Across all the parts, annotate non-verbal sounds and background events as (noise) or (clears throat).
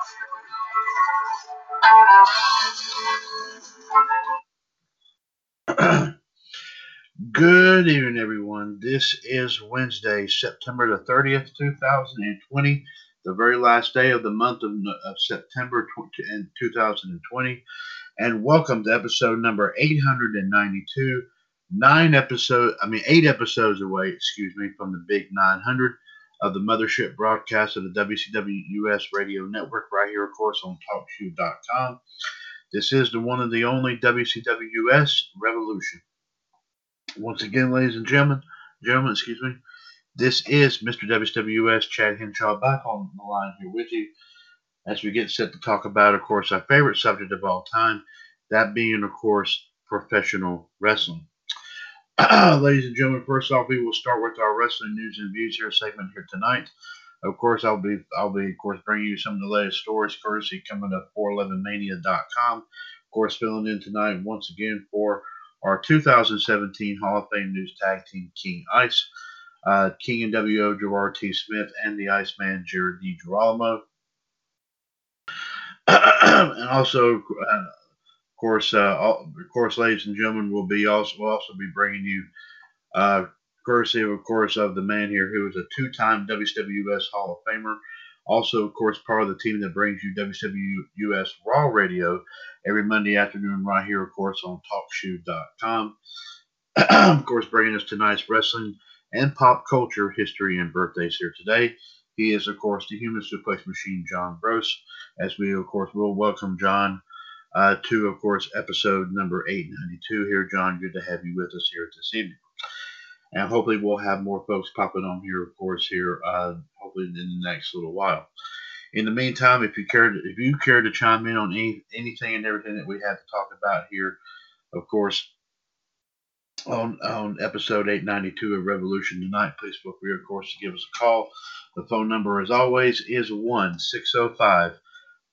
(clears throat) Good evening, everyone. This is Wednesday, September the 30th, 2020, the very last day of the month of, of September 20, 2020. And welcome to episode number 892. Nine episodes, I mean, eight episodes away, excuse me, from the big 900 of the mothership broadcast of the WCW US radio network, right here, of course, on TalkShoe.com. This is the one and the only WCW US Revolution. Once again, ladies and gentlemen, gentlemen, excuse me, this is Mr. WWS Chad Henshaw back on the line here with you as we get set to talk about, of course, our favorite subject of all time, that being, of course, professional wrestling. (clears throat) ladies and gentlemen, first off, we will start with our wrestling news and views here segment here tonight. Of course, I'll be, I'll be, of course, bringing you some of the latest stories, courtesy coming to 411mania.com. Of course, filling in tonight once again for our 2017 Hall of Fame News Tag Team King Ice, uh, King and WO Gerard T. Smith, and the Iceman Jared D. Girolamo. (clears throat) and also, uh, course, uh, of course, ladies and gentlemen, we'll be also will also be bringing you, uh, courtesy of, course, of the man here who is a two-time WWS Hall of Famer. Also, of course, part of the team that brings you WWS Raw Radio every Monday afternoon right here, of course, on TalkShoe.com. (clears throat) of course, bringing us tonight's wrestling and pop culture history and birthdays here today. He is, of course, the human suplex machine, John Gross, as we, of course, will welcome John uh, to, of course, episode number 892 here. John, good to have you with us here this evening. And hopefully we'll have more folks popping on here, of course, here, uh, hopefully in the next little while. In the meantime, if you care, to, if you care to chime in on any, anything and everything that we have to talk about here, of course, on on episode 892 of Revolution tonight, please feel free, of course, to give us a call. The phone number, as always, is one six zero five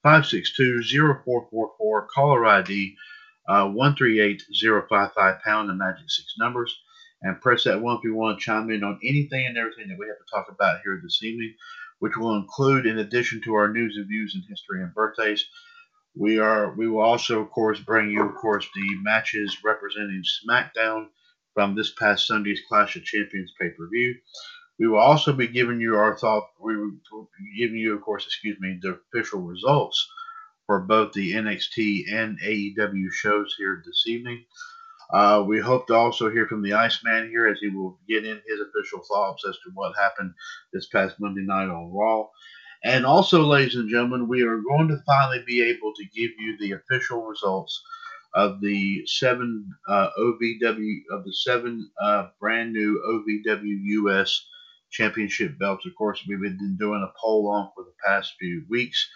five six two zero four four four. Caller ID uh, one three eight zero five five pound the magic six numbers and press that one if you want to chime in on anything and everything that we have to talk about here this evening, which will include, in addition to our news and views and history and birthdays, we are we will also, of course, bring you, of course, the matches representing SmackDown from this past Sunday's Clash of Champions pay per view. We will also be giving you our thought. We will be giving you, of course, excuse me, the official results for both the NXT and AEW shows here this evening. Uh, we hope to also hear from the Iceman here as he will get in his official thoughts as to what happened this past Monday night on Raw. And also, ladies and gentlemen, we are going to finally be able to give you the official results of the seven uh, OVW of the seven uh, brand new OVW US championship belts. Of course, we've been doing a poll on for the past few weeks.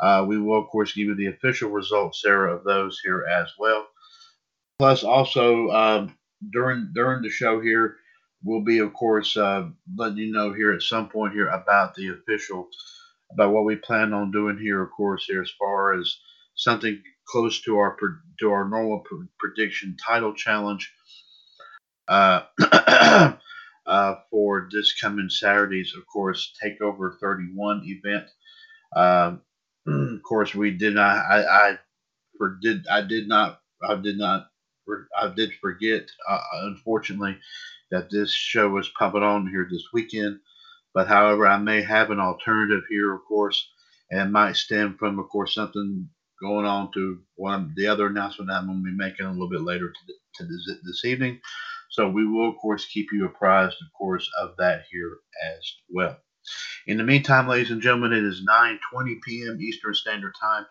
Uh, we will, of course, give you the official results, Sarah, of those here as well. Plus, also um, during during the show here, we'll be, of course, uh, letting you know here at some point here about the official about what we plan on doing here, of course, here as far as something close to our to our normal prediction title challenge uh, (clears throat) uh, for this coming Saturday's, of course, Takeover 31 event. Uh, (clears throat) of course, we did not. I, I for, did. I did not. I did not. I did forget, uh, unfortunately, that this show was pumping on here this weekend. But however, I may have an alternative here, of course, and might stem from, of course, something going on to one the other announcement I'm going to be making a little bit later to, to this, this evening. So we will, of course, keep you apprised, of course, of that here as well. In the meantime, ladies and gentlemen, it is 9:20 p.m. Eastern Standard Time,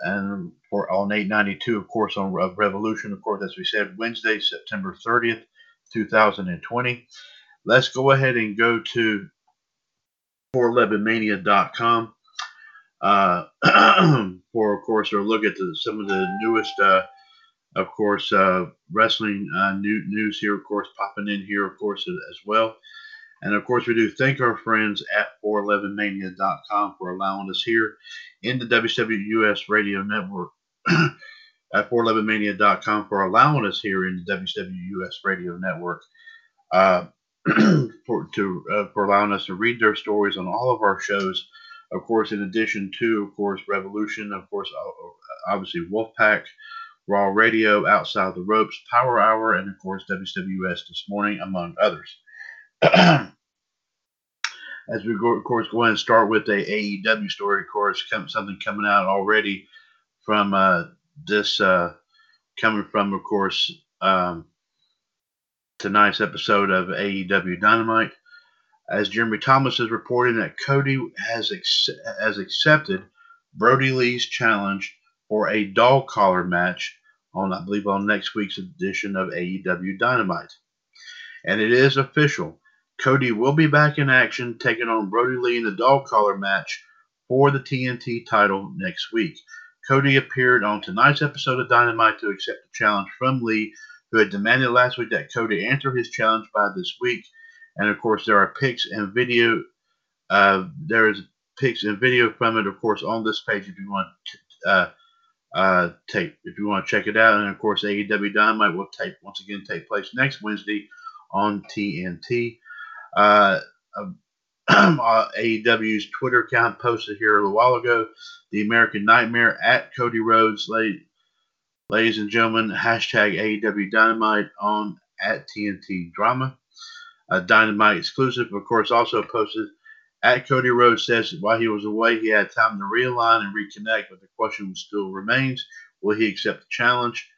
and for on 892, of course, on Revolution, of course, as we said, Wednesday, September 30th, 2020. Let's go ahead and go to 411mania.com uh, (clears throat) for, of course, or look at the, some of the newest, uh, of course, uh, wrestling uh, new, news here, of course, popping in here, of course, as well. And of course, we do thank our friends at 411mania.com for allowing us here in the WWUS radio network. (clears throat) at 411mania.com for allowing us here in the WWUS radio network uh, (clears throat) for to uh, for allowing us to read their stories on all of our shows of course, in addition to, of course, Revolution, of course, obviously Wolfpack, Raw Radio, Outside the Ropes, Power Hour, and of course WWS this morning, among others. (clears throat) As we go, of course, go ahead and start with a AEW story, of course, something coming out already from uh, this, uh, coming from, of course, um, tonight's episode of AEW Dynamite as Jeremy Thomas is reporting that Cody has ex- has accepted Brodie Lee's challenge for a dog collar match on, I believe, on next week's edition of AEW Dynamite. And it is official. Cody will be back in action, taking on Brodie Lee in the dog collar match for the TNT title next week. Cody appeared on tonight's episode of Dynamite to accept the challenge from Lee, who had demanded last week that Cody answer his challenge by this week and of course there are pics and video. Uh, there is pics and video from it, of course, on this page if you want to uh, uh, take if you want to check it out. And of course, AEW Dynamite will take once again take place next Wednesday on TNT. Uh, AEW's (clears throat) uh, Twitter account posted here a little while ago the American Nightmare at Cody Rhodes, ladies and gentlemen, hashtag AEW Dynamite on at TNT Drama a Dynamite exclusive. Of course, also posted at Cody Rhodes says that while he was away, he had time to realign and reconnect, but the question still remains will he accept the challenge?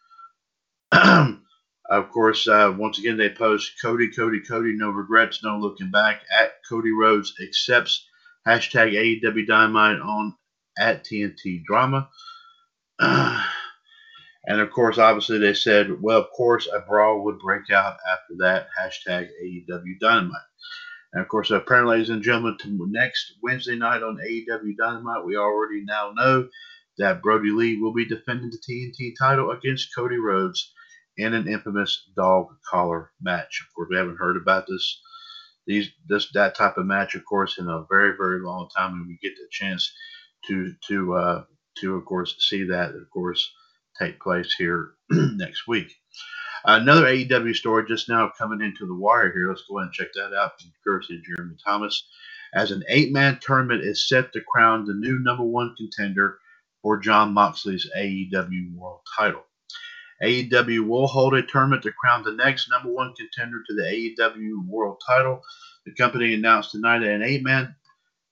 (clears throat) of course, uh, once again, they post Cody, Cody, Cody, no regrets, no looking back. At Cody Rhodes accepts hashtag AEW Dynamite on at TNT Drama. (clears throat) And of course, obviously, they said, well, of course, a brawl would break out after that. Hashtag AEW Dynamite. And of course, apparently, ladies and gentlemen, next Wednesday night on AEW Dynamite, we already now know that Brodie Lee will be defending the TNT title against Cody Rhodes in an infamous dog collar match. Of course, we haven't heard about this, these, this, that type of match, of course, in a very, very long time, and we get the chance to, to, uh, to, of course, see that, of course take place here (clears throat) next week. Another AEW story just now coming into the wire here. Let's go ahead and check that out from courtesy Jeremy Thomas. As an eight man tournament is set to crown the new number one contender for Jon Moxley's AEW World title. AEW will hold a tournament to crown the next number one contender to the AEW World title. The company announced tonight that an eight man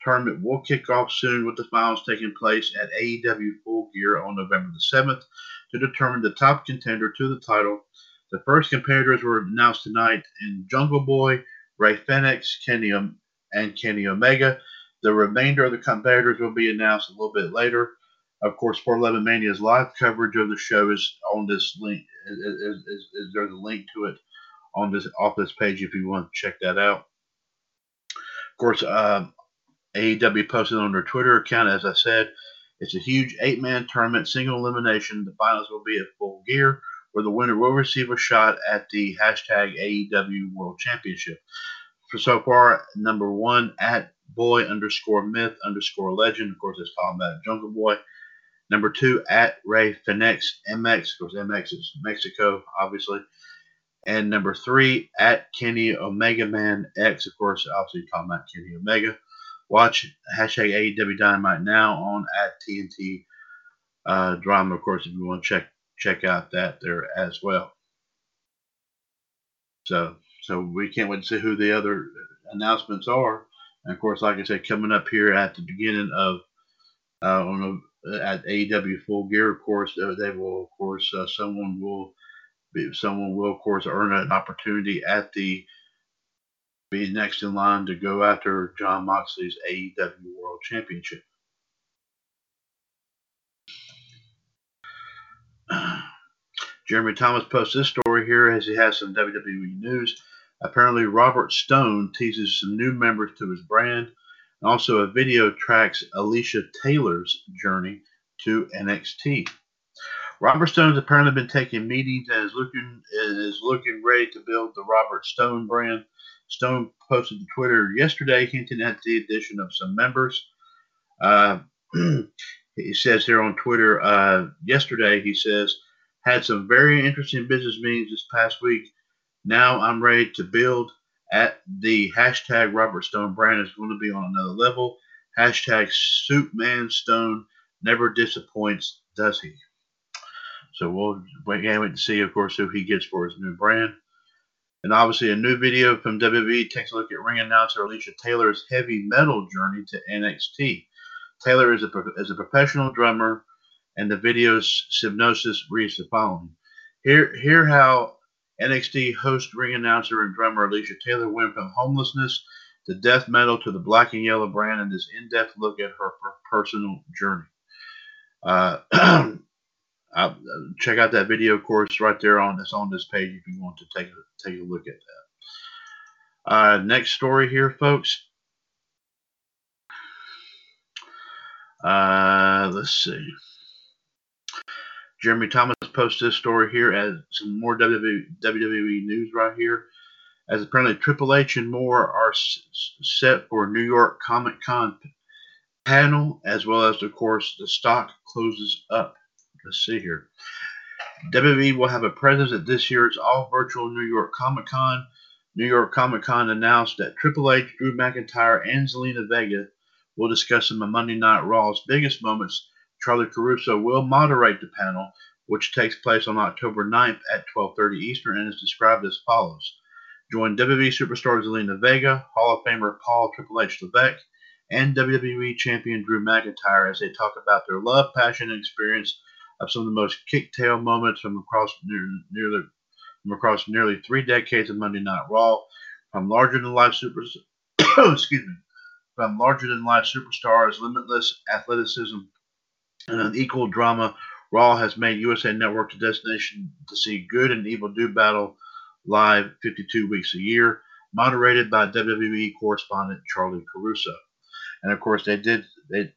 tournament will kick off soon with the finals taking place at AEW Full Gear on November the 7th to determine the top contender to the title. The first competitors were announced tonight in Jungle Boy, Rey Fenix, Kenny and Kenny Omega. The remainder of the competitors will be announced a little bit later. Of course, 411 Mania's live coverage of the show is on this link. Is, is, is, there's a link to it on this off this page if you want to check that out. Of course, um, AEW posted on their Twitter account, as I said, it's a huge eight man tournament, single elimination. The finals will be at full gear, where the winner will receive a shot at the hashtag AEW World Championship. For so far, number one at boy underscore myth underscore legend. Of course, it's Combat Jungle Boy. Number two at Rey Fenix MX. Of course, MX is Mexico, obviously. And number three at Kenny Omega Man X. Of course, obviously talking about Kenny Omega. Watch hashtag AEW Dynamite now on at TNT uh, Drama. Of course, if you want to check check out that there as well. So so we can't wait to see who the other announcements are. And of course, like I said, coming up here at the beginning of uh, on a, at AEW Full Gear, of course, uh, they will, of course, uh, someone will be, someone will, of course, earn an opportunity at the be next in line to go after Jon Moxley's AEW World Championship. Jeremy Thomas posts this story here as he has some WWE news. Apparently, Robert Stone teases some new members to his brand. And also, a video tracks Alicia Taylor's journey to NXT. Robert Stone has apparently been taking meetings and is looking is looking ready to build the Robert Stone brand. Stone posted to Twitter yesterday hinting at the addition of some members. Uh, (clears throat) he says here on Twitter uh, yesterday, he says, had some very interesting business meetings this past week now I'm ready to build at the hashtag Robert Stone brand is going to be on another level. Hashtag Suitman Stone never disappoints, does he? So we'll wait, wait to see, of course, who he gets for his new brand. And obviously, a new video from WWE takes a look at ring announcer Alicia Taylor's heavy metal journey to NXT. Taylor is a, is a professional drummer, and the video's synopsis reads the following. Here, hear how NXT host, ring announcer, and drummer Alicia Taylor went from homelessness to death metal to the black and yellow brand in this in depth look at her, personal journey. Uh, (clears throat) check out that video course right there on this on this page if you want to take a, take a look at that. Uh, next story here, folks. Uh, let's see. Jeremy Thomas posted this story here as some more WWE news right here. As apparently Triple H and more are set for New York Comic Con panel, as well as, of course, the stock closes up. Let's see here. WWE will have a presence at this year's all virtual New York Comic Con. New York Comic Con announced that Triple H, Drew McIntyre, and Zelina Vega will discuss some of Monday Night Raw's biggest moments Charly Caruso will moderate the panel, which takes place on October 9th at 12:30 Eastern and is described as follows. Join WWE superstar Zelina Vega, Hall of Famer Paul Triple H Levesque, and WWE Champion Drew McIntyre as they talk about their love, passion, and experience of some of the most kick-tail moments from across nearly from across nearly three decades of Monday Night Raw, from larger-than-life super (coughs) excuse me, from larger-than-life superstars, limitless athleticism, and an equal drama, Raw has made USA Network the destination to see good and evil do battle live 52 weeks a year, moderated by WWE correspondent Charly Caruso. And of course, they did they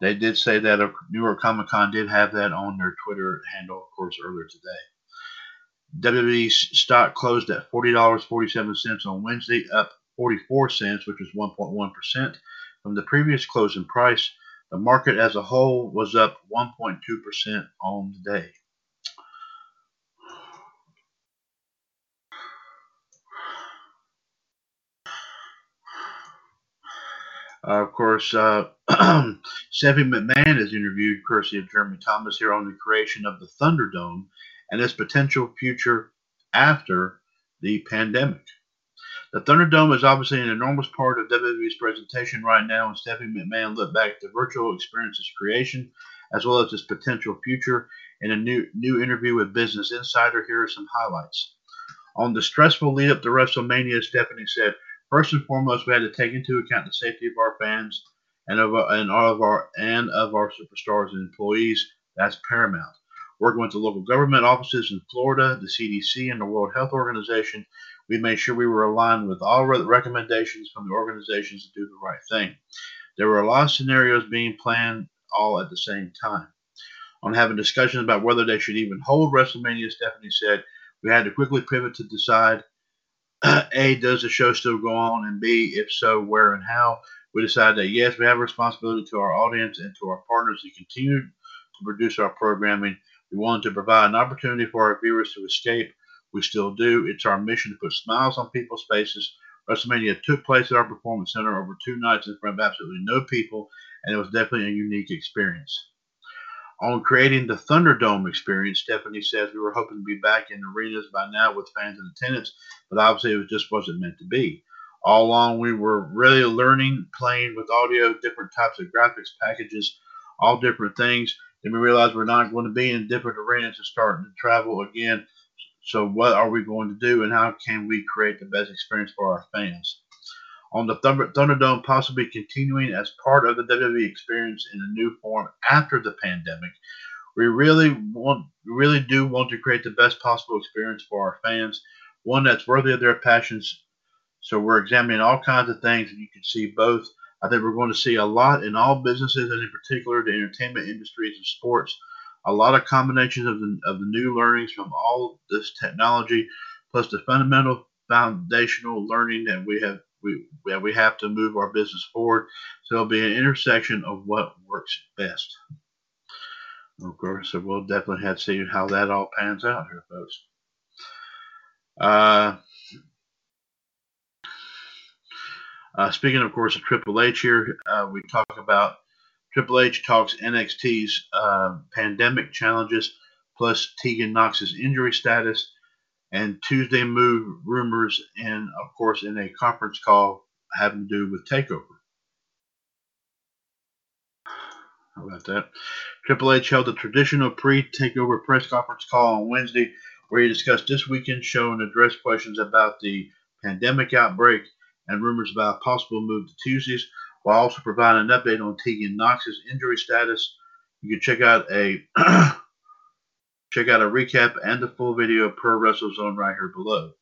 they did say that New York Comic Con did have that on their Twitter handle, of course, earlier today. WWE stock closed at $40.47 on Wednesday, up 44 cents, which was 1.1% from the previous closing price. The market as a whole was up 1.2% on the day. Uh, of course, uh, (clears throat) McMahon is interviewed, courtesy of Jeremy Thomas, here on the creation of the Thunderdome and its potential future after the pandemic. The Thunderdome is obviously an enormous part of WWE's presentation right now, and Stephanie McMahon looked back at the virtual experience's creation as well as its potential future in a new new interview with Business Insider. Here are some highlights. On the stressful lead up to WrestleMania, Stephanie said, First and foremost, we had to take into account the safety of our fans and of our, and all of our and of our superstars and employees. That's paramount. Working with the local government offices in Florida, the CDC, and the World Health Organization, We made sure we were aligned with all re- recommendations from the organizations to do the right thing. There were a lot of scenarios being planned all at the same time. On having discussions about whether they should even hold WrestleMania, Stephanie said, we had to quickly pivot to decide (clears throat) A, does the show still go on? And B, if so, where and how? We decided that yes, we have a responsibility to our audience and to our partners to continue to produce our programming. We wanted to provide an opportunity for our viewers to escape. We still do. It's our mission to put smiles on people's faces. WrestleMania took place at our performance center over two nights in front of absolutely no people, and it was definitely a unique experience. On creating the Thunderdome experience, Stephanie says we were hoping to be back in arenas by now with fans in attendance, but obviously it just wasn't meant to be. All along, we were really learning, playing with audio, different types of graphics packages, all different things. Then we realized we're not going to be in different arenas and starting to travel again. So, what are we going to do, and how can we create the best experience for our fans? On the Thunderdome, possibly continuing as part of the WWE experience in a new form after the pandemic, we really want, really do want to create the best possible experience for our fans, one that's worthy of their passions. So we're examining all kinds of things, and you can see both I think we're going to see a lot in all businesses, and in particular the entertainment industries and sports. A lot of combinations of the, of the new learnings from all this technology, plus the fundamental foundational learning that we have we that we have to move our business forward. So it'll be an intersection of what works best. Of course, so we'll definitely have to see how that all pans out here, folks. Uh, Uh, speaking, of course, of Triple H here, uh, we talk about Triple H talks NXT's uh, pandemic challenges, plus Tegan Nox's injury status, and Tuesday move rumors, and of course, in a conference call having to do with Takeover. How about that? Triple H held a traditional pre-takeover press conference call on Wednesday, where he discussed this weekend's show and addressed questions about the pandemic outbreak and rumors about a possible move to Tuesdays, while also providing an update on Tegan Nox's injury status. You can check out a (clears throat) check out a recap and the full video of Per WrestleZone right here below.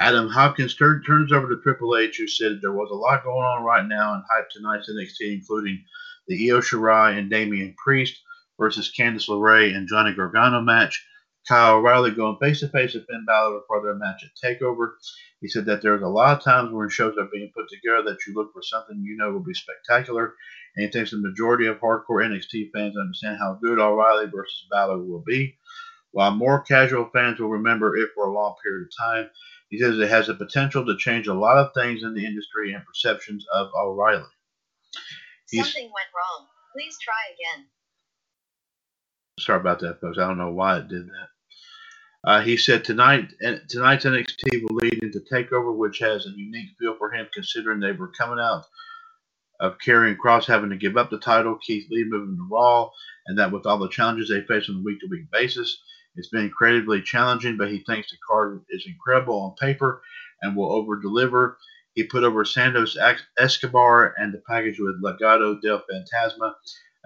Adam Hopkins tur- turns over to Triple H, who said there was a lot going on right now in hype tonight's NXT, including the Io Shirai and Damian Priest versus Candice LeRae and Johnny Gargano match, Kyle O'Reilly going face to face with Finn Balor before their match at Takeover. He said that there's a lot of times when shows are being put together that you look for something you know will be spectacular, and he thinks the majority of hardcore NXT fans understand how good O'Reilly versus Balor will be, while more casual fans will remember it for a long period of time. He says it has the potential to change a lot of things in the industry and perceptions of O'Reilly. He's, Something went wrong. Please try again. Sorry about that, folks. I don't know why it did that. Uh, he said tonight tonight's NXT will lead into Takeover, which has a unique feel for him, considering they were coming out of Karrion Kross having to give up the title, Keith Lee moving to Raw, and that with all the challenges they face on a week-to-week basis, it's been incredibly challenging. But he thinks the card is incredible on paper and will over-deliver. He put over Santos Escobar and the package with Legado del Fantasma,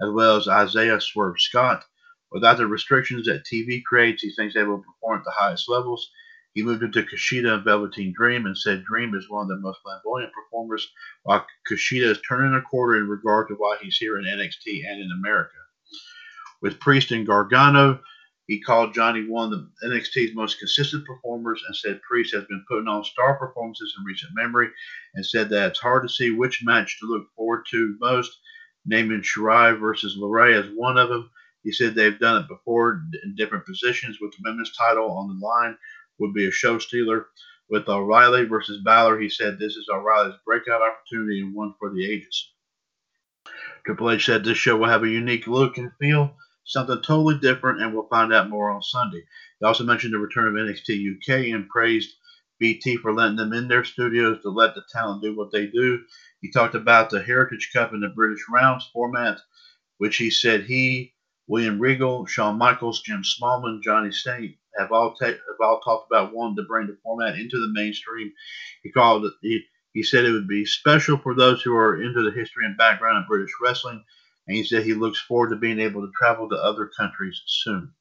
as well as Isaiah Swerve Scott. Without the restrictions that TV creates, he thinks they will perform at the highest levels. He moved into Kushida and Velveteen Dream and said Dream is one of the most flamboyant performers, while Kushida is turning a quarter in regard to why he's here in NXT and in America. With Priest and Gargano, he called Johnny one of NXT's most consistent performers and said Priest has been putting on star performances in recent memory and said that it's hard to see which match to look forward to most, naming Shirai versus LeRae as one of them. He said they've done it before in different positions with the women's title on the line would be a show stealer. With O'Reilly versus Balor, he said this is O'Reilly's breakout opportunity and one for the ages. Triple H said this show will have a unique look and feel, something totally different, and we'll find out more on Sunday. He also mentioned the return of NXT UK and praised BT for letting them in their studios to let the talent do what they do. He talked about the Heritage Cup and the British Rounds format, which he said he William Regal, Shawn Michaels, Jim Smallman, Johnny Saint have all have all talked about wanting to bring the format into the mainstream. He called it. He, he said it would be special for those who are into the history and background of British wrestling, and he said he looks forward to being able to travel to other countries soon.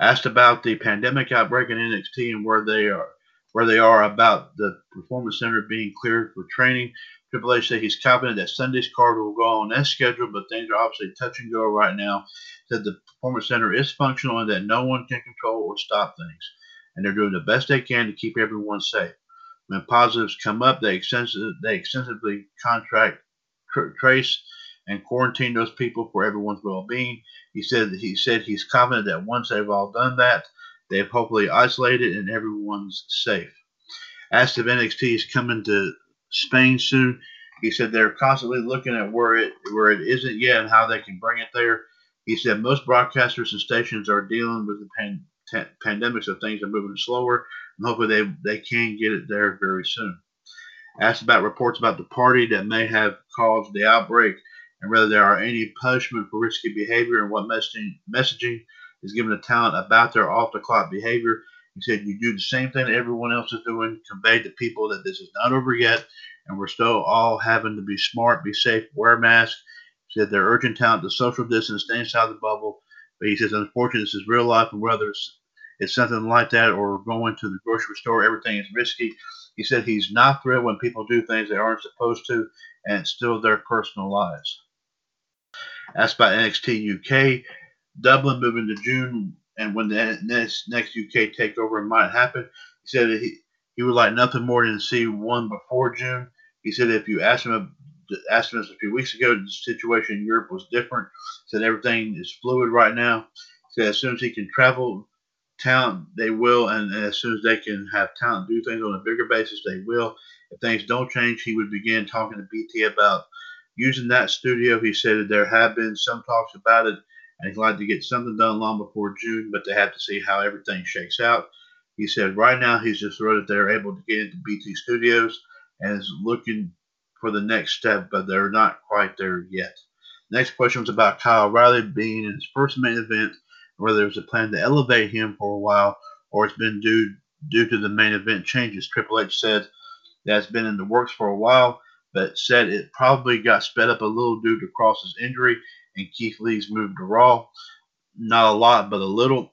Asked about the pandemic outbreak in NXT and where they are where they are about the performance center being cleared for training. Triple H said he's confident that Sunday's card will go on as scheduled, but things are obviously touch and go right now. Said the performance center is functional and that no one can control or stop things, and they're doing the best they can to keep everyone safe. When positives come up, they, extensive, they extensively contract tr- trace and quarantine those people for everyone's well-being. He said he said he's confident that once they've all done that, they've hopefully isolated and everyone's safe. Asked if NXT is coming to Spain soon, he said they're constantly looking at where it where it isn't yet and how they can bring it there. He said most broadcasters and stations are dealing with the pan, t- pandemic, so things are moving slower, and hopefully they they can get it there very soon. Asked about reports about the party that may have caused the outbreak and whether there are any punishment for risky behavior and what messaging, messaging is given to talent about their off the clock behavior. He said, You do the same thing everyone else is doing, convey to people that this is not over yet, and we're still all having to be smart, be safe, wear masks. He said, They're urging talent to social distance, stay inside the bubble. But he says, Unfortunately, this is real life, and whether it's, it's something like that or going to the grocery store, everything is risky. He said he's not thrilled when people do things they aren't supposed to, and it's still their personal lives. Asked by NXT UK, Dublin moving to June, and when the next, next UK takeover might happen, he said he, he would like nothing more than to see one before June. He said if you asked him asked him this a few weeks ago, the situation in Europe was different. He said everything is fluid right now. He said as soon as he can travel, talent they will, and as soon as they can have talent do things on a bigger basis, they will. If things don't change, he would begin talking to BT about using that studio. He said that there have been some talks about it, and like to get something done long before June, but they have to see how everything shakes out. He said right now he's just thrilled that they're able to get into BT Studios and is looking for the next step, but they're not quite there yet. Next question was about Kyle Riley being in his first main event, whether there's a plan to elevate him for a while or it's been due due to the main event changes. Triple H said that's been in the works for a while but said it probably got sped up a little due to Kross's injury and Keith Lee's move to Raw. Not a lot, but a little.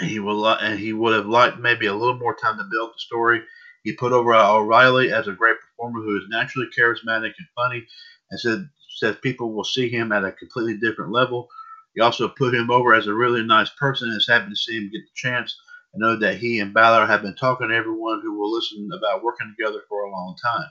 He will, and he would have liked maybe a little more time to build the story. He put over O'Reilly as a great performer who is naturally charismatic and funny, and said says people will see him at a completely different level. He also put him over as a really nice person and is happy to see him get the chance. I know that he and Balor have been talking to everyone who will listen about working together for a long time.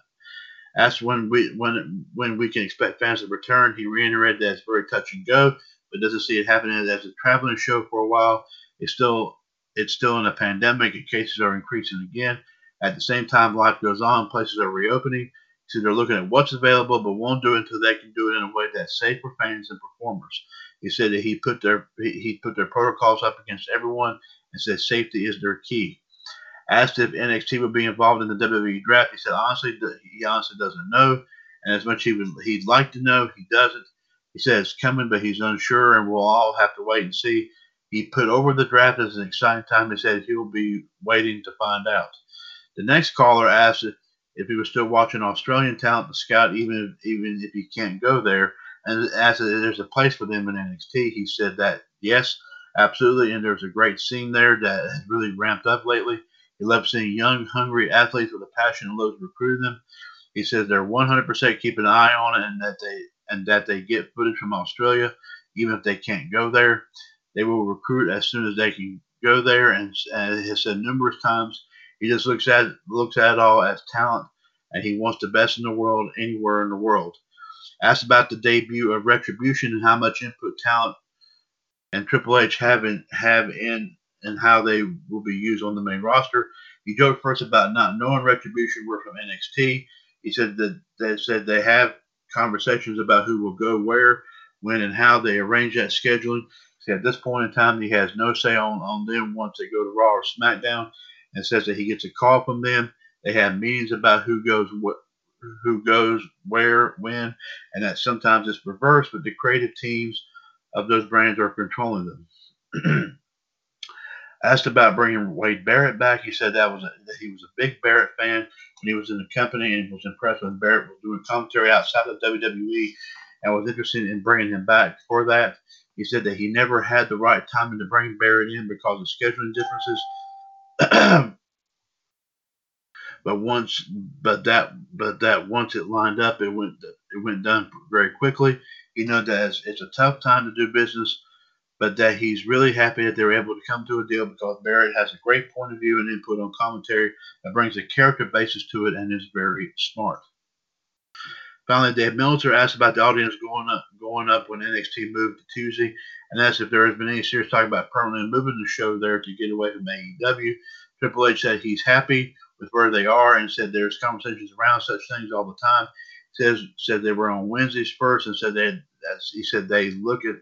Asked when we when when we can expect fans to return, he reiterated that it's very touch and go, but doesn't see it happening as a traveling show for a while. It's still it's still in a pandemic, and cases are increasing again. At the same time, life goes on, places are reopening, so they're looking at what's available, but won't do it until they can do it in a way that's safe for fans and performers. He said that he put their he put their protocols up against everyone and said safety is their key. Asked if NXT would be involved in the WWE draft, he said honestly he honestly doesn't know, and as much he would he'd like to know, he doesn't. He says coming, but he's unsure, and we'll all have to wait and see. He put over the draft as an exciting time. He said he'll be waiting to find out. The next caller asked if, if he was still watching Australian talent to scout, even if, even if he can't go there, and asked if there's a place for them in NXT. He said that yes, absolutely, and there's a great scene there that has really ramped up lately. He loves seeing young, hungry athletes with a passion and loves recruiting them. He says they're 100% keeping an eye on it and that they and that they get footage from Australia, even if they can't go there. They will recruit as soon as they can go there. And, has said numerous times, he just looks at looks at it all as talent, and he wants the best in the world anywhere in the world. Asked about the debut of Retribution and how much input talent and Triple H have in, have in and how they will be used on the main roster. He joked first about not knowing Retribution were from NXT. He said that they said they have conversations about who will go where, when, and how they arrange that scheduling. At this point in time, he has no say on, on them once they go to Raw or SmackDown, and says that he gets a call from them. They have meetings about who goes what, who goes where, when, and that sometimes it's reversed, but the creative teams of those brands are controlling them. (clears throat) Asked about bringing Wade Barrett back, he said that was a, that he was a big Barrett fan and he was in the company and was impressed when Barrett was doing commentary outside of WWE and was interested in bringing him back for that. He said that he never had the right timing to bring Barrett in because of scheduling differences. (clears throat) but once but that but that once it lined up, it went it went done very quickly. He knows that it's, it's a tough time to do business, but that he's really happy that they were able to come to a deal because Barrett has a great point of view and input on commentary that brings a character basis to it and is very smart. Finally, Dave Meltzer asked about the audience going up going up when NXT moved to Tuesday, and asked if there has been any serious talk about permanently moving the show there to get away from AEW. Triple H said he's happy with where they are and said there's conversations around such things all the time. Says said they were on Wednesdays first and said they he said they look at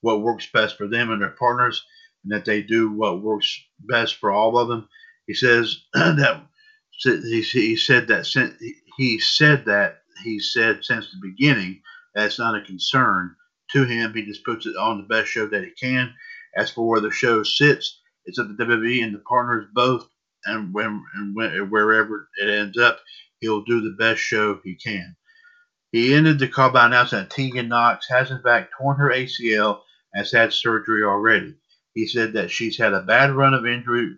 what works best for them and their partners and that they do what works best for all of them. He says (clears throat) that he, said that he said that he said since the beginning that's not a concern to him. He just puts it on the best show that he can. As for where the show sits, it's up to WWE and the partners both, and when and when, wherever it ends up, he'll do the best show he can. He ended the call by announcing that Tegan Nox has in fact torn her ACL has had surgery already. He said that she's had a bad run of injury.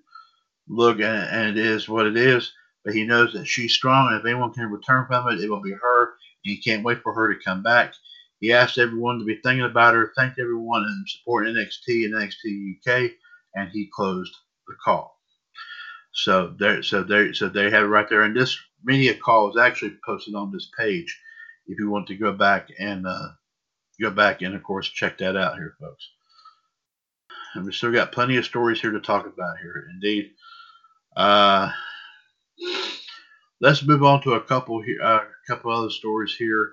Look, and, it is what it is but he knows that she's strong, and if anyone can return from it, it will be her. And he can't wait for her to come back. He asked everyone to be thinking about her, thanked everyone and support NXT and NXT UK, and he closed the call. So there, so there, so they have it right there. And this media call is actually posted on this page. If you want to go back and uh, go back and of course check that out here, folks. And we still got plenty of stories here to talk about here. Indeed. Uh, Let's move on to a couple here, uh, a couple other stories here.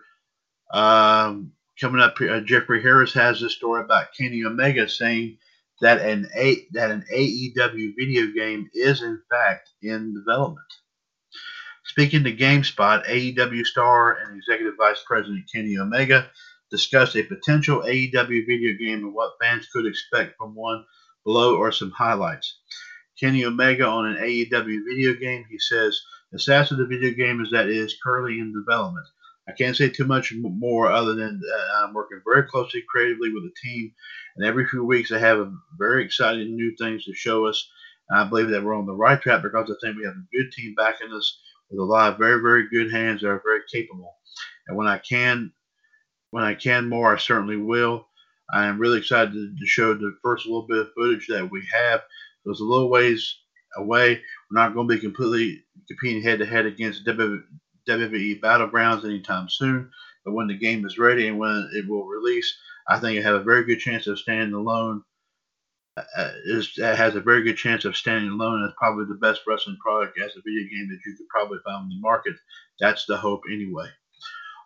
Um, coming up uh, Jeffrey Harris has this story about Kenny Omega saying that an a that an AEW video game is in fact in development. Speaking to GameSpot, AEW star and Executive Vice President Kenny Omega discussed a potential AEW video game and what fans could expect from one. Below are some highlights. Kenny Omega on an AEW video game. He says the stats of the video game is that it is currently in development. I can't say too much more other than I'm working very closely creatively with the team, and every few weeks I have very exciting new things to show us. I believe that we're on the right track because I think we have a good team backing us with a lot of very, very good hands that are very capable. And when I can, when I can more, I certainly will. I am really excited to, show the first little bit of footage that we have so it's a little ways away. We're not going to be completely competing head to head against WWE Battlegrounds anytime soon. But when the game is ready and when it will release, I think it have a very good chance of standing alone. Uh, is, has a very good chance of standing alone as probably the best wrestling product as a video game that you could probably find in the market. That's the hope anyway.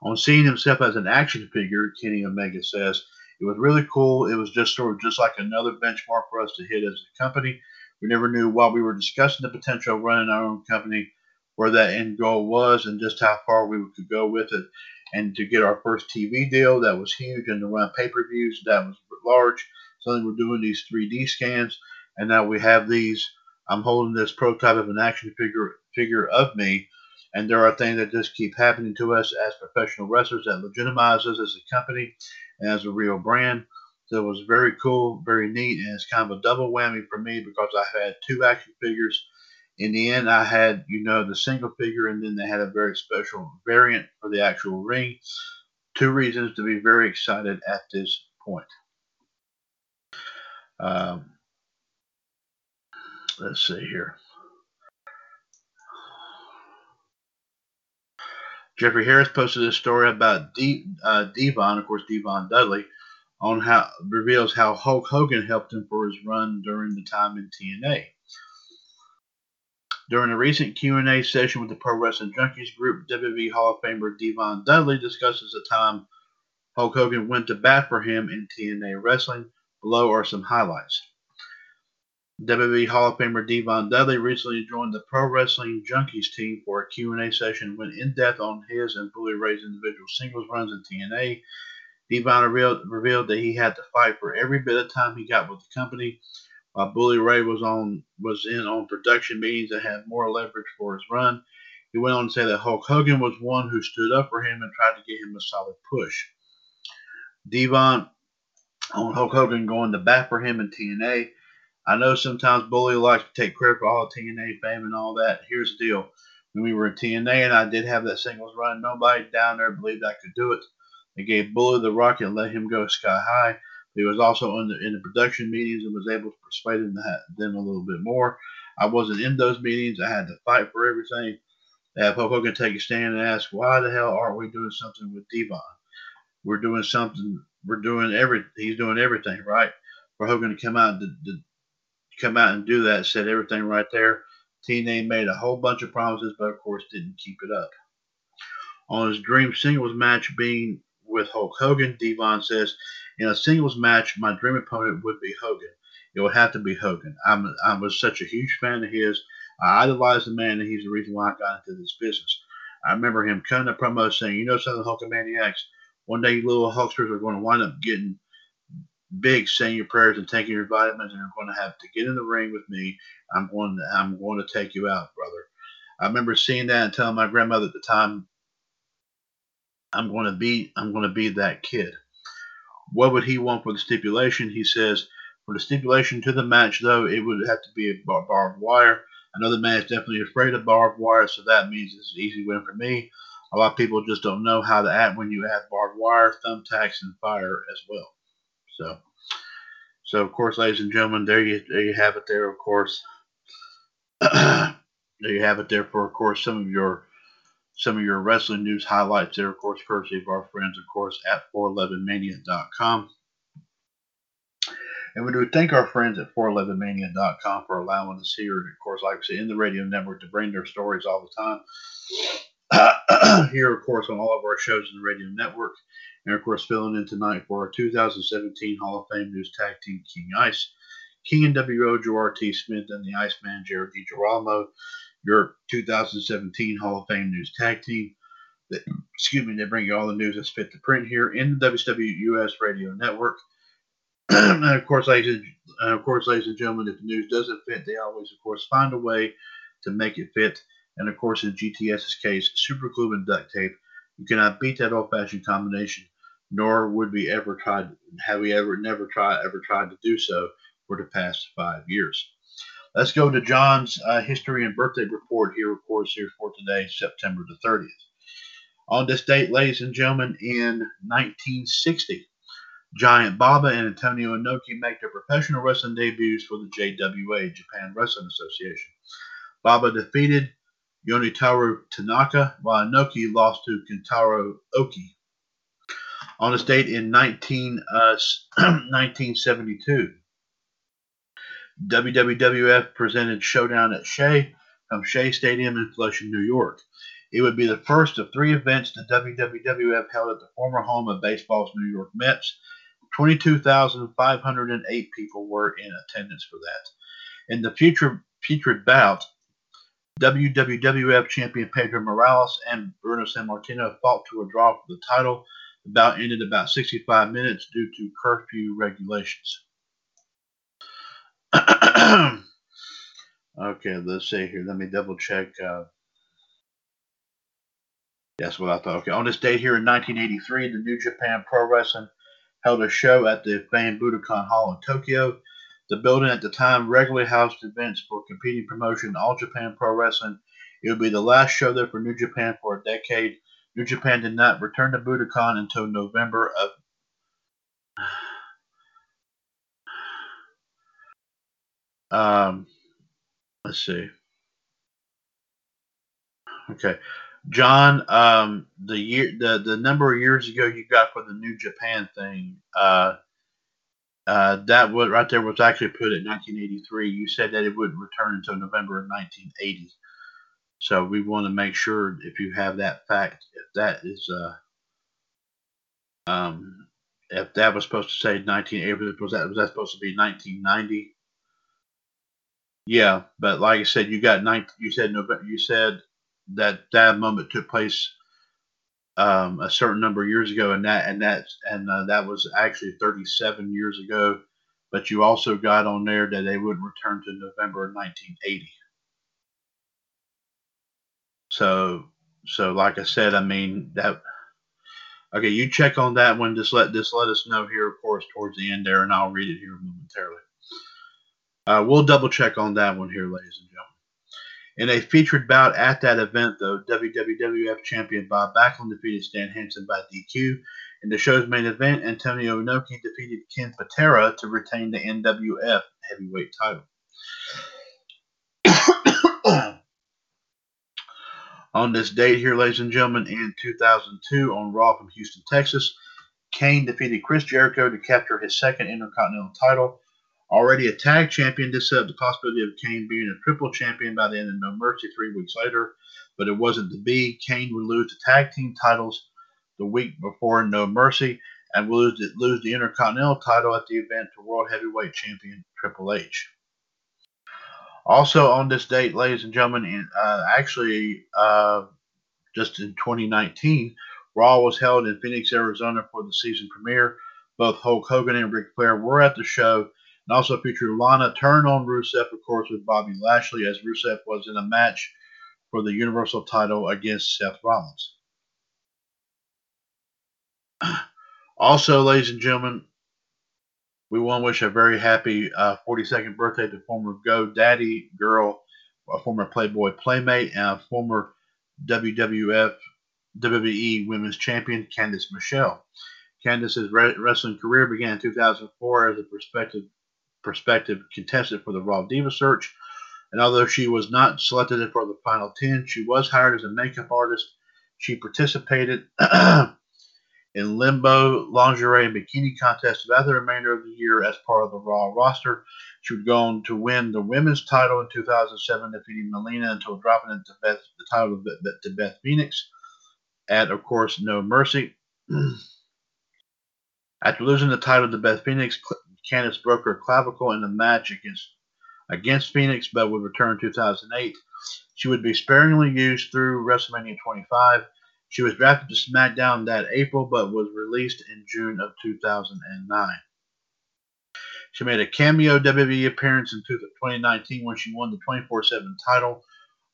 On seeing himself as an action figure, Kenny Omega says, it was really cool. It was just sort of just like another benchmark for us to hit as a company. We never knew while we were discussing the potential of running our own company where that end goal was and just how far we could go with it. And to get our first TV deal, that was huge. And to run pay per views, that was large. Suddenly we're doing these 3D scans. And now we have these. I'm holding this prototype of an action figure figure of me. And there are things that just keep happening to us as professional wrestlers that legitimize us as a company as a real brand. So it was very cool, very neat, and it's kind of a double whammy for me because I had two action figures. In the end, I had, you know, the single figure, and then they had a very special variant for the actual ring. Two reasons to be very excited at this point. Um, let's see here. Jeffrey Harris posted a story about D, uh, Devon, of course, D-Von Dudley, on how reveals how Hulk Hogan helped him for his run during the time in TNA. During a recent Q&A session with the Pro Wrestling Junkies group, WWE Hall of Famer D-Von Dudley discusses the time Hulk Hogan went to bat for him in TNA wrestling. Below are some highlights. WWE Hall of Famer D-Von Dudley recently joined the Pro Wrestling Junkies team for a Q&A session, went in depth on his and Bully Ray's individual singles runs in TNA. Devon revealed, revealed that he had to fight for every bit of time he got with the company, while Bully Ray was on was in on production meetings and had more leverage for his run. He went on to say that Hulk Hogan was one who stood up for him and tried to get him a solid push. Devon on Hulk Hogan going to bat for him in TNA I know sometimes Bully likes to take credit for all the TNA fame and all that. Here's the deal. when we were in TNA, and I did have that singles run. Nobody down there believed I could do it. They gave Bully the Rocket and let him go sky high. He was also in the, in the production meetings and was able to persuade them, a little bit more. I wasn't in those meetings. I had to fight for everything. Have Hulk Hogan take a stand and ask, why the hell aren't we doing something with Devon? We're doing something. We're doing every. He's doing everything right. For Hogan to come out and come out and do that, said everything right there. TNA made a whole bunch of promises, but of course didn't keep it up. On his dream singles match being with Hulk Hogan, D-Von says, in a singles match, my dream opponent would be Hogan. It would have to be Hogan. I'm, I was such a huge fan of his. I idolize the man, and he's the reason why I got into this business. I remember him cutting a promo saying, "You know something, Hulkamaniacs? One day little Hulksters are going to wind up getting big, saying your prayers and taking your vitamins, and you're going to have to get in the ring with me. I'm going to, I'm going to take you out, brother." I remember seeing that and telling my grandmother at the time, "I'm going to be, I'm going to be that kid." What would he want for the stipulation? He says, for the stipulation to the match, though, it would have to be a bar- barbed wire. The man is definitely afraid of barbed wire, so that means it's an easy win for me. A lot of people just don't know how to act when you have barbed wire, thumbtacks, and fire as well. So, so of course, ladies and gentlemen, there you there you have it. There, of course, (clears throat) there you have it. There for, of course, some of your some of your wrestling news highlights. There, of course, courtesy of our friends, of course, at 411mania.com. And we do thank our friends at 411mania.com for allowing us here, of course, like I say, in the radio network to bring their stories all the time. (clears throat) here, of course, on all of our shows in the radio network. And, of course, filling in tonight for our 2017 Hall of Fame News Tag Team King Ice. King NWO Gerard T. Smith and the Iceman Jared DiGirolamo, your 2017 Hall of Fame News Tag Team. That, Excuse me, they bring you all the news that's fit to print here in the WWUS Radio Network. (clears throat) and of course, ladies and, of course, ladies and gentlemen, if the news doesn't fit, they always, of course, find a way to make it fit. And of course, in GTS's case, super glue and duct tape. You cannot beat that old-fashioned combination, nor would we ever try. Have we ever never tried ever tried to do so for the past five years? Let's go to John's uh, history and birthday report here, of course, here for today, September the 30th. On this date, ladies and gentlemen, in 1960, Giant Baba and Antonio Inoki make their professional wrestling debuts for the JWA, Japan Wrestling Association. Baba defeated Yonetaro Tanaka, while Inoki lost to Kintaro Oki. On this date in 19, uh, (clears throat) 1972, WWF presented Showdown at Shea from Shea Stadium in Flushing, New York. It would be the first of three events the WWF held at the former home of baseball's New York Mets 22,508 people were in attendance for that. In the future featured bout, WWF champion Pedro Morales and Bruno Sammartino fought to a draw for the title. The bout ended about 65 minutes due to curfew regulations. (clears throat) okay, let's see here. Let me double check. Uh, that's what I thought. Okay, on this date here in 1983, the New Japan Pro Wrestling held a show at the famed Budokan Hall in Tokyo. The building at the time regularly housed events for competing promotion All Japan Pro Wrestling. It would be the last show there for New Japan for a decade. New Japan did not return to Budokan until November of (sighs) um, let's see. Okay. John, um, the year, the the number of years ago you got for the New Japan thing, uh, uh, that was right there was actually put in 1983. You said that it wouldn't return until November of 1980. So we want to make sure if you have that fact, if that is, uh, um, if that was supposed to say 1980, was that was that supposed to be 1990? Yeah, but like I said, you got 19. You said November. You said that that moment took place um, a certain number of years ago, and that and that and uh, that was actually 37 years ago. But you also got on there that they wouldn't return to November of 1980. So so like I said, I mean that. Okay, you check on that one. Just let just let us know here, of course, towards the end there, and I'll read it here momentarily. Uh, we'll double check on that one here, ladies and gentlemen. In a featured bout at that event, though, WWF champion Bob Backlund defeated Stan Hansen by DQ. In the show's main event, Antonio Inoki defeated Ken Patera to retain the NWF heavyweight title. (coughs) on this date here, ladies and gentlemen, in 2002 on Raw from Houston, Texas, Kane defeated Chris Jericho to capture his second Intercontinental title. Already a tag champion, this set up the possibility of Kane being a triple champion by the end of No Mercy three weeks later, but it wasn't to be. Kane would lose the tag team titles the week before No Mercy and would lose the, lose the Intercontinental title at the event to World Heavyweight Champion Triple H. Also on this date, ladies and gentlemen, in, uh, actually uh, just in 2019, Raw was held in Phoenix, Arizona for the season premiere. Both Hulk Hogan and Ric Flair were at the show and also featured Lana turn on Rusev, of course, with Bobby Lashley, as Rusev was in a match for the Universal title against Seth Rollins. (clears throat) Also, ladies and gentlemen, we want to wish a very happy uh, 42nd birthday to former Go Daddy girl, a former Playboy Playmate, and a former WWF WWE Women's Champion, Candice Michelle. Candice's wrestling career began in 2004 as a prospective prospective contestant for the Raw Diva Search. And although she was not selected for the final 10, she was hired as a makeup artist. She participated (clears throat) in limbo, lingerie, and bikini contests throughout the remainder of the year as part of the Raw roster. She would go on to win the women's title in 2007, defeating Melina until dropping it to Beth, the title to Beth Phoenix at, of course, No Mercy. (clears throat) After losing the title to Beth Phoenix, Candice broke her clavicle in the match against against Phoenix, but would return in 2008. She would be sparingly used through WrestleMania 25. She was drafted to SmackDown that April, but was released in June of 2009. She made a cameo WWE appearance in 2019 when she won the 24/7 title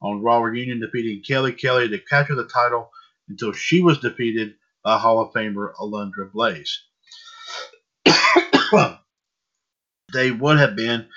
on Raw Reunion, defeating Kelly Kelly to capture the title until she was defeated by Hall of Famer Alundra Blaze. (coughs) They would have been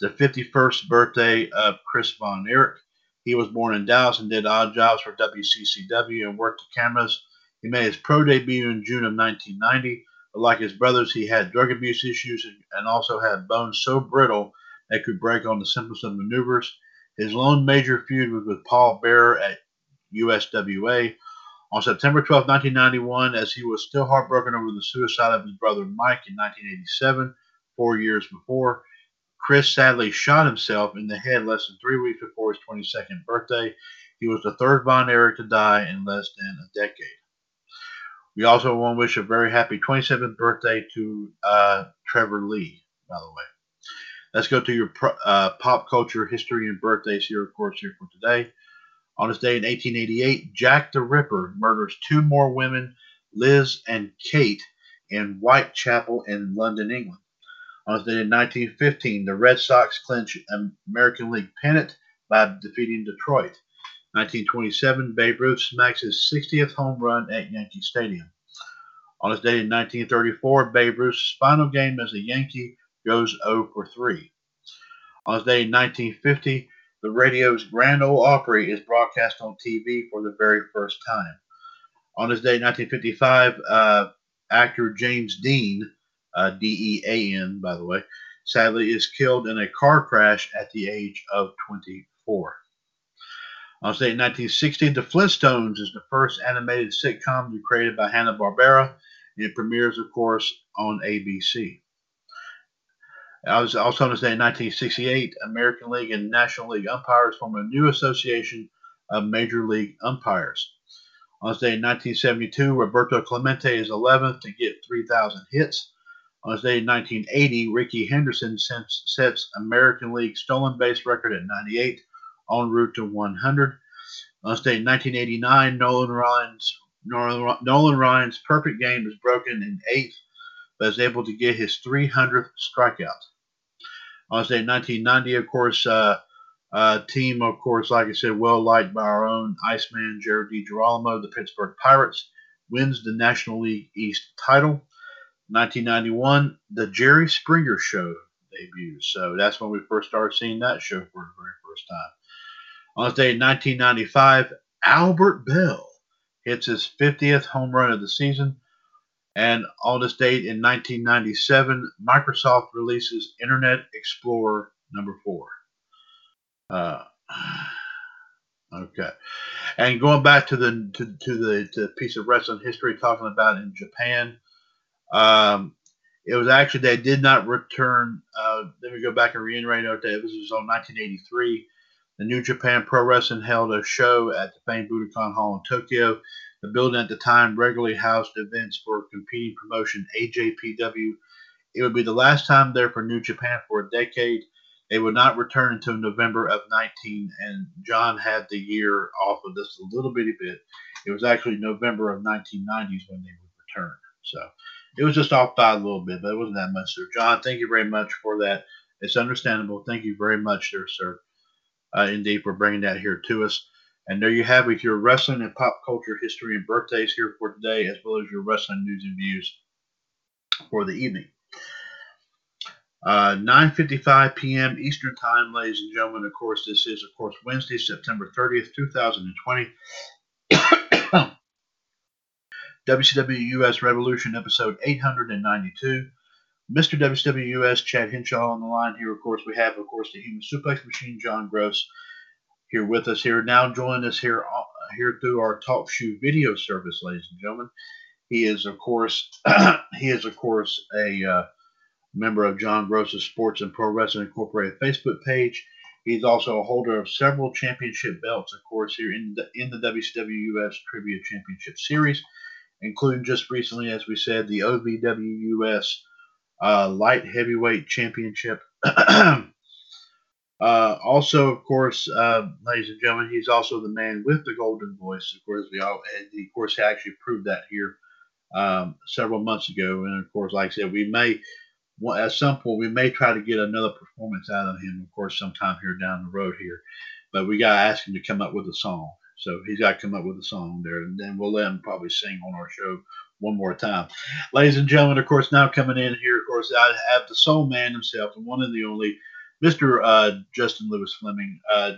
the 51st birthday of Chris Von Erich. He was born in Dallas and did odd jobs for WCCW and worked the cameras. He made his pro debut in June of 1990. But like his brothers, he had drug abuse issues and also had bones so brittle they could break on the simplest of maneuvers. His lone major feud was with Paul Bearer at USWA. On September 12, 1991, as he was still heartbroken over the suicide of his brother Mike in 1987, four years before. Chris sadly shot himself in the head less than three weeks before his 22nd birthday. He was the third Von Erich to die in less than a decade. We also want to wish a very happy 27th birthday to uh, Trevor Lee, by the way. Let's go to your uh, pop culture history and birthdays here, of course, here for today. On this day in 1888, Jack the Ripper murders two more women, Liz and Kate, in Whitechapel in London, England. On in 1915, the Red Sox clinch American League pennant by defeating Detroit. 1927, Babe Ruth smacks his 60th home run at Yankee Stadium. On this day in 1934, Babe Ruth's final game as a Yankee goes 0 for 3. On this day in 1950, the radio's Grand Ole Opry is broadcast on TV for the very first time. On this day in 1955, uh, actor James Dean uh, D E A N, by the way, sadly is killed in a car crash at the age of 24. On say 1960, The Flintstones is the first animated sitcom created by Hanna-Barbera. It premieres, of course, on ABC. I was also on in 1968, American League and National League umpires form a new association of Major League umpires. On in 1972, Roberto Clemente is 11th to get 3,000 hits. On this day in 1980, Rickey Henderson sets American League stolen base record at 98, en route to 100. On this day in 1989, Nolan Ryan's Nolan Ryan's perfect game is broken in eighth, but is able to get his 300th strikeout. On this day in 1990, of course, uh, uh, team, of course, like I said, well liked by our own Iceman Jared DiGirolamo, the Pittsburgh Pirates, wins the National League East title. 1991, The Jerry Springer Show debuts. So that's when we first started seeing that show for the very first time. On this day in 1995, Albert Belle hits his 50th home run of the season. And on this date in 1997, Microsoft releases Internet Explorer number four. Uh, (sighs) okay. And going back to the to, to the to piece of wrestling history talking about in Japan, um, it was actually they did not return. Uh, let me go back and reiterate that this was on 1983. The New Japan Pro Wrestling held a show at the famed Budokan Hall in Tokyo. The building at the time regularly housed events for competing promotion AJPW. It would be the last time there for New Japan for a decade. They would not return until November of 19, and John had the year off of this a little bitty bit. It was actually November of 1990s when they would return. So it was just off by a little bit, but it wasn't that much, sir. John, thank you very much for that. It's understandable. Thank you very much, there, sir. Uh, indeed, for bringing that here to us. And there you have it, your wrestling and pop culture history and birthdays here for today, as well as your wrestling news and views for the evening. Uh, 9.55 p.m. Eastern Time, ladies and gentlemen. Of course, this is, of course, Wednesday, September 30th, 2020. (coughs) WCW US Revolution, episode 892. Mr. WCW US, Chad Henshaw on the line here. Of course, we have, of course, the Human Suplex Machine, John Gross, here with us here. Now joining us here, uh, here through our TalkShoe video service, ladies and gentlemen. He is, of course, (clears throat) he is, of course, a uh, member of John Gross's Sports and Pro Wrestling Incorporated Facebook page. He's also a holder of several championship belts, of course, here in the in the WCW US Trivia Championship Series, including just recently, as we said, the OVWUS uh, Light Heavyweight Championship. (clears throat) uh, also, of course, uh, ladies and gentlemen, he's also the man with the golden voice. Of course, we all, of course, he actually proved that here um, several months ago. And of course, like I said, we may at some point we may try to get another performance out of him, of course, sometime here down the road here. But we got to ask him to come up with a song. So he's got to come up with a song there, and then we'll let him probably sing on our show one more time. Ladies and gentlemen, of course, now coming in here, of course, I have the soul man himself, the one and the only, Mr. Uh, Justin Lewis Fleming. Uh,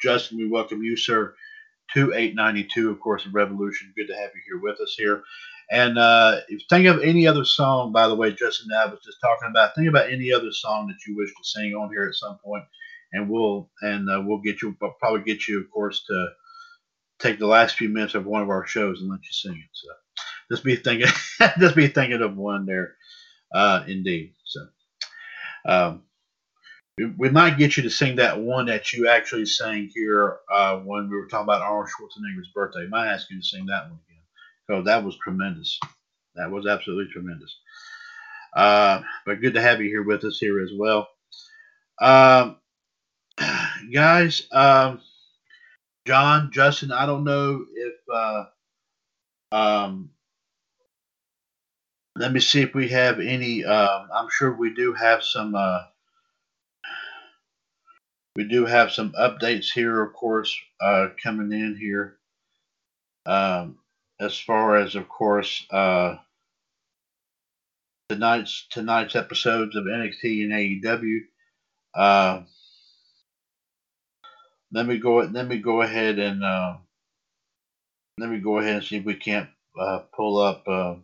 Justin, we welcome you, sir, to 892, of course, of Revolution. Good to have you here with us here. And uh, if think of any other song, by the way, Justin, I was just talking about. Think about any other song that you wish to sing on here at some point, and we'll and uh, we'll get you probably get you, of course, to take the last few minutes of one of our shows and let you sing it. So just be thinking, (laughs) just be thinking of one there, uh, indeed. So um, we, we, might get you to sing that one that you actually sang here uh, when we were talking about Arnold Schwarzenegger's birthday. I might ask you to sing that one again. because that was tremendous. That was absolutely tremendous. Uh, but good to have you here with us here as well. Um, (sighs) guys, um, John, Justin, I don't know if. Uh, um, let me see if we have any. Um, I'm sure we do have some. Uh, we do have some updates here, of course, uh, coming in here. Um, as far as, of course, uh, tonight's tonight's episodes of NXT and AEW. Let me go. Let me go ahead and uh, let me go ahead and see if we can't uh, pull up. Uh,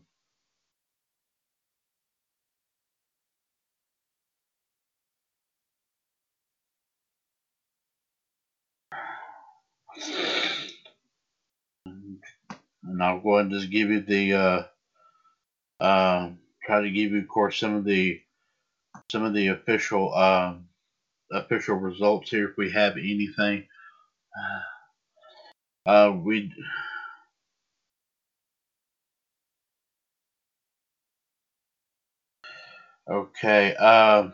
and I'll go ahead and just give you the uh, uh, try to give you, of course, some of the some of the official uh, official results here if we have anything. Uh, we. Okay. Um,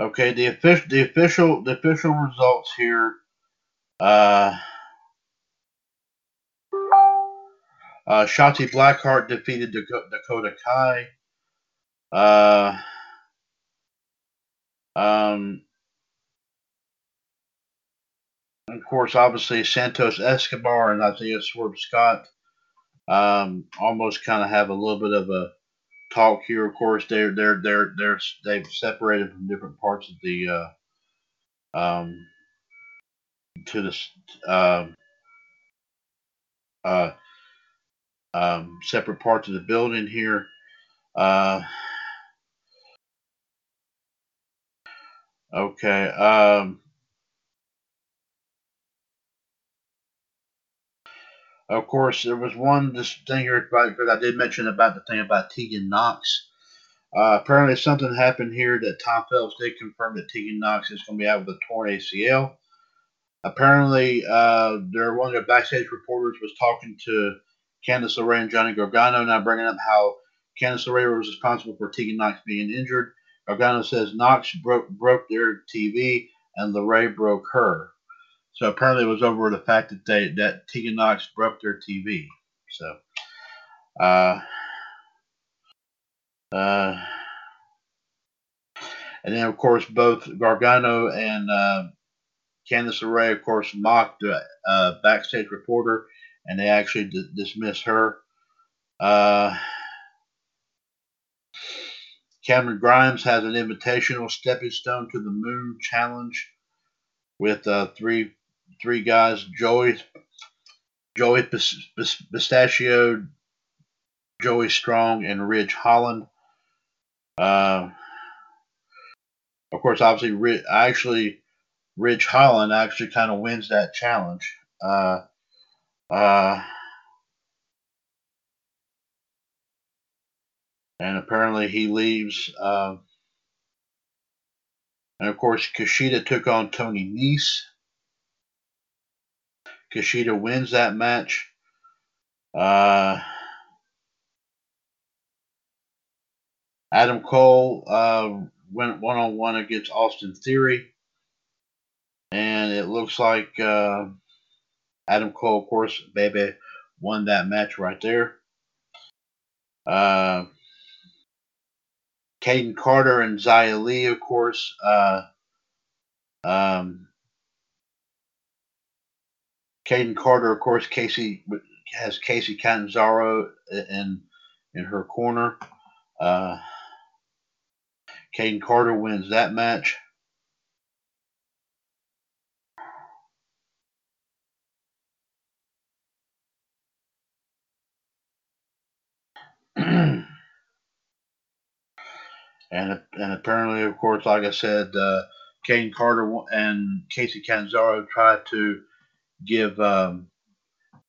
okay. The official the official the official results here. Uh, Uh, Blackheart defeated Dakota Kai. Uh, um, of course, obviously Santos Escobar and Isaiah Swerve Scott um, almost kind of have a little bit of a talk here. Of course, they're they're they're they're they've separated from different parts of the uh, um, to the um, uh, um, separate parts of the building here. Uh, okay. Um, of course, there was one this thing here because I did mention about the thing about Tegan Nox. Uh, apparently, something happened here that Tom Phillips did confirm that Tegan Nox is going to be out with a torn ACL. Apparently, uh, there one of the backstage reporters was talking to Candice LeRae and Johnny Gargano, now bringing up how Candice LeRae was responsible for Tegan Nox being injured. Gargano says Nox broke broke their TV and LeRae broke her. So apparently, it was over the fact that they that Tegan Nox broke their TV. So. Uh, uh, and then, of course, both Gargano and uh, Candice LeRae, of course, mocked the uh, backstage reporter, and they actually d- dismissed her. Uh, Cameron Grimes has an invitational stepping stone to the moon challenge with uh, three three guys: Joey, Joey Pistachio, Joey Strong, and Ridge Holland. Uh, of course, obviously, actually, Ridge Holland actually kind of wins that challenge. Uh, uh, and apparently, he leaves. Uh, and of course, Kushida took on Tony Nese. Kushida wins that match. Uh, Adam Cole uh, went one on one against Austin Theory. And it looks like uh, Adam Cole, of course, baby, won that match right there. Kayden Carter and Xia Li, of course. Uh, um, Kayden Carter, of course, Casey has Casey Catanzaro in in her corner. Uh, Kayden Carter wins that match. (clears throat) and and apparently, of course, like I said, uh, Kayden Carter and Casey Canzaro tried to give um,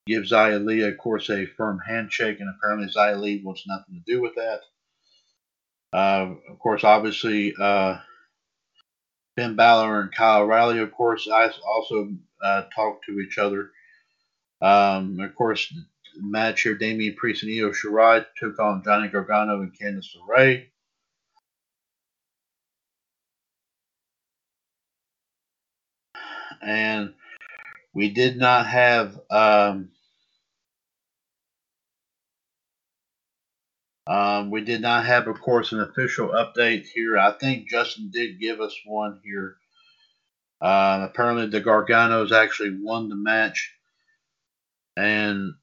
give Xia Li, of course, a firm handshake, and apparently Xia Li wants nothing to do with that. Uh, of course, obviously, uh, Finn Balor and Kyle O'Reilly, of course, I also uh, talked to each other. Um, of course, match here, Damian Priest and Io Shirai took on Johnny Gargano and Candice LeRae. And we did not have um, Um, we did not have, of course, an official update here. I think Justin did give us one here. Uh, apparently, the Garganos actually won the match, and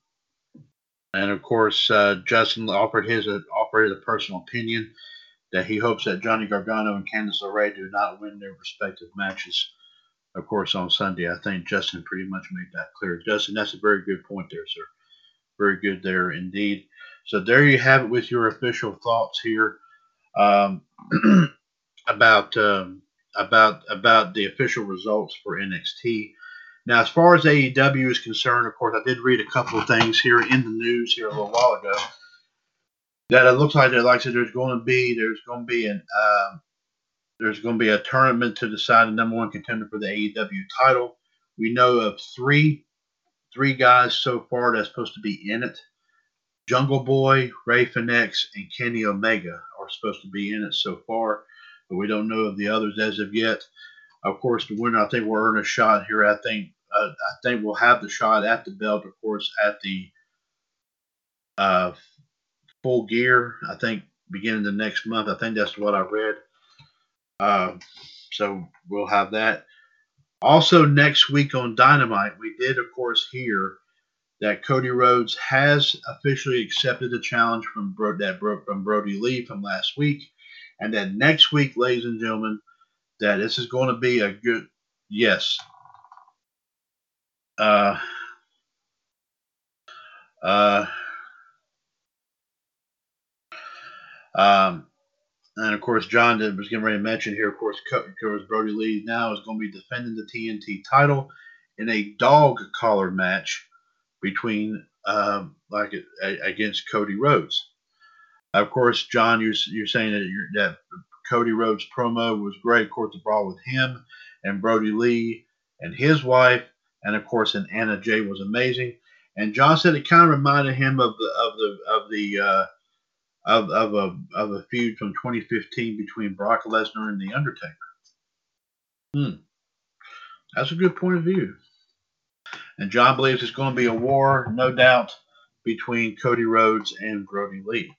and of course, uh, Justin offered his uh, offered a personal opinion that he hopes that Johnny Gargano and Candice LeRae do not win their respective matches. Of course, on Sunday, I think Justin pretty much made that clear. Justin, that's a very good point there, sir. Very good there indeed. So there you have it with your official thoughts here um, (clears throat) about um, about about the official results for NXT. Now, as far as AEW is concerned, of course, I did read a couple of things here in the news here a little while ago that it looks like that, like I said, there's going to be there's going to be an uh, there's going to be a tournament to decide the number one contender for the AEW title. We know of three three guys so far that's supposed to be in it. Jungle Boy, Rey Fenix, and Kenny Omega are supposed to be in it so far, but we don't know of the others as of yet. Of course, the winner, I think, will earn a shot here. I think, uh, I think we'll have the shot at the belt, of course, at the uh, full gear. I think beginning the next month. I think that's what I read. Uh, so we'll have that. Also, next week on Dynamite, we did, of course, hear that Cody Rhodes has officially accepted the challenge from Bro- that Bro- from Brodie Lee from last week, and that next week, ladies and gentlemen, that this is going to be a good yes. uh, uh, um, and of course, John was getting ready to mention here. Of course, of course, Brodie Lee now is going to be defending the TNT title in a dog collar match between um, like against Cody Rhodes. Of course, John, you're, you're saying that, you're, that Cody Rhodes promo was great. Of course, the brawl with him and Brodie Lee and his wife, and of course, and Anna Jay was amazing. And John said it kind of reminded him of the of the of the uh, of of a of a feud from 2015 between Brock Lesnar and The Undertaker. Hmm, that's a good point of view. And John believes it's going to be a war, no doubt, between Cody Rhodes and Brodie Lee.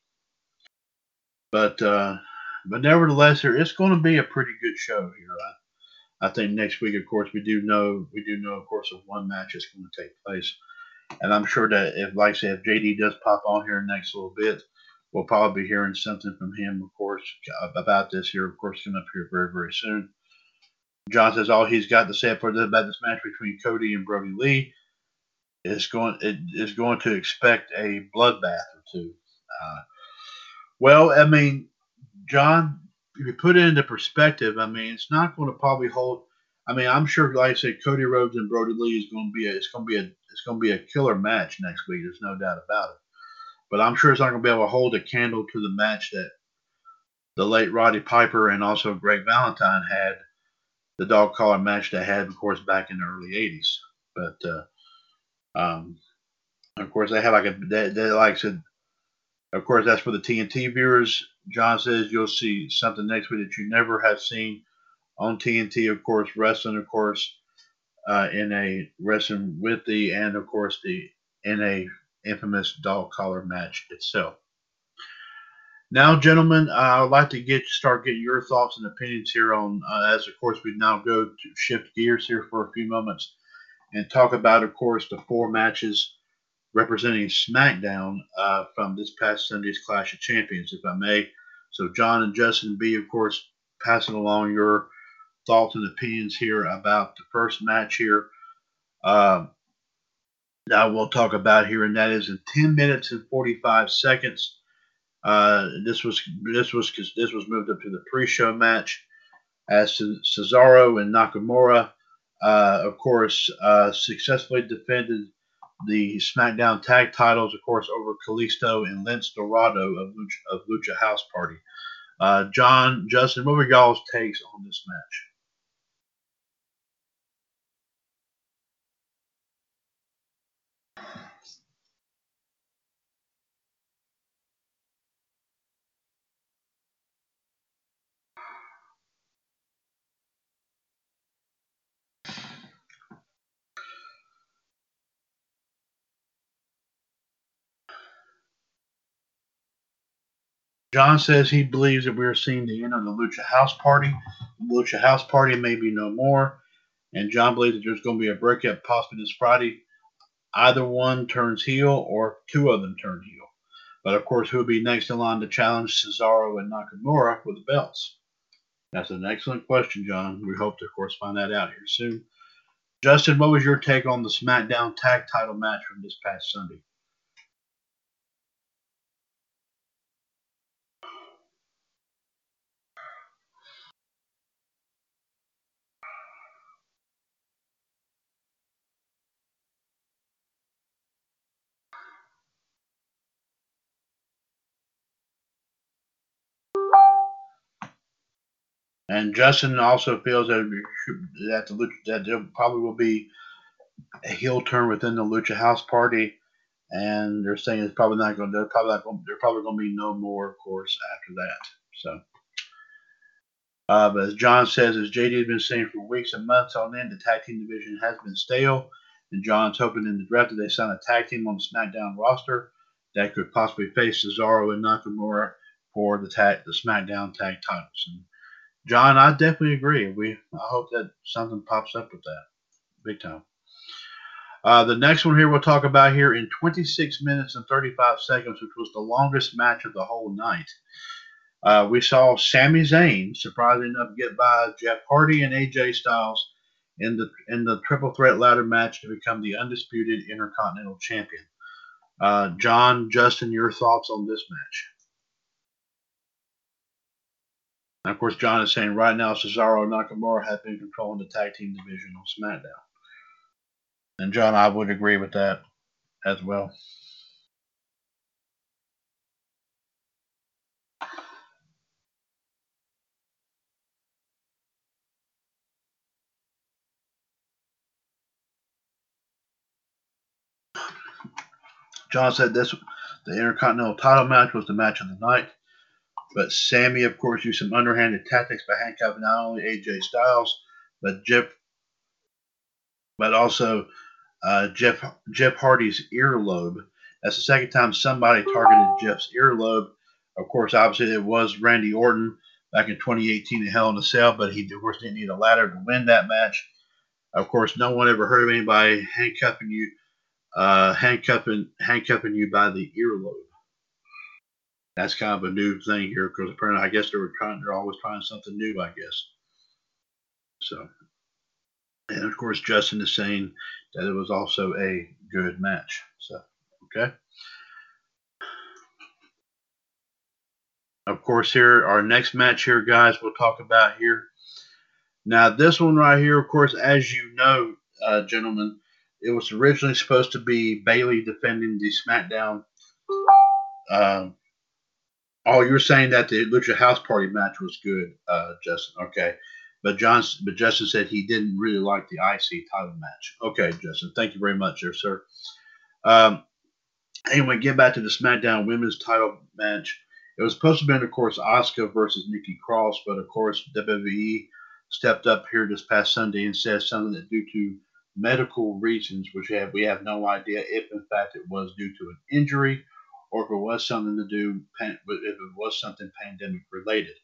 But uh, but nevertheless, there it's going to be a pretty good show here. I, I think next week, of course, we do know we do know, of course, of one match is going to take place, and I'm sure that if, like I said, if JD does pop on here next little bit, we'll probably be hearing something from him, of course, about this here, of course, coming up here very very soon. John says all he's got to say about this match between Cody and Brodie Lee is going it is going to expect a bloodbath or two. Uh, well, I mean, John, if you put it into perspective, I mean, it's not going to probably hold. I mean, I'm sure, like I said, Cody Rhodes and Brodie Lee is going to be a, it's going to be a, it's going to be a killer match next week. There's no doubt about it. But I'm sure it's not going to be able to hold a candle to the match that the late Roddy Piper and also Greg Valentine had, the dog collar match they had, of course, back in the early '80s. But uh, um, of course, they have like a they, they like I said of course, that's for the TNT viewers. John says you'll see something next week that you never have seen on TNT. Of course, wrestling, of course, uh, in a wrestling with the and of course the in a infamous dog collar match itself. Now, gentlemen, uh, I'd like to get start getting your thoughts and opinions here on uh, as of course we now go to shift gears here for a few moments and talk about, of course, the four matches representing SmackDown uh, from this past Sunday's Clash of Champions, if I may. So, John and Justin B, of course, passing along your thoughts and opinions here about the first match here. Uh, that we'll talk about here, and that is in 10 minutes and 45 seconds. Uh, this was this was this was moved up to the pre-show match as Cesaro and Nakamura, uh, of course, uh, successfully defended the SmackDown Tag Titles, of course, over Kalisto and Lince Dorado of Lucha, of Lucha House Party. Uh, John, Justin, what were y'all's takes on this match? John says he believes that we are seeing the end of the Lucha House Party. The Lucha House Party may be no more. And John believes that there's going to be a breakup possibly this Friday. Either one turns heel or two of them turn heel. But of course, who will be next in line to challenge Cesaro and Nakamura for the belts? That's an excellent question, John. We hope to, of course, find that out here soon. Justin, what was your take on the SmackDown Tag Title match from this past Sunday? And Justin also feels that that the that there probably will be a heel turn within the Lucha House Party, and they're saying it's probably not going. They're probably not. They're probably going to be no more, of course, after that. So, uh, but as John says, as JD has been saying for weeks and months on end, the tag team division has been stale, and John's hoping in the draft that they sign a tag team on the SmackDown roster that could possibly face Cesaro and Nakamura for the tag the SmackDown tag titles. And John, I definitely agree. We I hope that something pops up with that, big time. Uh, the next one here we'll talk about here in 26 minutes and 35 seconds, which was the longest match of the whole night. Uh, we saw Sami Zayn, surprisingly enough, get by Jeff Hardy and AJ Styles in the in the triple threat ladder match to become the undisputed Intercontinental Champion. Uh, John, Justin, your thoughts on this match? And of course, John is saying right now Cesaro and Nakamura have been controlling the tag team division on SmackDown. And John, I would agree with that as well. John said this the Intercontinental title match was the match of the night. But Sami, of course, used some underhanded tactics by handcuffing not only AJ Styles, but Jeff, but also uh, Jeff Jeff Hardy's earlobe. That's the second time somebody targeted Jeff's earlobe. Of course, obviously it was Randy Orton back in 2018 in Hell in a Cell, but he of course didn't need a ladder to win that match. Of course, no one ever heard of anybody handcuffing you, uh, handcuffing handcuffing you by the earlobe that's kind of a new thing here because apparently I guess they were trying they're always trying something new, I guess. So and of course Justin is saying that it was also a good match. So okay. Of course, here our next match here, guys, we'll talk about here. Now, this one right here, of course, as you know, uh, gentlemen, it was originally supposed to be Bayley defending the SmackDown uh, Oh, you were saying that the Lucha House Party match was good, uh, Justin. Okay, but John, but Justin said he didn't really like the IC title match. Okay, Justin, thank you very much, there, sir. Um, anyway, get back to the SmackDown Women's Title match. It was supposed to be, of course, Asuka versus Nikki Cross, but of course WWE stepped up here this past Sunday and said something that due to medical reasons, which have, we have no idea if in fact it was due to an injury or if it was something to do, if it was something pandemic related.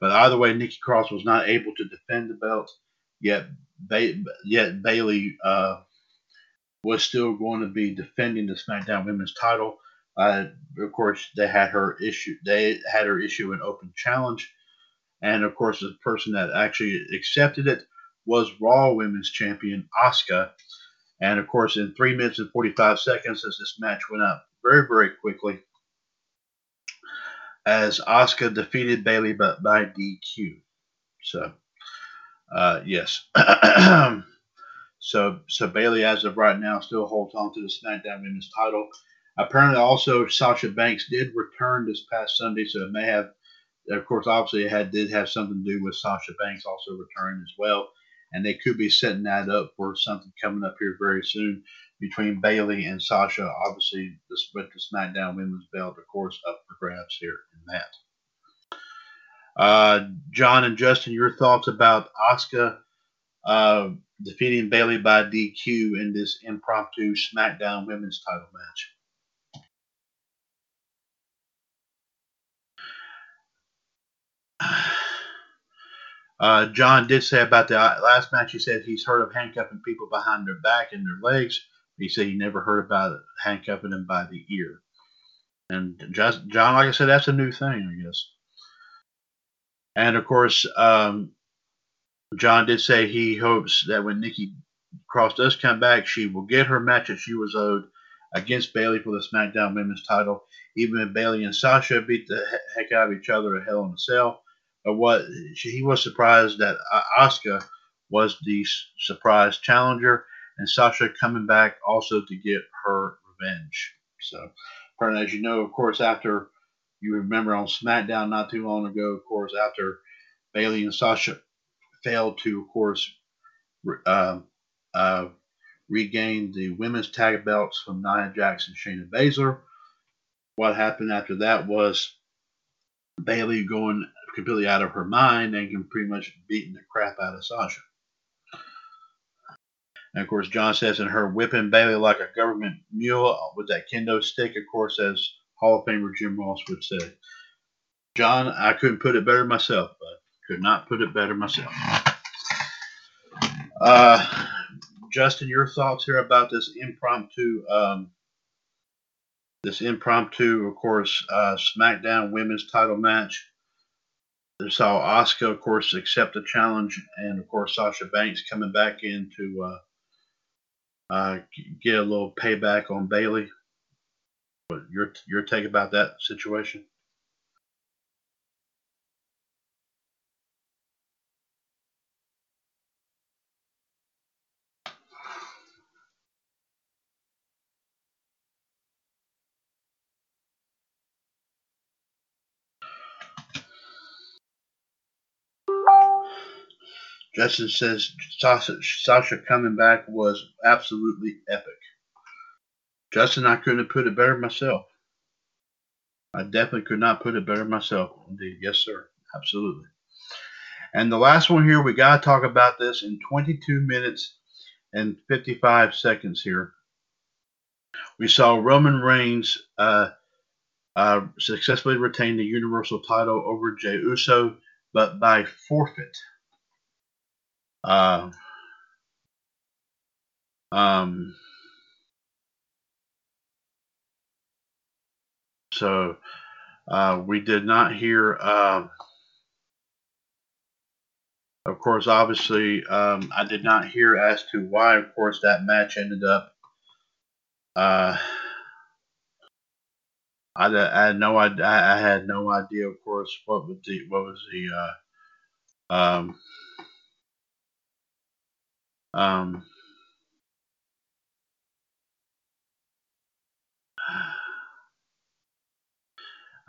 But either way, Nikki Cross was not able to defend the belt. Yet, ba- yet Bayley uh, was still going to be defending the SmackDown Women's Title. Uh, of course, they had her issue. They had her issue an open challenge, and of course, the person that actually accepted it was Raw Women's Champion Asuka. And of course, in three minutes and 45 seconds, as this match went up, very, very quickly as Asuka defeated Bayley but by DQ. So, uh, yes. (clears throat) so, so Bayley, as of right now, still holds on to the SmackDown Women's title. Apparently, also Sasha Banks did return this past Sunday, so it may have, of course, obviously it had did have something to do with Sasha Banks also returning as well, and they could be setting that up for something coming up here very soon between Bayley and Sasha. Obviously, this the SmackDown Women's Belt, of course, up for grabs here in that. Uh, John and Justin, your thoughts about Asuka uh, defeating Bayley by DQ in this impromptu SmackDown Women's Title match? (sighs) Uh, John did say about the last match. He said he's heard of handcuffing people behind their back and their legs. He said he never heard about handcuffing him by the ear. And just, John, like I said, that's a new thing, I guess. And of course, um, John did say he hopes that when Nikki Cross does come back, she will get her match that she was owed against Bayley for the SmackDown Women's title. Even if Bayley and Sasha beat the heck out of each other at Hell in a Cell. But what he was surprised that Asuka was the surprise challenger and Sasha coming back also to get her revenge. So, and as you know, of course, after you remember on SmackDown not too long ago, of course, after Bayley and Sasha failed to, of course, uh, uh, regain the women's tag belts from Nia and Shayna Baszler. What happened after that was Bayley going completely out of her mind and pretty much beating the crap out of Sasha. And of course, John says, in her whipping Bayley like a government mule with that kendo stick, of course, as Hall of Famer Jim Ross would say. John, I couldn't put it better myself, but could not put it better myself. Uh, Justin, your thoughts here about this impromptu, um, this impromptu, of course, uh, SmackDown Women's Title match. They saw Asuka, of course, accept the challenge, and of course Sasha Banks coming back in to uh, uh, get a little payback on Bayley. What your your take about that situation? Justin says Sasha, Sasha coming back was absolutely epic. Justin, I couldn't have put it better myself. I definitely could not put it better myself. Indeed. Yes, sir. Absolutely. And the last one here, we got to talk about this in 22 minutes and 55 seconds here. We saw Roman Reigns uh, uh, successfully retain the Universal title over Jey Uso, but by forfeit. Uh, um, so uh, we did not hear, uh, of course, obviously, um, I did not hear as to why, of course, that match ended up. Uh, I, I had no I, I had no idea, of course, what was the what was the uh, um, um,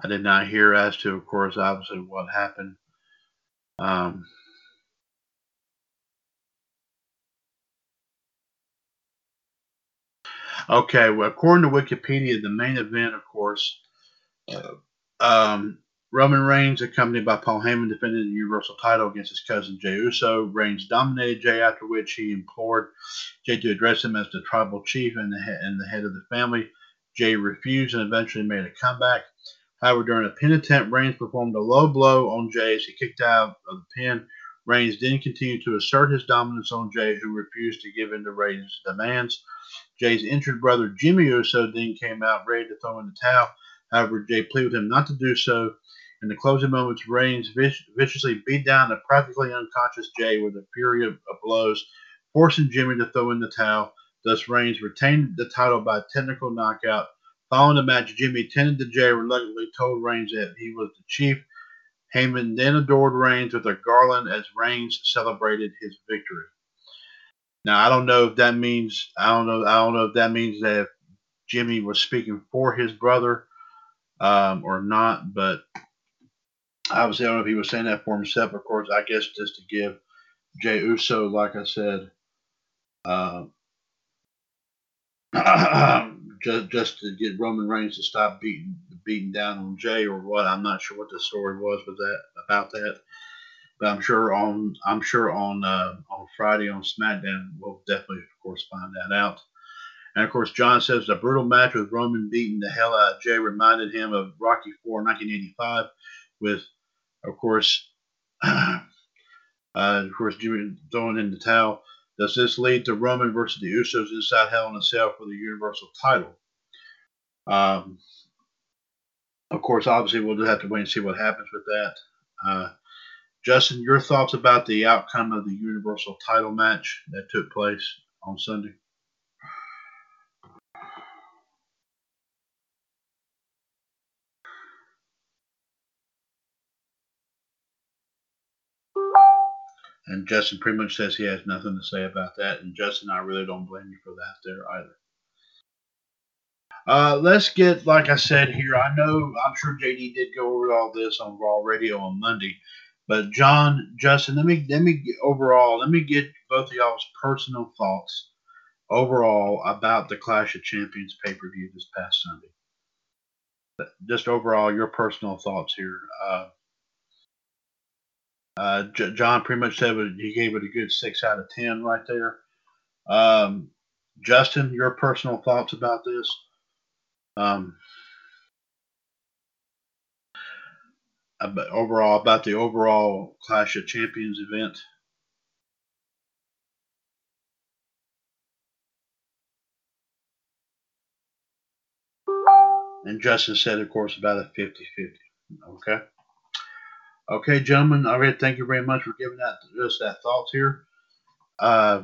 I did not hear as to, of course, obviously what happened. Um, okay, well, according to Wikipedia, the main event, of course, uh, um, Roman Reigns, accompanied by Paul Heyman, defended the Universal title against his cousin Jey Uso. Reigns dominated Jey, after which he implored Jey to address him as the tribal chief and the, head, and the head of the family. Jey refused and eventually made a comeback. However, during a pin attempt, Reigns performed a low blow on Jey as he kicked out of the pin. Reigns then continued to assert his dominance on Jey, who refused to give in to Reigns' demands. Jey's injured brother Jimmy Uso then came out ready to throw in the towel. However, Jey pleaded with him not to do so. In the closing moments, Reigns viciously beat down the practically unconscious Jey with a fury of, of blows, forcing Jimmy to throw in the towel. Thus, Reigns retained the title by technical knockout. Following the match, Jimmy tended to Jey reluctantly told Reigns that he was the chief. Heyman then adored Reigns with a garland as Reigns celebrated his victory. Now I don't know if that means I don't know I don't know if that means that Jimmy was speaking for his brother um, or not, but obviously I don't know if he was saying that for himself. Of course, I guess just to give Jey Uso, like I said, uh, (clears throat) just just to get Roman Reigns to stop beating beating down on Jey or what. I'm not sure what the story was with that about that, but I'm sure on I'm sure on uh, on Friday on SmackDown we'll definitely of course find that out. And of course, John says the brutal match with Roman beating the hell out of Jey reminded him of Rocky IV 1985, with of course, (clears throat) uh, of course Jimmy throwing in the towel. Does this lead to Roman versus the Usos inside Hell in a Cell for the Universal title? Um, of course, obviously, we'll just have to wait and see what happens with that. Uh, Justin, your thoughts about the outcome of the Universal title match that took place on Sunday? And Justin pretty much says he has nothing to say about that. And Justin, I really don't blame you for that there either. Uh, let's get, like I said here, I know, I'm sure JD did go over all this on Raw Radio on Monday. But John, Justin, let me let me overall, let me get both of y'all's personal thoughts overall about the Clash of Champions pay per view this past Sunday. Just overall, your personal thoughts here. Uh, uh, J- John pretty much said he gave it a good six out of ten right there. Um, Justin, your personal thoughts about this? Um, about overall about the overall Clash of Champions event. And Justin said, of course, about a 50 50. Okay. Okay, gentlemen. All right. Thank you very much for giving that just that thoughts here. Uh,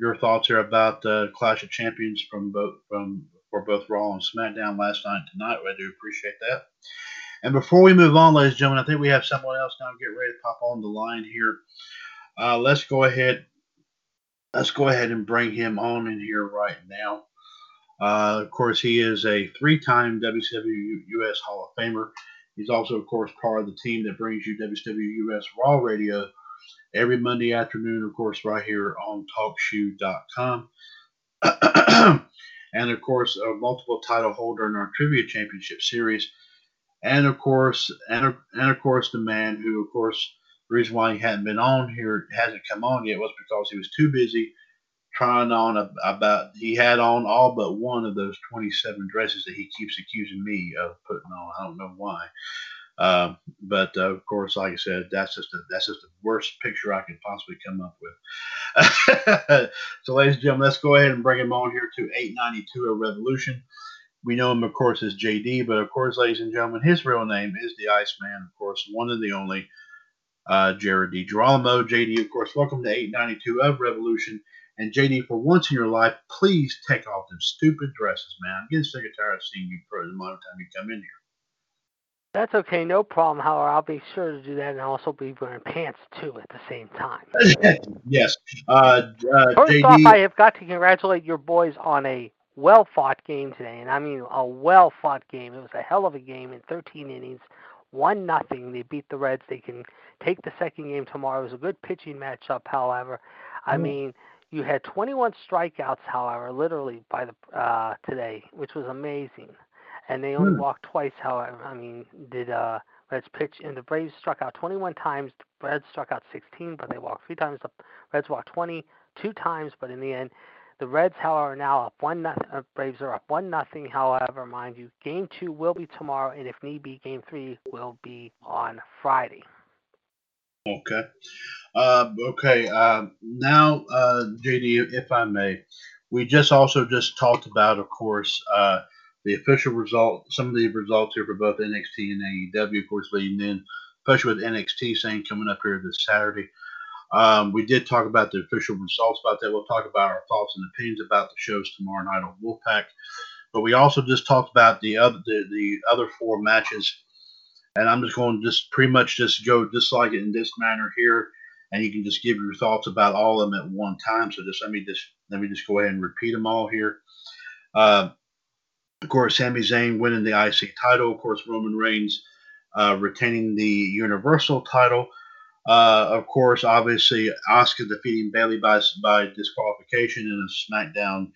your thoughts here about the uh, Clash of Champions from both from for both Raw and SmackDown last night and tonight. I do appreciate that. And before we move on, ladies and gentlemen, I think we have someone else now get ready to pop on the line here. Uh, let's go ahead. Let's go ahead and bring him on in here right now. Uh, of course, he is a three-time WCW US Hall of Famer. He's also, of course, part of the team that brings you WCW US Raw Radio every Monday afternoon, of course, right here on TalkShoe.com. (clears throat) and, of course, a multiple title holder in our Trivia Championship Series. And, of course, and, and of course, the man who, of course, the reason why he hadn't been on here, hasn't come on yet, was because he was too busy trying on a, about he had on all but one of those 27 dresses that he keeps accusing me of putting on. I don't know why. Uh, but uh, of course, like I said, that's just a, that's just the worst picture I could possibly come up with. (laughs) so, ladies and gentlemen, let's go ahead and bring him on here to 892 of Revolution. We know him, of course, as JD, but of course, ladies and gentlemen, his real name is the Iceman, of course, one and the only uh, Jared DiGirolamo. JD, of course, welcome to 892 of Revolution. And JD, for once in your life, please take off them stupid dresses, man. I'm getting sick and tired of seeing you for the amount of time you come in here. That's okay, no problem. However, I'll be sure to do that and also be wearing pants too at the same time. (laughs) yes. Uh, uh, First JD, off, I have got to congratulate your boys on a well fought game today, and I mean a well fought game. It was a hell of a game in 13 innings, one nothing. They beat the Reds. They can take the second game tomorrow. It was a good pitching matchup. However, I mm. mean you had 21 strikeouts, however, literally by the uh, today, which was amazing and they only hmm. walked twice. However, I mean, did uh, Reds pitch and the Braves struck out 21 times. The Reds struck out 16, but they walked three times. The Reds walked 22 times, but in the end, the Reds, however, are now up one. Uh, Braves are up one nothing. However, mind you, Game two will be tomorrow, and if need be, Game three will be on Friday. Okay. Uh, okay. Uh, now, uh, JD, if I may, we just also just talked about, of course, uh, the official result, some of the results here for both NXT and AEW, of course, leading in, especially with NXT saying coming up here this Saturday. Um, we did talk about the official results about that. We'll talk about our thoughts and opinions about the shows tomorrow night on Wolfpack. But we also just talked about the other the, the other four matches, and I'm just going to just pretty much just go just like it in this manner here, and you can just give your thoughts about all of them at one time. So just let me just let me just go ahead and repeat them all here. Uh, of course, Sami Zayn winning the IC title. Of course, Roman Reigns uh, retaining the Universal title. Uh, of course, obviously, Asuka defeating Bayley by, by disqualification in a SmackDown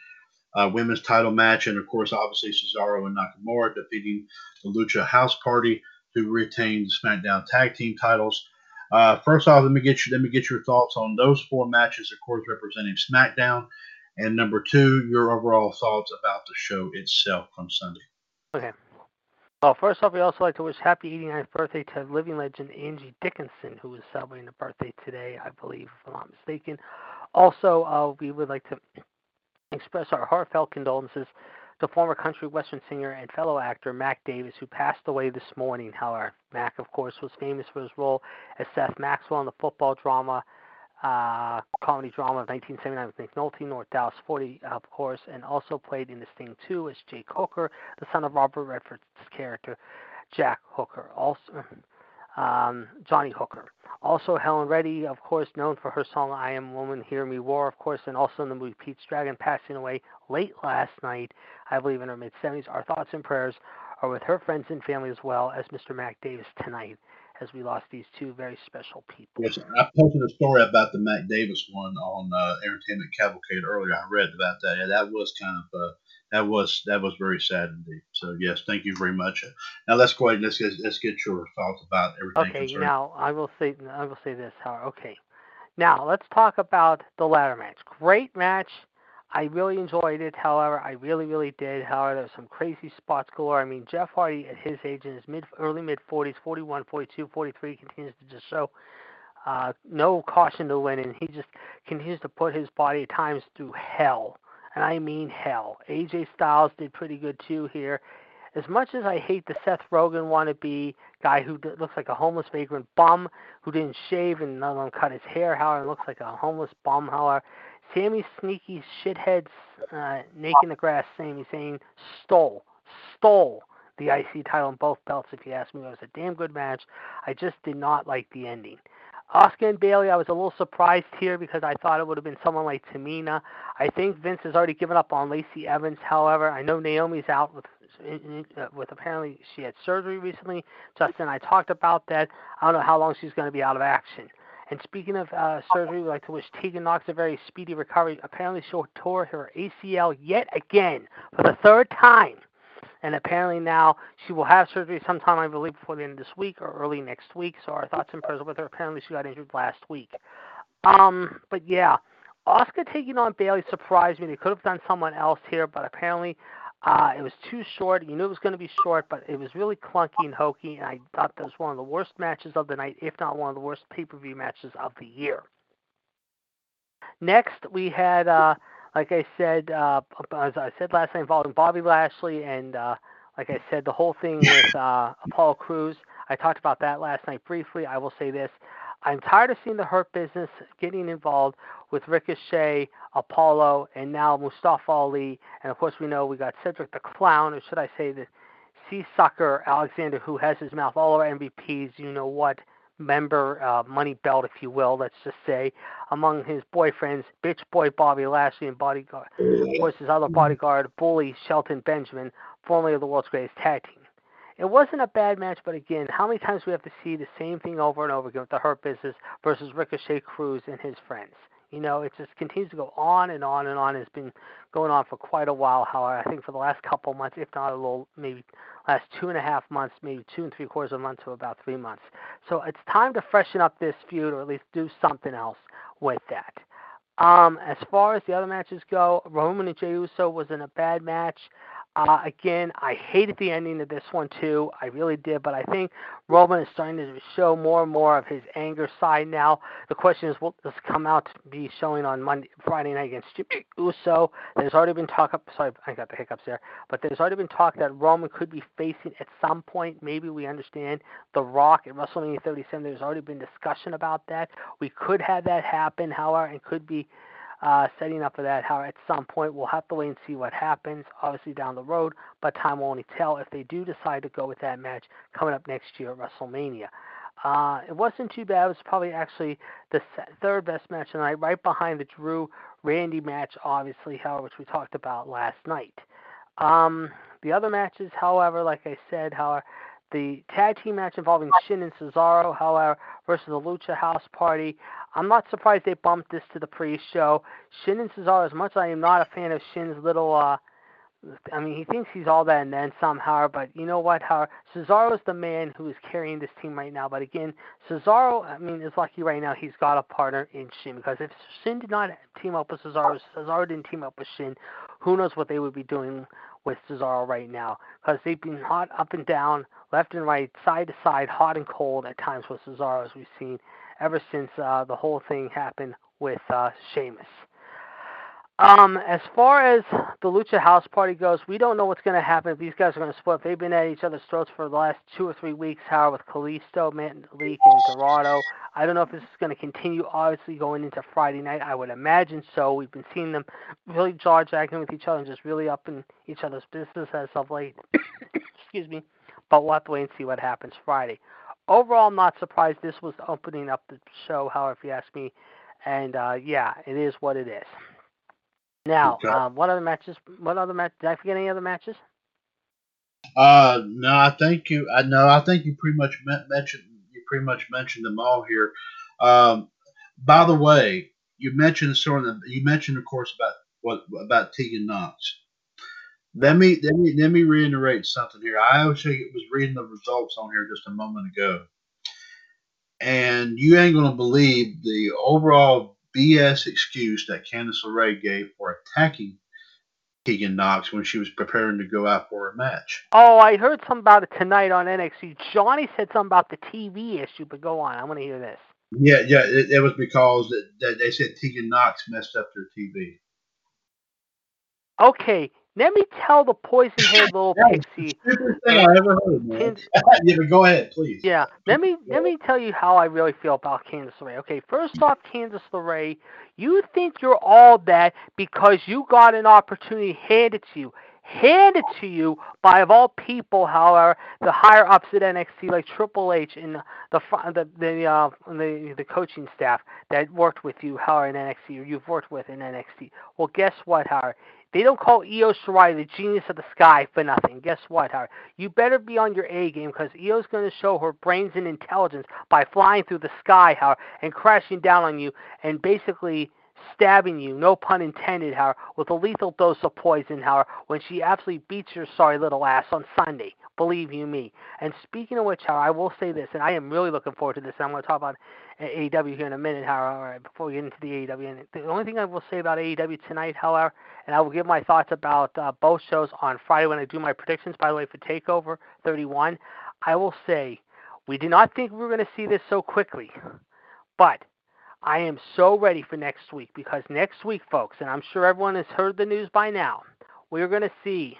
uh, women's title match. And of course, obviously, Cesaro and Nakamura defeating the Lucha House Party to retain the SmackDown tag team titles. Uh, first off, let me get you let me get your thoughts on those four matches, of course, representing SmackDown. And number two, your overall thoughts about the show itself on Sunday. Okay. Well, first off, we also like to wish happy 89th birthday to living legend Angie Dickinson, who is celebrating a birthday today, I believe, if I'm not mistaken. Also, uh, we would like to (clears throat) express our heartfelt condolences to former country western singer and fellow actor Mac Davis, who passed away this morning. However, Mac, of course, was famous for his role as Seth Maxwell in the football drama uh, comedy drama of 1979 with Nick Nolte, North Dallas 40, of course, and also played in The Sting 2 as Jake Hooker, the son of Robert Redford's character, Jack Hooker. Also, um, Johnny Hooker. Also, Helen Reddy, of course, known for her song I Am Woman, Hear Me Roar, of course, and also in the movie Pete's Dragon, passing away late last night, I believe in her mid 70s. Our thoughts and prayers are with her friends and family as well as Mr. Mac Davis tonight as we lost these two very special people. Yes, I posted a story about the Mac Davis one on uh, Entertainment Cavalcade earlier. I read about that. Yeah, that was kind of uh, that was that was very sad indeed. So yes, thank you very much. Now let's go ahead and let's get let's get your thoughts about everything. Okay, concerned. now I will say I will say this. Howard. Okay, now let's talk about the ladder match. Great match. I really enjoyed it. However, I really, really did. However, there's some crazy spots galore. I mean, Jeff Hardy at his age in his mid, early mid 40s, 41, 42, 43, continues to just show uh, no caution to win, and he just continues to put his body at times through hell, and I mean hell. AJ Styles did pretty good too here. as much as I hate the Seth Rogen wannabe guy who looks like a homeless vagrant bum who didn't shave and none of them cut his hair, however, looks like a homeless bum, however, Sami Sneaky shitheads uh, Naked in the Grass Sami Zayn stole, stole the IC title in both belts, if you ask me. It was a damn good match. I just did not like the ending. Asuka and Bayley, I was a little surprised here because I thought it would have been someone like Tamina. I think Vince has already given up on Lacey Evans. However, I know Naomi's out with uh, with apparently she had surgery recently. Justin I talked about that. I don't know how long she's going to be out of action. And speaking of uh, surgery, we'd like to wish Tegan Nox a very speedy recovery. Apparently, she tore her ACL yet again for the third time. And apparently now she will have surgery sometime, I believe, before the end of this week or early next week. So our thoughts and prayers with her. Apparently she got injured last week. Um, but yeah, Asuka taking on Bayley surprised me. They could have done someone else here, but apparently uh, it was too short. You knew it was going to be short, but it was really clunky and hokey, and I thought that was one of the worst matches of the night, if not one of the worst pay-per-view matches of the year. Next, we had, uh, like I said, uh, as I said last night, involving Bobby Lashley, and uh, like I said, the whole thing with uh, Apollo Crews. I talked about that last night briefly. I will say this: I'm tired of seeing the Hurt Business getting involved with Ricochet, Apollo, and now Mustafa Ali. And of course, we know we got Cedric the Clown, or should I say the Sea Sucker Alexander, who has his mouth all over MVP's, you know what, member uh, money belt, if you will, let's just say, among his boyfriends, bitch boy Bobby Lashley and bodyguard, of course, his other bodyguard, bully Shelton Benjamin, formerly of the world's greatest tag team. It wasn't a bad match, but again, how many times we have to see the same thing over and over again with the Hurt Business versus Ricochet Crews and his friends? You know, it just continues to go on and on and on. It's been going on for quite a while. However, I think for the last couple months, if not a little, maybe last two and a half months, maybe two and three quarters of a month to about three months. So it's time to freshen up this feud, or at least do something else with that. Um, as far as the other matches go, Roman and Jey Uso was in a bad match. Uh, again, I hated the ending of this one too. I really did, but I think Roman is starting to show more and more of his anger side now. The question is, will this come out to be showing on Monday, Friday night against Jimmy Uso? There's already been talk. Up, sorry, I got the hiccups there. But there's already been talk that Roman could be facing at some point. Maybe we understand The Rock at WrestleMania 37. There's already been discussion about that. We could have that happen, however, and could be uh, setting up for that. How at some point we'll have to wait and see what happens, obviously down the road, but time will only tell if they do decide to go with that match coming up next year at WrestleMania. Uh, it wasn't too bad. It was probably actually the third best match tonight, right behind the Drew Randy match, obviously, however, which we talked about last night. Um, the other matches, however, like I said, however, the tag team match involving Shin and Cesaro, however, versus the Lucha House Party. I'm not surprised they bumped this to the pre-show. Shin and Cesaro, as much as I am not a fan of Shin's little, uh, I mean, he thinks he's all that and then somehow, but you know what? How Cesaro is the man who is carrying this team right now. But again, Cesaro, I mean, is lucky right now he's got a partner in Shin because if Shin did not team up with Cesaro, Cesaro didn't team up with Shin, who knows what they would be doing with Cesaro right now because they've been hot up and down, left and right, side to side, hot and cold at times with Cesaro, as we've seen ever since uh, the whole thing happened with uh, Sheamus. Um, as far as the Lucha House Party goes, we don't know what's going to happen these guys are going to split. They've been at each other's throats for the last two or three weeks, however, with Kalisto, Leak, and Dorado. I don't know if this is going to continue, obviously, going into Friday night. I would imagine so. We've been seeing them really jaw jacking with each other and just really up in each other's business as of late. (coughs) Excuse me. But we'll have to wait and see what happens Friday. Overall, I'm not surprised this was opening up the show, however, if you ask me. And uh, yeah, it is what it is. Now, okay. um, what other matches? What other match? Did I forget any other matches? Uh, no, I think you. I know. I think you pretty much mentioned. You pretty much mentioned them all here. Um, by the way, you mentioned sort of. You mentioned, of course, about what about Tegan Nox. Let me let me let me reiterate something here. I actually was reading the results on here just a moment ago, and you ain't gonna believe the overall BS excuse that Candice LeRae gave for attacking Tegan Nox when she was preparing to go out for a match. Oh, I heard something about it tonight on NXT. Johnny said something about the TV issue, but go on. I want to hear this. Yeah, yeah, it, it was because they said Tegan Nox messed up their TV. Okay, let me tell the poison-haired little (laughs) That pixie. the stupidest thing I ever heard, man. Candice- (laughs) yeah, but go ahead, please. Yeah, let me let me tell you how I really feel about Candice LeRae. Okay, first off, Candice LeRae, you think you're all that because you got an opportunity handed to you, handed to you by of all people, however, the higher ups at NXT like Triple H and the the the uh, the the coaching staff that worked with you, Howard, in NXT, or you've worked with in NXT. Well, guess what, Howard? They don't call Io Shirai the genius of the sky for nothing. Guess what, Howard? You better be on your A game because Io's going to show her brains and intelligence by flying through the sky, Howard, and crashing down on you and basically stabbing you, no pun intended, Howard, with a lethal dose of poison, Howard, when she absolutely beats your sorry little ass on Sunday. Believe you me. And speaking of which, Howard, I will say this, and I am really looking forward to this. And I'm going to talk about AEW here in a minute, Howard, all right, before we get into the AEW. And the only thing I will say about AEW tonight, however, and I will give my thoughts about uh, both shows on Friday when I do my predictions, by the way, for TakeOver 31. I will say we did not think we were going to see this so quickly, but I am so ready for next week because next week, folks, and I'm sure everyone has heard the news by now, we're going to see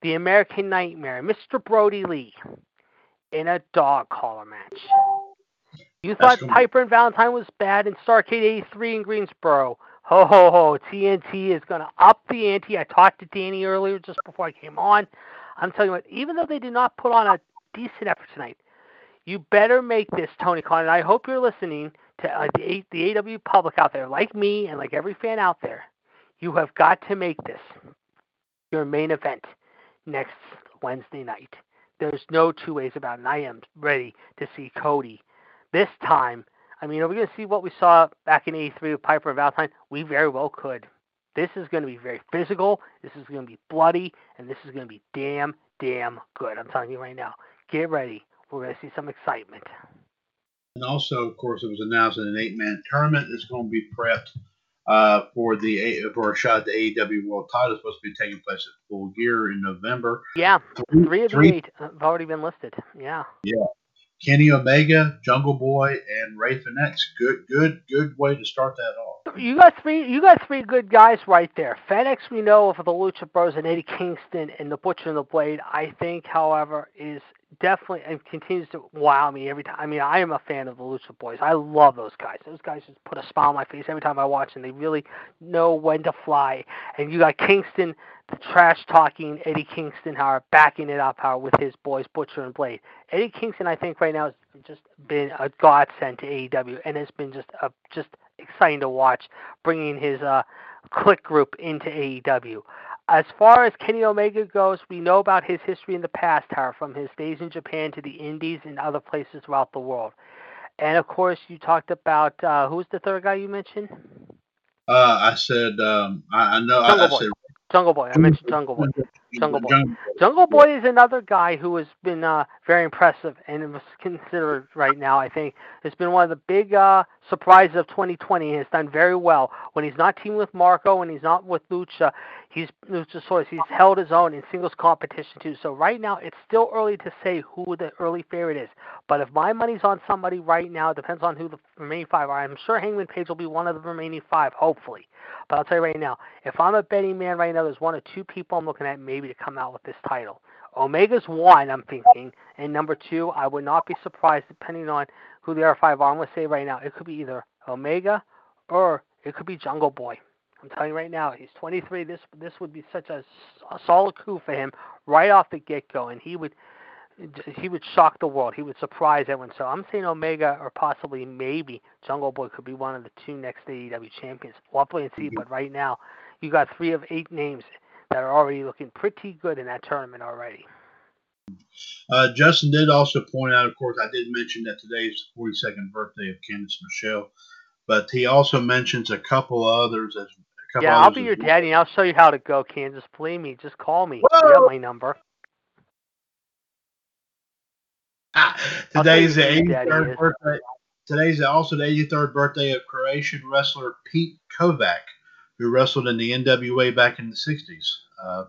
the American Nightmare, Mr. Brodie Lee, in a dog collar match. You thought Piper and Valentine was bad in Starcade 83 in Greensboro. Ho ho ho! TNT is going to up the ante. I talked to Danny earlier just before I came on. I'm telling you what, even though they did not put on a decent effort tonight, you better make this Tony Khan. And I hope you're listening to uh, the the AW public out there, like me and like every fan out there. You have got to make this your main event next Wednesday night. There's no two ways about it. And I am ready to see Cody this time. I mean, are we going to see what we saw back in '83 with Piper and Valentine? We very well could. This is going to be very physical. This is going to be bloody, and this is going to be damn, damn good. I'm telling you right now. Get ready. We're going to see some excitement. And also, of course, it was announced that an eight-man tournament is going to be prepped uh, for the A- for a shot at the AEW World Title. It's supposed to be taking place at Full Gear in November. Yeah, three of the three- eight have already been listed. Yeah. Yeah. Kenny Omega, Jungle Boy, and Rey Fenix. Good, good, good way to start that off. You got three. You got three good guys right there. Fenix, we know of the Lucha Bros and Eddie Kingston and the Butcher and the Blade. I think, however, is definitely and continues to wow me every time. I mean, I am a fan of the Lucha Boys. I love those guys. Those guys just put a smile on my face every time I watch them. They really know when to fly. And you got Kingston, the trash talking Eddie Kingston, Howard, backing it up, Howard, with his boys Butcher and Blade. Eddie Kingston, I think, right now has just been a godsend to AEW, and it's been just a just exciting to watch, bringing his uh, click group into AEW. As far as Kenny Omega goes, we know about his history in the past, Howard, from his days in Japan to the Indies and other places throughout the world. And of course, you talked about uh, who's the third guy you mentioned? Uh, I said, um, I, I know, I, Jungle I Boy. said, Jungle Boy. I mentioned Jungle Boy. Jungle Boy. Jungle Boy is another guy who has been uh, very impressive and was considered right now. I think has been one of the big uh, surprises of 2020. He has done very well when he's not teaming with Marko and he's not with Lucha. He's Luchasaurus. He's held his own in singles competition too. So right now it's still early to say who the early favorite is. But if my money's on somebody right now, it depends on who the remaining five are. I'm sure Hangman Page will be one of the remaining five, hopefully. But I'll tell you right now, if I'm a betting man right now, there's one or two people I'm looking at maybe to come out with this title. Omega's one, I'm thinking, and number two, I would not be surprised depending on who the other five are. I'm going to say right now, it could be either Omega or it could be Jungle Boy. I'm telling you right now, he's 23. This this would be such a, a solid coup for him right off the get go, and he would he would shock the world. He would surprise everyone. So I'm saying Omega or possibly maybe Jungle Boy could be one of the two next AEW champions. We'll wait and see. Mm-hmm. But right now, you got three of eight names that are already looking pretty good in that tournament already. Uh, Justin did also point out, of course, I did mention that today is the 42nd birthday of Candice Michelle, but he also mentions a couple others as a couple Yeah, I'll be your well. daddy, and I'll show you how to go, Kansas. Believe me, just call me. You got my number. Ah, I'll tell you today's the who your daddy 83rd is. birthday. Today's also the 83rd birthday of Croatian wrestler Pete Kovac, who wrestled in the NWA back in the 60s. Uh,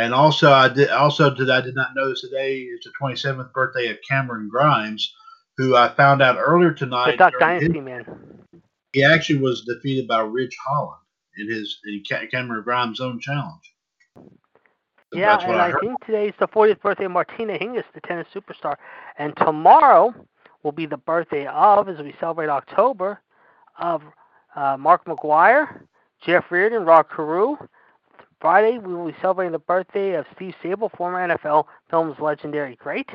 and also, I did also did I did not notice today is the 27th birthday of Cameron Grimes, who I found out earlier The tonight. Duck during his- man. he actually was defeated by Ridge Holland in his in Cameron Grimes' own challenge. Yeah, and I I, think today's the 40th birthday of Martina Hingis, the tennis superstar. And tomorrow will be the birthday of, as we celebrate October, of uh, Mark McGwire, Jeff Reardon, Rod Carew. Friday, we will be celebrating the birthday of Steve Sabol, former NFL Films legendary great.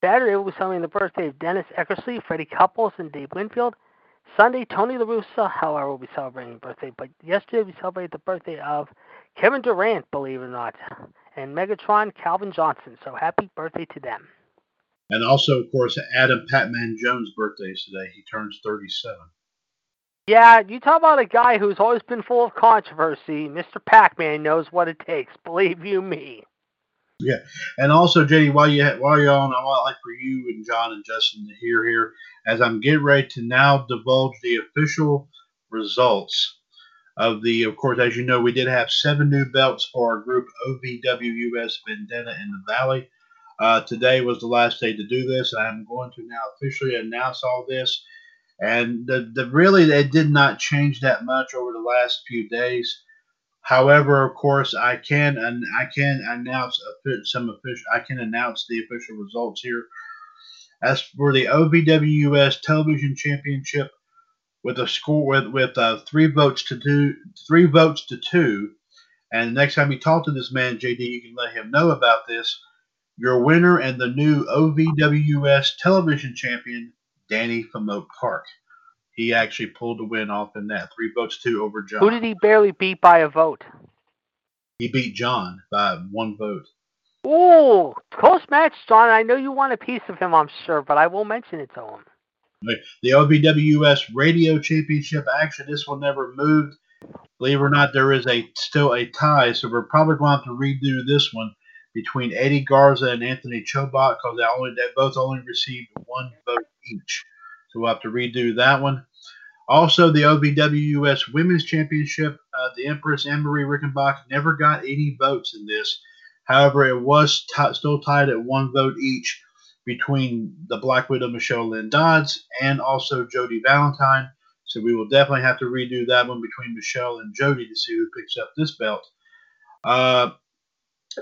Saturday, we'll be celebrating the birthday of Dennis Eckersley, Freddie Couples, and Dave Winfield. Sunday, Tony La Russa, however, will be celebrating birthday. But yesterday, we celebrated the birthday of Kevin Durant, believe it or not, and Megatron Calvin Johnson. So happy birthday to them. And also, of course, Adam Pacman Jones' birthday is today. He turns 37. Yeah, you talk about a guy who's always been full of controversy. Mr. Pac-Man knows what it takes. Believe you me. Yeah, and also, JD, while you while you're on, I would like for you and John and Justin to hear here as I'm getting ready to now divulge the official results of the. Of course, as you know, we did have seven new belts for our group OVWUS Vendetta in the Valley. Uh, today was the last day to do this. I'm going to now officially announce all this. And the, the really it did not change that much over the last few days. However, of course, I can and I can announce some official. I can announce the official results here. As for the OVWS Television Championship, with a score with with uh, three votes to two, three votes to two, and next time you talk to this man, JD, you can let him know about this. Your winner and the new OVWS Television Champion, Danny from Oak Park. He actually pulled the win off in that three votes to two over John. Who did he barely beat by a vote? He beat John by one vote. Ooh, close match, John. I know you want a piece of him, I'm sure, but I will mention it to him. The OVWS Radio Championship action. This one never moved. Believe it or not, there is a still a tie, so we're probably going to have to redo this one between Eddie Garza and Anthony Chobot because they only they both only received one vote each. So we'll have to redo that one. Also, the OVWS Women's Championship, uh, the Empress Anne Marie Rickenbach never got any votes in this. However, it was ti still tied at one vote each between the Black Widow Michelle Lynn Dodds and also Jody Valentine. So we will definitely have to redo that one between Michelle and Jody to see who picks up this belt. Uh,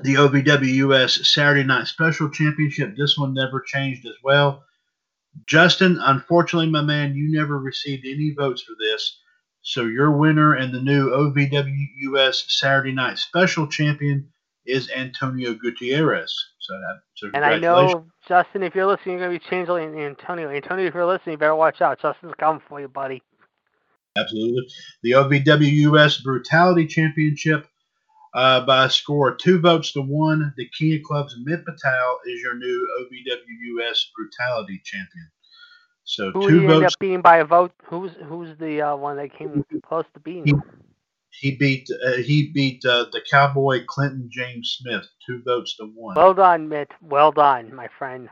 the OVWS Saturday Night Special Championship, this one never changed as well. Justin, unfortunately, my man, you never received any votes for this. So your winner and the new OVWS Saturday Night Special Champion is Antonio Gutierrez. So, that, so And I know, Justin, if you're listening, you're going to be changing Antonio. Antonio, if you're listening, you better watch out. Justin's coming for you, buddy. Absolutely. The OVWS Brutality Championship uh, by a score of two votes to one. The Kenya Club's Mitt Patel is your new OVWS Brutality Champion. So Who two he end votes. up beating by a vote? Who's who's the uh, one that came close to beating him? He beat uh, he beat uh, the Cowboy Clinton James Smith two votes to one. Well done, Mitt. Well done, my friend.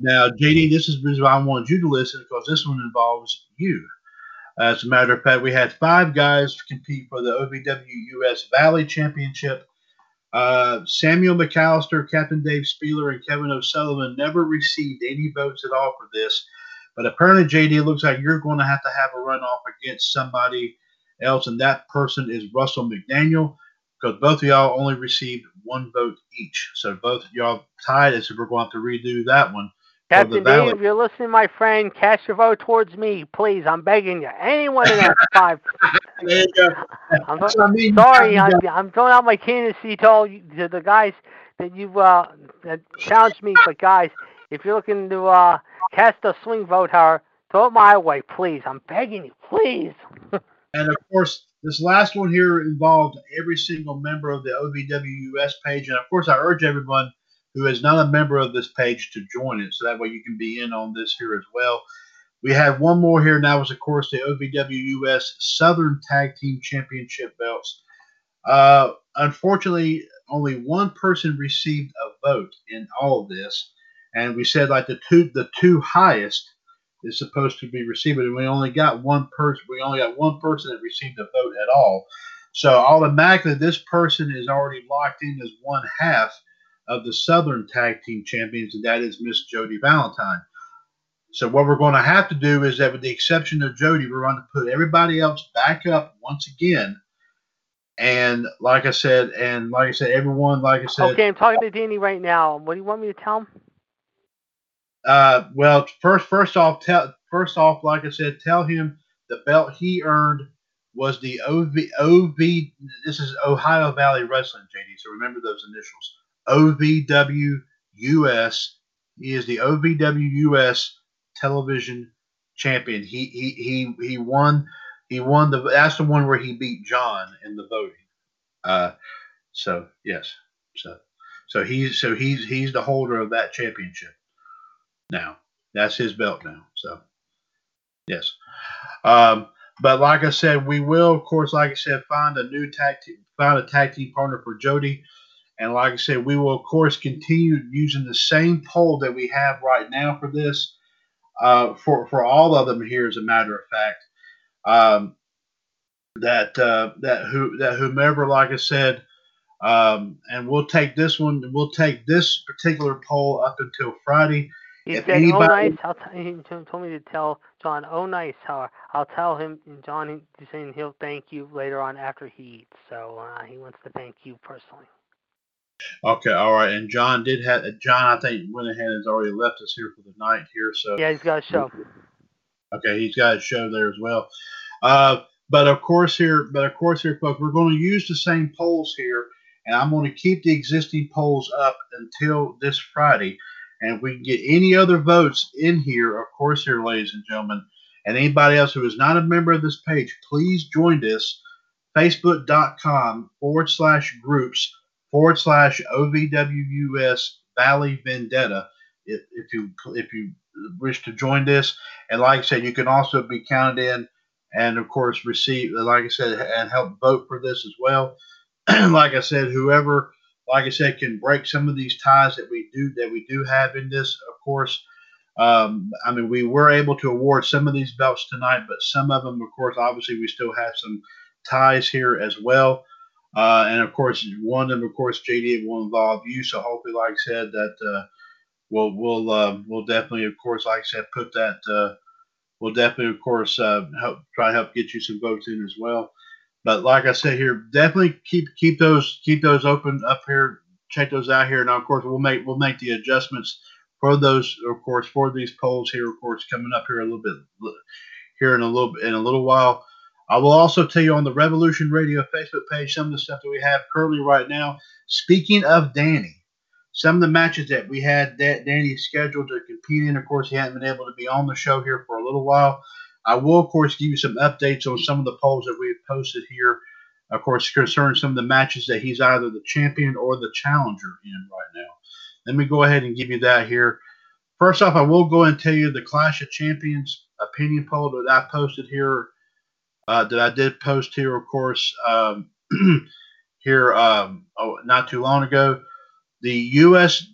Now, JD, this is the reason why I wanted you to listen because this one involves you. As a matter of fact, we had five guys compete for the OVW US Valley Championship. Uh, Samuel McAllister, Captain Dave Spieler, and Kevin O'Sullivan never received any votes at all for this. But apparently, JD, it looks like you're going to have to have a runoff against somebody else, and that person is Russell McDaniel because both of y'all only received one vote each. So both of y'all tied, and so we're going to have to redo that one. Captain. Dave, if you're listening, my friend, cast your vote towards me, please. I'm begging you. Anyone in that (laughs) five. There. (laughs) I'm what I mean. sorry, I'm, I'm throwing out my candidacy to all you, to the guys that you uh that challenged me. But guys, if you're looking to uh cast a swing vote, however, throw it my way, please. I'm begging you, please. (laughs) And of course, this last one here involved every single member of the OVWUS page. And of course, I urge everyone who is not a member of this page to join it so that way you can be in on this here as well. We have one more here, and that was, of course, the OVWUS Southern Tag Team Championship belts. Uh, unfortunately, only one person received a vote in all of this, and we said like the two the two highest is supposed to be received, and we only got one person. We only got one person that received a vote at all. So automatically, this person is already locked in as one half of the Southern Tag Team Champions, and that is Miss Jody Valentine. So what we're going to have to do is that, with the exception of Jody, we're going to put everybody else back up once again. and like I said, and like I said, everyone, like I said, Okay, I'm talking to Danny right now. What do you want me to tell him? uh, well, first, first off, tell, first off, like I said, tell him the belt he earned was the OV, OV. This is Ohio Valley Wrestling, JD. So remember those initials. OVWUS. He is the OVWUS television champion. He he he he won. He won the. That's the one where he beat John in the voting. Uh, so yes, so so he's so he's he's the holder of that championship now. That's his belt now. So yes. Um, but like I said, we will, of course, like I said, find a new tag team, find a tag team partner for Jody. And like I said, we will, of course, continue using the same poll that we have right now for this, uh, for for all of them here, as a matter of fact. Um, that uh, that who that whomever, like I said, um, and we'll take this one. We'll take this particular poll up until Friday. He If said, "Oh, anybody- nice." I'll t- he told me to tell John, "Oh, nice." How I'll tell him, John, he's saying he'll thank you later on after he eats. So uh, he wants to thank you personally. Okay, all right. And John did have John. I think went ahead and has already left us here for the night here. So Yeah, he's got a show. Okay, he's got a show there as well. Uh, but of course here, but of course here, folks, we're going to use the same polls here, and I'm going to keep the existing polls up until this Friday. And if we can get any other votes in here, of course, here, ladies and gentlemen, and anybody else who is not a member of this page, please join us. Facebook.com forward slash groups forward slash OVWUS Valley Vendetta. If, if you if you wish to join this, and like I said, you can also be counted in, and of course receive, like I said, and help vote for this as well. (clears throat) like I said, whoever, like I said, can break some of these ties that we do that we do have in this. Of course, um, I mean we were able to award some of these belts tonight, but some of them, of course, obviously we still have some ties here as well. Uh, and of course, one of them, of course, JD will involve you. So hopefully, like I said, that uh, we'll we'll uh, we'll definitely, of course, like I said, put that. Uh, we'll definitely, of course, uh, help try to help get you some votes in as well. But like I said here, definitely keep keep those keep those open up here. Check those out here. Now, of course, we'll make we'll make the adjustments for those, of course, for these polls here. Of course, coming up here a little bit here in a little in a little while. I will also tell you on the Revolution Radio Facebook page some of the stuff that we have currently right now. Speaking of Danny, some of the matches that we had that Danny scheduled to compete in. Of course, he hasn't been able to be on the show here for a little while. I will, of course, give you some updates on some of the polls that we have posted here. Of course, concerning some of the matches that he's either the champion or the challenger in right now. Let me go ahead and give you that here. First off, I will go and tell you the Clash of Champions opinion poll that I posted here uh, that I did post here, of course, um, (clears throat) here um, oh, not too long ago. The U.S.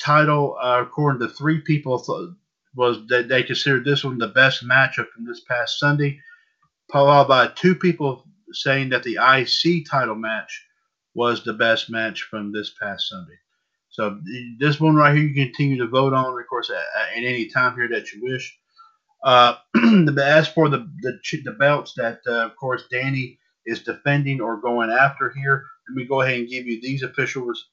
title, uh, according to three people, th- was that they considered this one the best matchup from this past Sunday, followed by two people saying that the IC title match was the best match from this past Sunday. So this one right here, you continue to vote on, of course, at, at any time here that you wish. Uh, (clears throat) as for the, the the belts that, uh, of course, Danny is defending or going after here, let me go ahead and give you these officials.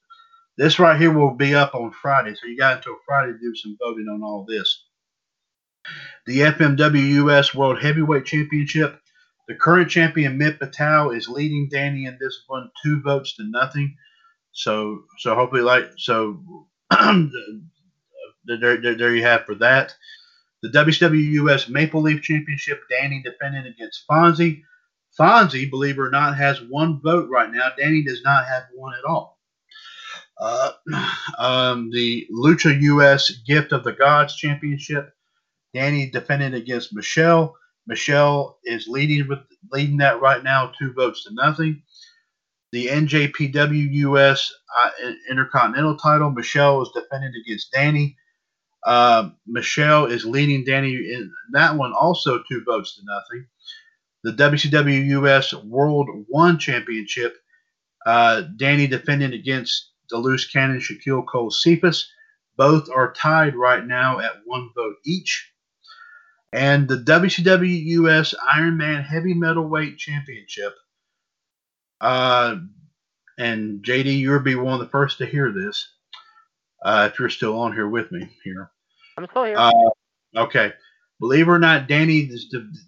This right here will be up on Friday, so you got until Friday to do some voting on all this. The FMW US World Heavyweight Championship. The current champion Mitt Patel is leading Danny in this one, two votes to nothing. So, so hopefully, like so, (clears throat) there, there, there you have for that. The WCW US Maple Leaf Championship, Danny defending against Fonzie. Fonzie, believe it or not, has one vote right now. Danny does not have one at all. Uh, um, the Lucha US Gift of the Gods Championship, Danny defending against Michelle. Michelle is leading with leading that right now, two votes to nothing. The NJPW US uh, Intercontinental title, Michelle is defending against Danny. Uh, Michelle is leading Danny in that one, also two votes to nothing. The WCW US World One Championship, uh, Danny defending against the loose cannon Shaquille Cole Cephas. Both are tied right now at one vote each. And the WCW US Iron Man Heavy Metal Weight Championship, uh, and JD, you'll be one of the first to hear this uh, if you're still on here with me here. I'm still here. Uh, okay. Believe it or not, Danny,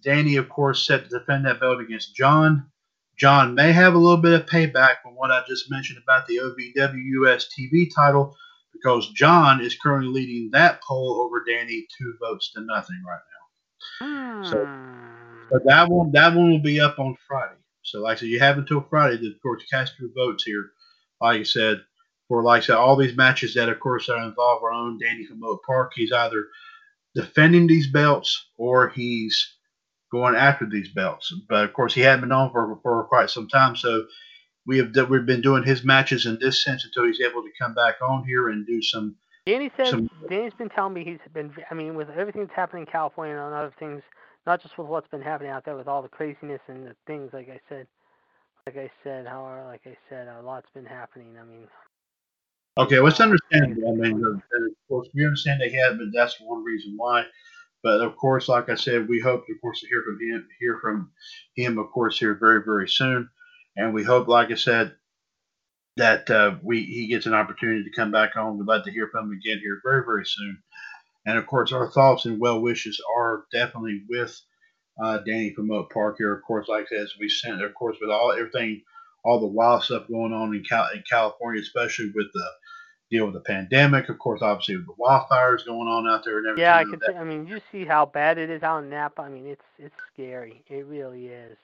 Danny, of course, set to defend that belt against John. John may have a little bit of payback from what I just mentioned about the OVW US TV title because John is currently leading that poll over Danny two votes to nothing right now. Hmm. So, but that one that one will be up on Friday. So like I said, you have until Friday to of course cast your votes here. Like I said, for like I said, all these matches that of course are involve our own Danny from Oak Park. He's either defending these belts or he's going after these belts. But of course, he hadn't been on for, for quite some time, so we have we've been doing his matches in this sense until he's able to come back on here and do some. Danny says some, Danny's been telling me he's been. I mean, with everything that's happening in California and other things, not just with what's been happening out there with all the craziness and the things. Like I said, like I said, however, like I said, a lot's been happening. I mean. Okay, well, it's understandable. I mean, of course, we understand they had, but that's one reason why. But of course, like I said, we hope, of course, to hear from him, hear from him, of course, here very, very soon. And we hope, like I said, that uh, we he gets an opportunity to come back on. We'd like to hear from him again here very, very soon. And of course, our thoughts and well wishes are definitely with uh, Danny from Oak Park here. Of course, like I said, as we sent, of course, with all everything, all the wild stuff going on in, Cal- in California, especially with the deal with the pandemic. Of course, obviously with the wildfires going on out there and everything. Yeah, I can. I mean, you see how bad it is out in Napa. I mean, it's it's scary. It really is.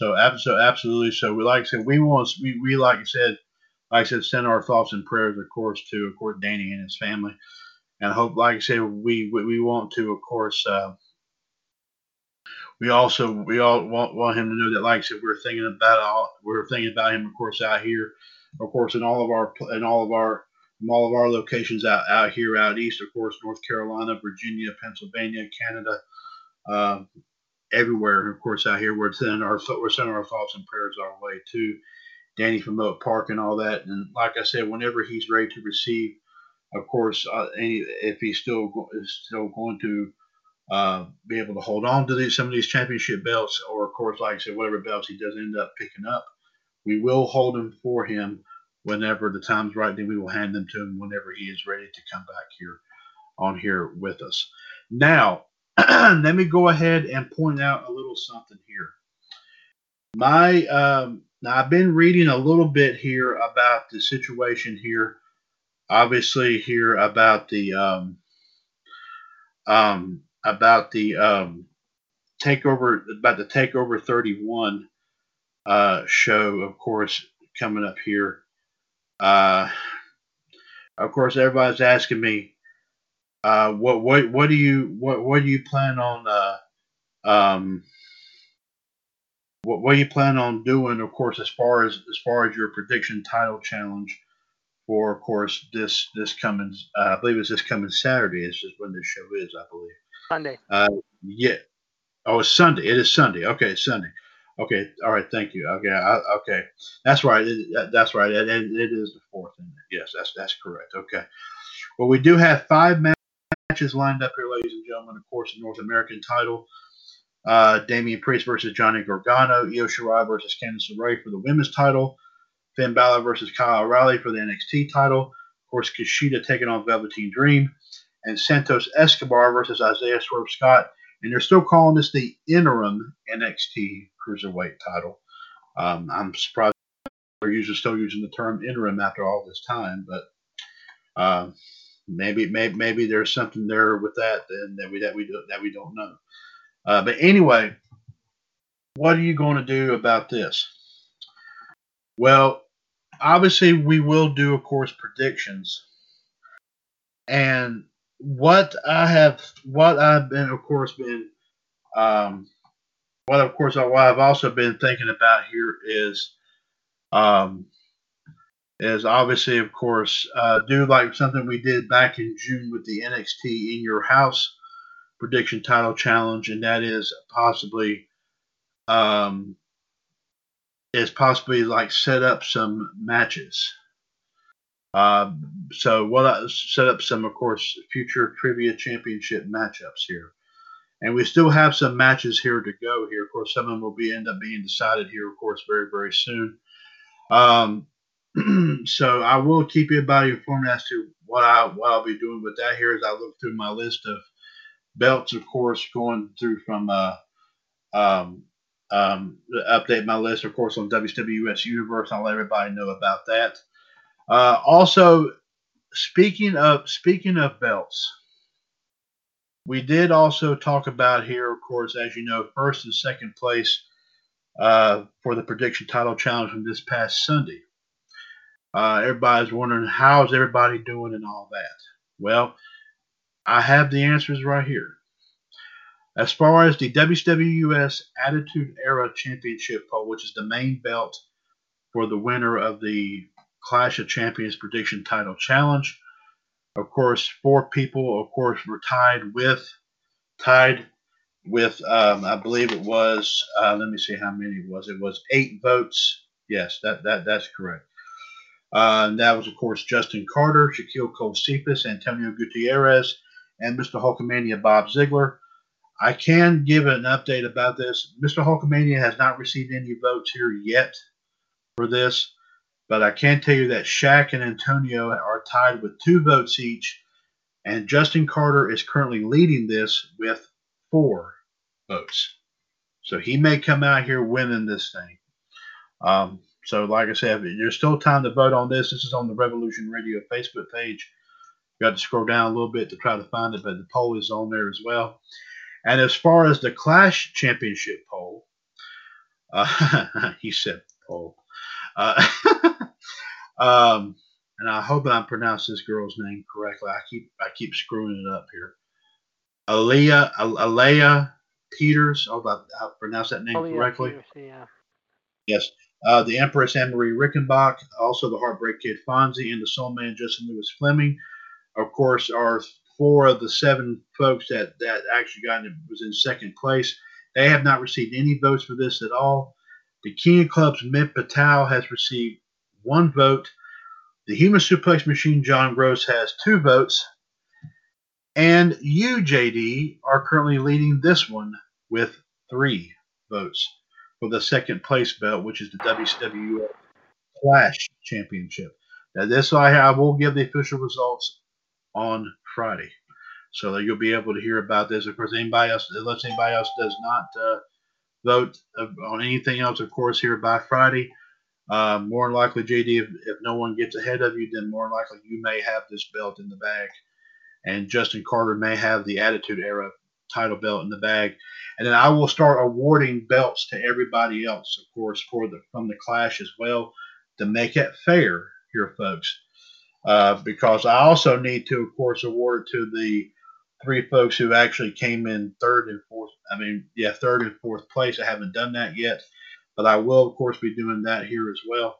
So absolutely, absolutely. So we like I said, we want we, we like I said, like I said, send our thoughts and prayers, of course, to of course Danny and his family, and I hope, like I said, we we, we want to, of course. Uh, we also we all want, want him to know that, like I said, we're thinking about all we're thinking about him, of course, out here, of course, in all of our in all of our from all of our locations out, out here out east, of course, North Carolina, Virginia, Pennsylvania, Canada, uh, everywhere. Of course, out here we're sending our we're sending our thoughts and prayers our way to Danny from Oak Park and all that. And like I said, whenever he's ready to receive, of course, uh, any if he's still is still going to uh, be able to hold on to these some of these championship belts, or of course, like I said, whatever belts he does end up picking up, we will hold them for him whenever the time's right, then we will hand them to him whenever he is ready to come back here on here with us. Now, (clears throat) let me go ahead and point out a little something here. My um, now I've been reading a little bit here about the situation here. Obviously, here about the um, um, about the um, takeover about the takeover 31 uh, show, of course, coming up here uh, of course, everybody's asking me, uh, what what what do you what what do you plan on uh, um, what what do you plan on doing? Of course, as far as as far as your prediction title challenge for, of course, this this coming uh, I believe it's this coming Saturday. Is when this show is, I believe. Sunday. Uh, yeah. Oh, it's Sunday. It is Sunday. Okay, it's Sunday. Okay, all right, thank you. Okay, I, okay, that's right. That's right. It, it is the fourth. Yes, that's that's correct. Okay. Well, we do have five matches lined up here, ladies and gentlemen. Of course, the North American title. Uh, Damian Priest versus Johnny Gargano, Io Shirai versus Candice LeRae for the women's title, Finn Balor versus Kyle O'Reilly for the NXT title, of course Kushida taking on Velveteen Dream, and Santos Escobar versus Isaiah Swerve Scott, and they're still calling this the interim NXT cruiserweight title. Um, I'm surprised they're usually still using the term interim after all this time, but uh, maybe, maybe maybe there's something there with that that we that we do, that we don't know. Uh, but anyway, what are you going to do about this? Well, obviously we will do, of course, predictions, and what I have, what I've been, of course, been um, what of course what I've also been thinking about here is um, is obviously of course uh, do like something we did back in June with the NXT in your house prediction title challenge, and that is possibly um, is possibly like set up some matches. Uh, so what I set up some, of course, future trivia championship matchups here. And we still have some matches here to go here. Of course, some of them will be end up being decided here, of course, very, very soon. Um, (clears throat) so I will keep everybody informed as to what I what I'll be doing with that here as I look through my list of belts, of course, going through from uh, um, um, update my list, of course, on WWS Universe. I'll let everybody know about that. Uh, also, speaking of speaking of belts, we did also talk about here, of course, as you know, first and second place uh, for the prediction title challenge from this past Sunday. Uh, everybody's wondering how's everybody doing and all that. Well, I have the answers right here. As far as the WWS Attitude Era Championship poll, which is the main belt for the winner of the Clash of Champions Prediction Title Challenge, of course, four people, of course, were tied with tied with um, I believe it was uh, let me see how many it was. It was eight votes. Yes, that that that's correct. Uh, that was, of course, Justin Carter, Shaquille Cole Antonio Gutierrez, and Mr. Hulkamania Bob Ziegler. I can give an update about this. Mr. Hulkamania has not received any votes here yet for this, but I can tell you that Shaq and Antonio are tied with two votes each, and Justin Carter is currently leading this with four votes. So he may come out here winning this thing. Um, so, like I said, there's still time to vote on this. This is on the Revolution Radio Facebook page. You got to scroll down a little bit to try to find it, but the poll is on there as well. And as far as the Clash Championship poll, (laughs) uh, (laughs) he said poll. Uh, (laughs) um, and I hope I'm pronouncing this girl's name correctly. I keep I keep screwing it up here. Alea Alea Peters. I hope I, I pronounced that name correctly. Peters, yeah. Yes. Uh, the Empress Anne Marie Rickenbach, also the Heartbreak Kid Fonzie, and the Soul Man Justin Lewis Fleming, of course, are four of the seven folks that, that actually got in, was in second place. They have not received any votes for this at all. The King of Clubs Mitt Patel has received one vote. The Human Suplex Machine John Gross has two votes. And you, JD, are currently leading this one with three votes for the second place belt, which is the WWF Clash Championship. Now, this I, I will give the official results on Friday, so that you'll be able to hear about this. Of course, anybody else, unless anybody else does not uh, vote on anything else, of course, here by Friday. Uh, more likely, JD, if, if no one gets ahead of you, then more likely you may have this belt in the bag, and Justin Carter may have the Attitude Era title belt in the bag and then I will start awarding belts to everybody else, of course, for the from the clash as well, to make it fair here, folks. Uh, because I also need to, of course, award to the three folks who actually came in third and fourth. I mean, yeah, third and fourth place. I haven't done that yet, but I will, of course, be doing that here as well.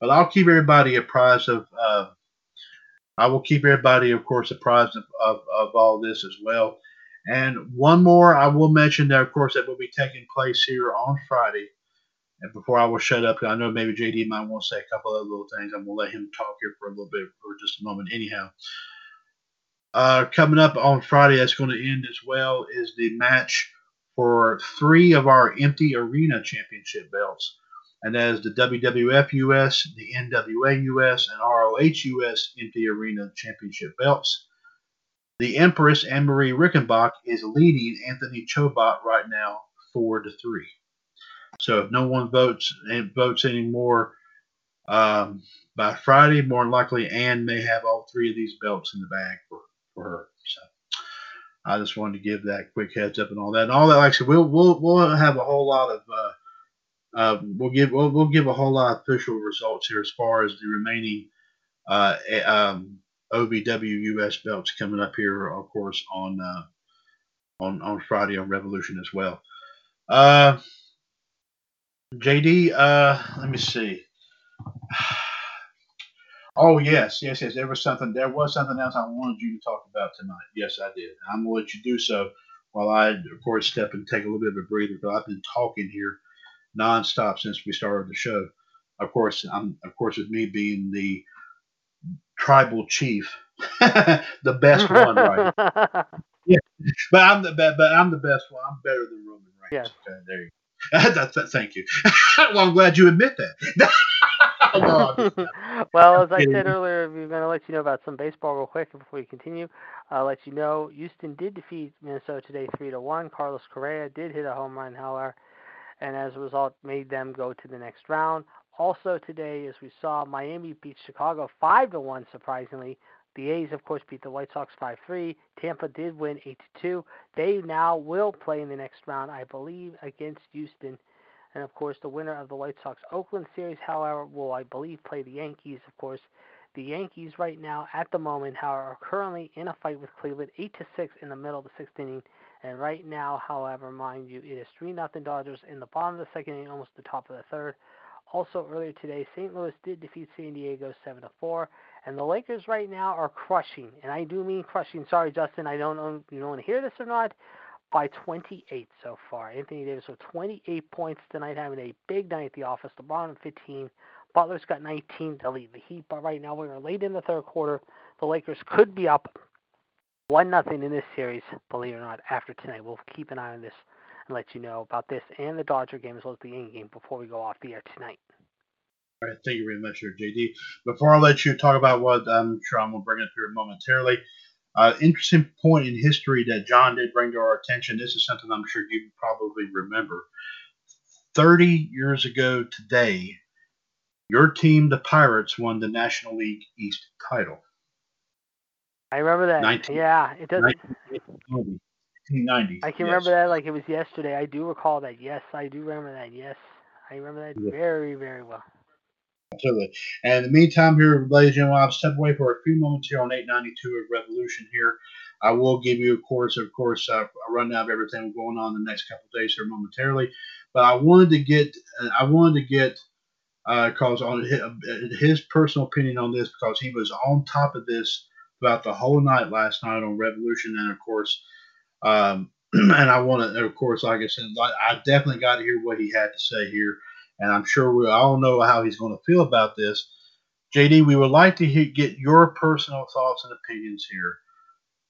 But I'll keep everybody apprised of. Uh, I will keep everybody, of course, apprised of, of, of all this as well. And one more I will mention that, of course, that will be taking place here on Friday. And before I will shut up, I know maybe JD might want to say a couple of little things. I'm going to let him talk here for a little bit for just a moment, anyhow. Uh, coming up on Friday, that's going to end as well, is the match for three of our empty arena championship belts. And that is the WWF US, the NWA US, and ROH US empty arena championship belts. The Empress Anne Marie Rickenbach is leading Anthony Chobot right now, four to three. So if no one votes and votes anymore um, by Friday, more likely Anne may have all three of these belts in the bag for, for her. So I just wanted to give that quick heads up and all that. And all that, like I said, we'll we'll, we'll have a whole lot of uh, uh, we'll give we'll, we'll give a whole lot of official results here as far as the remaining uh, um, OVW US belts coming up here, of course, on uh, on on Friday on Revolution as well. Uh, JD, uh, let me see. Oh yes, yes, yes. There was something. There was something else I wanted you to talk about tonight. Yes, I did. I'm gonna let you do so while I, of course, step and take a little bit of a breather. But I've been talking here nonstop since we started the show. Of course, I'm of course with me being the tribal chief, (laughs) the best one, right? (laughs) yeah, but I'm the best. But I'm the best one. I'm better than Roman Reigns. Yes. Okay, there you. go. (laughs) Thank you. well, I'm glad you admit that. No, (laughs) well, as I said earlier, we're going to let you know about some baseball real quick before we continue. I'll let you know Houston did defeat Minnesota today three to one. Carlos Correa did hit a home run, however, and as a result, made them go to the next round. Also today, as we saw, Miami beat Chicago five to one. Surprisingly, the A's, of course, beat the White Sox 5 3. Tampa did win 8 2. They now will play in the next round, I believe, against Houston. And, of course, the winner of the White Sox Oakland series, however, will, I believe, play the Yankees. Of course, the Yankees right now, at the moment, however, are currently in a fight with Cleveland, 8 to 6 in the middle of the sixth inning. And right now, however, mind you, it is 3 nothing Dodgers in the bottom of the second inning, almost the top of the third. Also earlier today, St. Louis did defeat San Diego 7 to 4, and the Lakers right now are crushing, and I do mean crushing. Sorry, Justin, I don't know you don't want to hear this or not. By 28 so far, Anthony Davis with 28 points tonight, having a big night at the office. LeBron 15, Butler's got 19 to lead the Heat, but right now we're late in the third quarter. The Lakers could be up one nothing in this series, believe it or not. After tonight, we'll keep an eye on this and let you know about this and the Dodger game as well as the Yankee game before we go off the air tonight. All right, thank you very much, JD. Before I let you talk about what I'm sure I'm going to bring up here momentarily, uh, interesting point in history that John did bring to our attention. This is something I'm sure you probably remember. 30 years ago today, your team, the Pirates, won the National League East title. I remember that. 19, yeah, it does. 1990. 1990. I can yes. remember that like it was yesterday. I do recall that. Yes, I do remember that. Yes, I remember that yeah. very, very well. Absolutely. And in the meantime, here, ladies and gentlemen, I'll step away for a few moments here on 892 of Revolution here. I will give you, of course, of course, uh, a rundown of everything going on the next couple days here momentarily. But I wanted to get, I wanted to get, uh, because uh, on his, his personal opinion on this, because he was on top of this throughout the whole night last night on Revolution, and of course, um, (clears throat) and I want to, of course, like I said, I definitely got to hear what he had to say here, and I'm sure we all know how he's going to feel about this. JD, we would like to get your personal thoughts and opinions here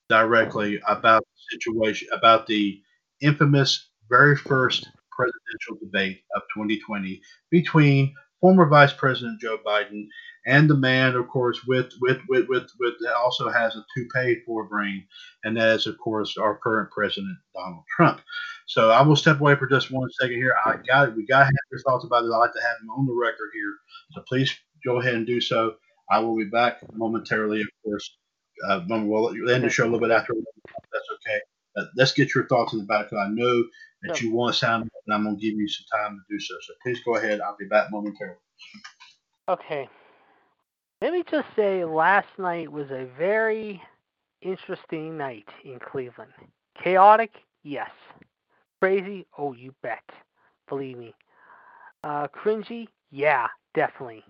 directly about the situation, about the infamous very first presidential debate of 2020 between former Vice President Joe Biden and the man, of course, with with with with, with also has a toupee for a brain, and that is, of course, our current president Donald Trump. So I will step away for just one second here. I got it. We got to have your thoughts about it. I like to have them on the record here. So please go ahead and do so. I will be back momentarily, of course. Uh, we'll end the show a little bit after. That's okay. Uh, let's get your thoughts in about it I know that you want to sound, and I'm going to give you some time to do so. So please go ahead. I'll be back momentarily. Okay. Let me just say last night was a very interesting night in Cleveland. Chaotic? Yes. Crazy? Oh, you bet. Believe me. Uh, cringy? Yeah, definitely.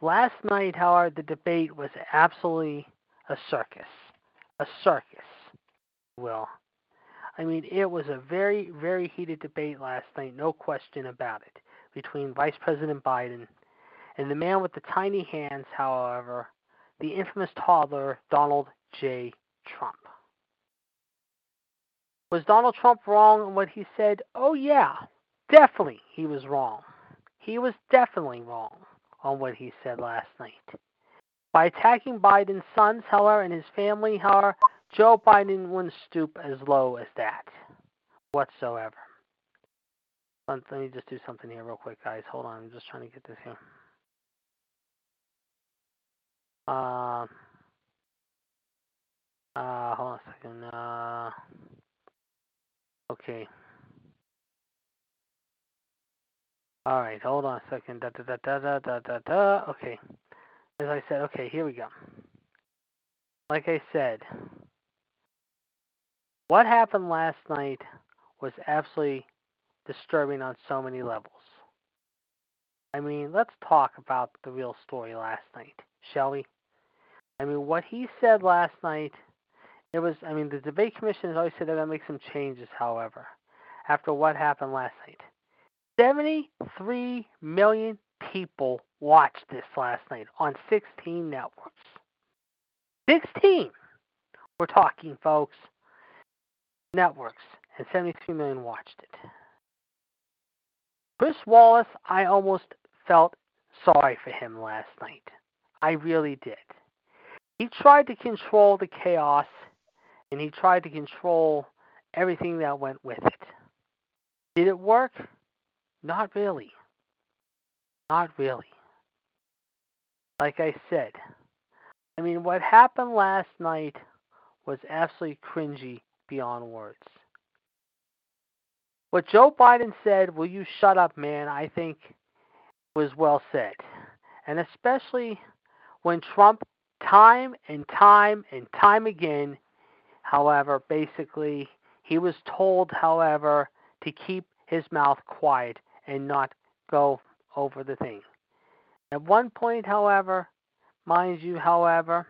Last night, however, the debate was absolutely a circus. A circus, well. I mean, it was a very, very heated debate last night, no question about it, between Vice President Biden and the man with the tiny hands, however, the infamous toddler Donald J. Trump. Was Donald Trump wrong in what he said? Oh, yeah, definitely he was wrong. He was definitely wrong on what he said last night. By attacking Biden's sons, however, and his family, however, Joe Biden wouldn't stoop as low as that whatsoever. Let me just do something here real quick, guys. Hold on. I'm just trying to get this here. Uh, uh, hold on a second. Uh, okay. All right, hold on a second. Da, da, da, da, da, da, da. Okay. As I said, okay, here we go. Like I said, what happened last night was absolutely disturbing on so many levels. I mean, let's talk about the real story last night, shall we? I mean, what he said last night, it was, I mean, the debate commission has always said they're going to make some changes, however, after what happened last night. 73 million people watched this last night on 16 networks. 16! We're talking, folks. Networks, and 73 million watched it. Chris Wallace, I almost felt sorry for him last night. I really did. He tried to control the chaos and he tried to control everything that went with it. Did it work? Not really. Not really. Like I said, I mean, what happened last night was absolutely cringy beyond words. What Joe Biden said, will you shut up, man, I think was well said. And especially when Trump, time and time and time again, however, basically, he was told, however, to keep his mouth quiet and not go over the thing. At one point, however, mind you, however,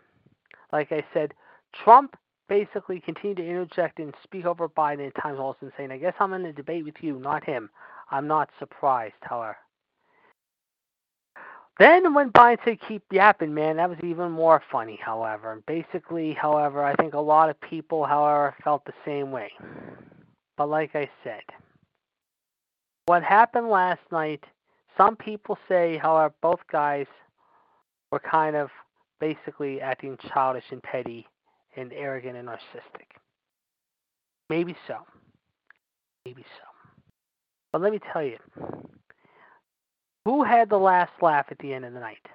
like I said, Trump basically continued to interject and speak over Biden at times also saying, I guess I'm in a debate with you, not him. I'm not surprised, however. Then when Biden said keep yapping, man, that was even more funny, however. Basically, however, I think a lot of people, however, felt the same way. But like I said, what happened last night, some people say, however, both guys were kind of basically acting childish and petty and arrogant and narcissistic. Maybe so. Maybe so. But let me tell you, who had the last laugh at the end of the night?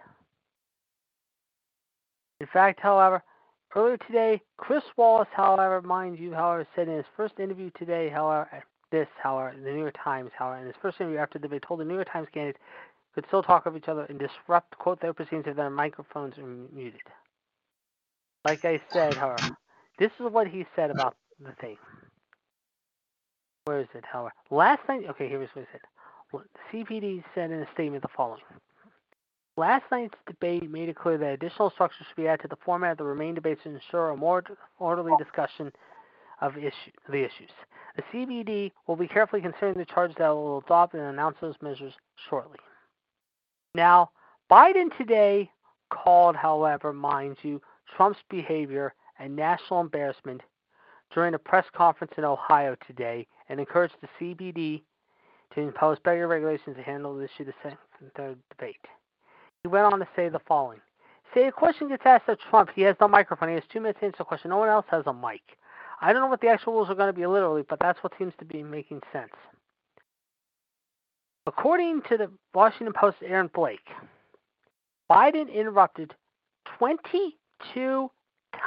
In fact, however, earlier today, Chris Wallace, however, mind you, however, said in his first interview today, however, this, however, the New York Times, however, in his first interview after the debate, told the New York Times candidate could still talk of each other and disrupt, quote, their proceedings if their microphones are muted. Like I said, however, this is what he said about the thing. Where is it, however? Last night, okay, here's what he said. CPD said in a statement the following. Last night's debate made it clear that additional structure should be added to the format of the remaining debates to ensure a more orderly discussion of issue, the issues. The CPD will be carefully considering the charges that it will adopt and announce those measures shortly. Now, Biden today called, however, mind you, Trump's behavior and national embarrassment during a press conference in Ohio today and encouraged the CPD to impose better regulations to handle the issue the second and third debate. He went on to say the following. Say a question gets asked of Trump, he has no microphone. He has two minutes to answer the question. No one else has a mic. I don't know what the actual rules are going to be literally, but that's what seems to be making sense. According to the Washington Post's Aaron Blake, Biden interrupted 22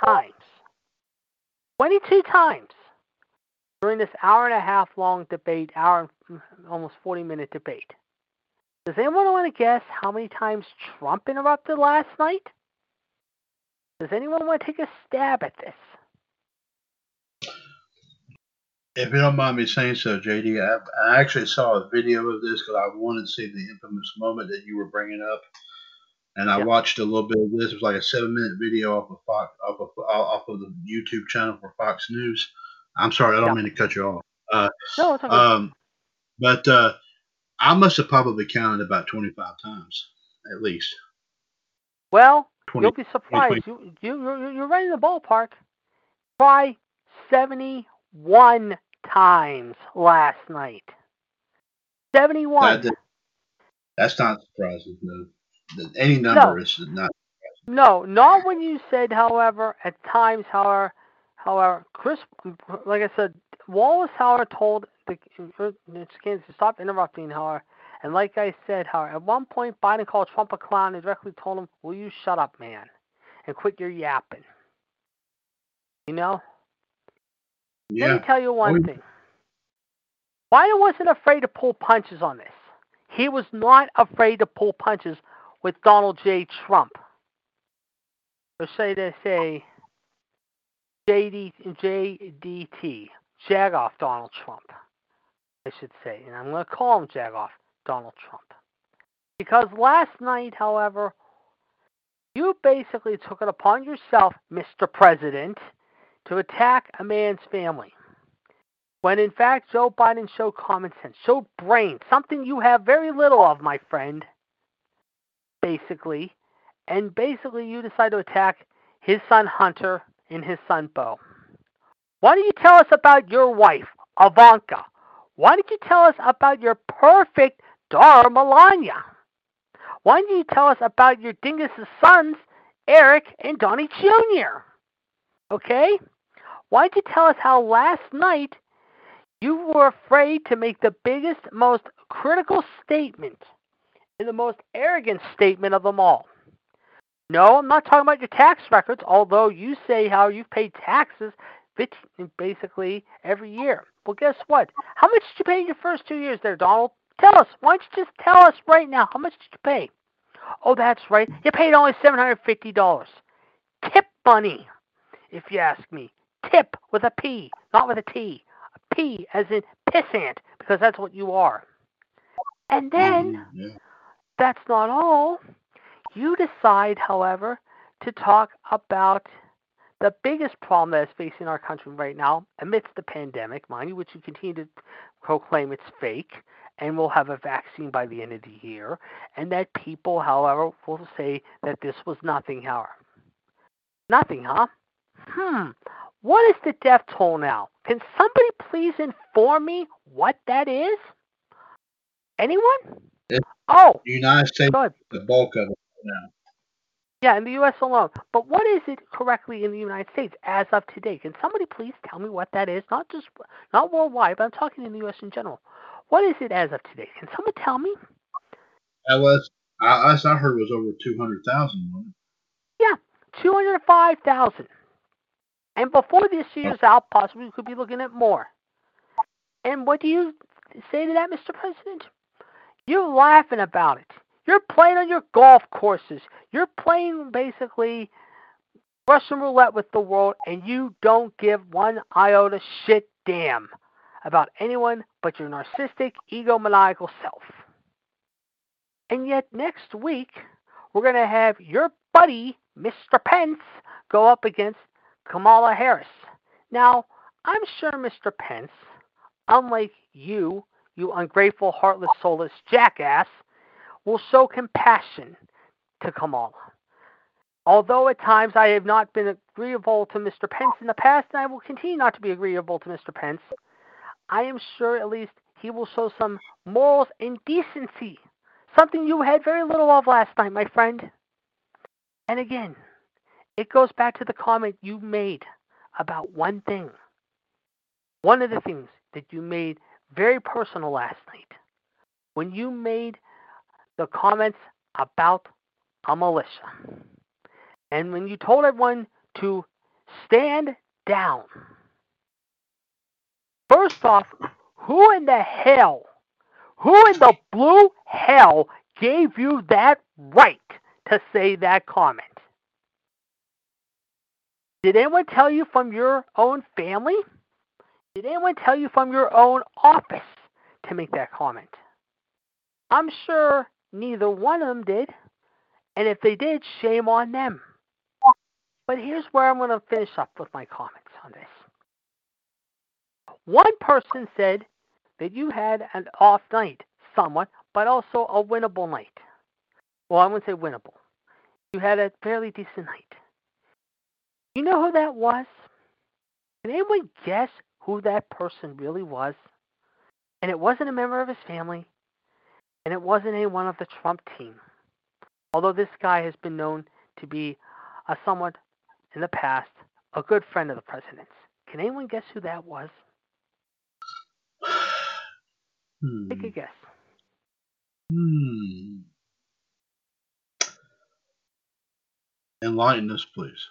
times. 22 times during this hour and a half long debate, hour and mm, almost 40 minute debate. Does anyone want to guess how many times Trump interrupted last night? Does anyone want to take a stab at this? If you don't mind me saying so, JD, I, I actually saw a video of this because I wanted to see the infamous moment that you were bringing up, and I watched a little bit of this. It was like a seven-minute video off of Fox, off of, off of the YouTube channel for Fox News. I'm sorry, I don't mean to cut you off. Uh, no, it's okay. Um, but uh, I must have probably counted about 25 times at least. Well, 20, you'll be surprised. 20, 20. You, you, you're right in the ballpark. Try 71 times last night. 71. That, that's not surprising. No. Any number no. is not. No, not when you said, however, at times, however, however, Chris, like I said, Wallace, however, told the Kansas to stop interrupting, however, and like I said, however, at one point Biden called Trump a clown and directly told him, "Will you shut up, man, and quit your yapping?" You know. Yeah. Let me tell you one oh, thing. Biden wasn't afraid to pull punches on this. He was not afraid to pull punches with Donald J. Trump. Or say they say JD, JDT, Jagoff Donald Trump, I should say. And I'm going to call him Jagoff Donald Trump. Because last night, however, you basically took it upon yourself, Mr. President, to attack a man's family. When in fact Joe Biden showed common sense, showed brain, something you have very little of, my friend, basically. And basically, you decide to attack his son Hunter and his son Bo. Why don't you tell us about your wife, Ivanka? Why don't you tell us about your perfect daughter, Melania. Why don't you tell us about your dingus' sons, Eric and Donnie Jr.? Okay? Why don't you tell us how last night you were afraid to make the biggest, most critical statement and the most arrogant statement of them all? No, I'm not talking about your tax records, although you say how you've paid taxes basically every year. Well, guess what? How much did you pay in your first two years there, Donald? Tell us. Why don't you just tell us right now? How much did you pay? Oh, that's right. You paid only $750. Tip money, if you ask me. Tip with a P, not with a T. A P as in pissant, because that's what you are. And then, Mm-hmm. That's not all. You decide, however, to talk about the biggest problem that is facing our country right now, amidst the pandemic, mind you, which you continue to proclaim it's fake, and we'll have a vaccine by the end of the year, and that people, however, will say that this was nothing, however. Nothing, huh? Hmm. What is the death toll now? Can somebody please inform me what that is? Anyone? It- Oh, The United States, good. the bulk of it now. Yeah, in the U.S. alone. But what is it correctly in the United States as of today? Can somebody please tell me what that is? Not just not worldwide, but I'm talking in the U.S. in general. What is it as of today? Can someone tell me? That was, I, last I heard was over 200,000. wasn't? Two hundred five thousand. And before this oh. year's out, possibly we could be looking at more. And what do you say to that, Mr. President? You're laughing about it. You're playing on your golf courses. You're playing basically Russian roulette with the world, and you don't give one iota shit damn about anyone but your narcissistic, egomaniacal self. And yet, next week, we're going to have your buddy, Mr. Pence, go up against Kamala Harris. Now, I'm sure Mr. Pence, unlike you, you ungrateful, heartless, soulless jackass, will show compassion to Kamala. Although at times I have not been agreeable to Mr. Pence in the past, and I will continue not to be agreeable to Mr. Pence, I am sure at least he will show some morals and decency, something you had very little of last night, my friend. And again, it goes back to the comment you made about one thing. One of the things that you made very personal last night when you made the comments about a militia. And when you told everyone to stand down. First off, who in the hell, who in the blue hell gave you that right to say that comment? Did anyone tell you from your own family? Did anyone tell you from your own office to make that comment? I'm sure neither one of them did. And if they did, shame on them. But here's where I'm going to finish up with my comments on this. One person said that you had an off night, somewhat, but also a winnable night. Well, I wouldn't say winnable. You had a fairly decent night. You know who that was? Can anyone guess who that person really was? And it wasn't a member of his family, and it wasn't any one of the Trump team. Although this guy has been known to be a somewhat, in the past, a good friend of the president's. Can anyone guess who that was? Hmm. (sighs) Take a guess. Hmm. Enlighten us, please.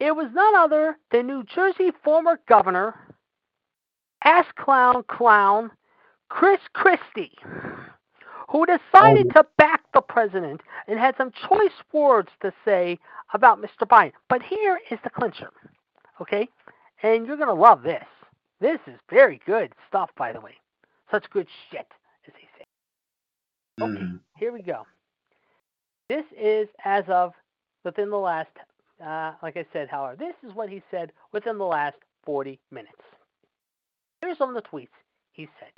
It was none other than New Jersey former governor, ass clown clown, Chris Christie, who decided to back the president and had some choice words to say about Mr. Biden. But here is the clincher, okay? And you're going to love this. This is very good stuff, by the way. Such good shit, as they say. Okay, Mhm. here we go. This is as of within the last, uh, like I said, however, this is what he said within the last 40 minutes. Here's some of the tweets he said.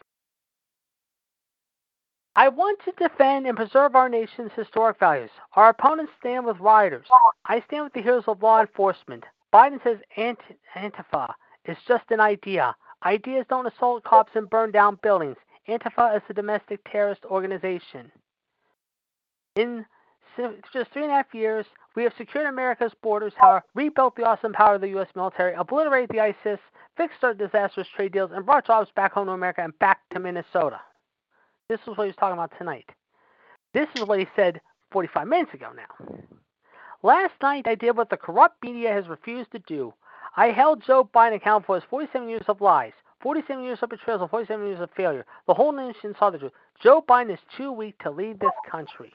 I want to defend and preserve our nation's historic values. Our opponents stand with rioters. I stand with the heroes of law enforcement. Biden says anti- Antifa is just an idea. Ideas don't assault cops and burn down buildings. Antifa is a domestic terrorist organization. In just three and a half years, we have secured America's borders, rebuilt the awesome power of the U.S. military, obliterated the ISIS, fixed our disastrous trade deals, and brought jobs back home to America and back to Minnesota. This is what he was talking about tonight. This is what he said 45 minutes ago now. Last night, I did what the corrupt media has refused to do. I held Joe Biden accountable for his 47 years of lies, 47 years of betrayals, and 47 years of failure. The whole nation saw the truth. Joe Biden is too weak to lead this country.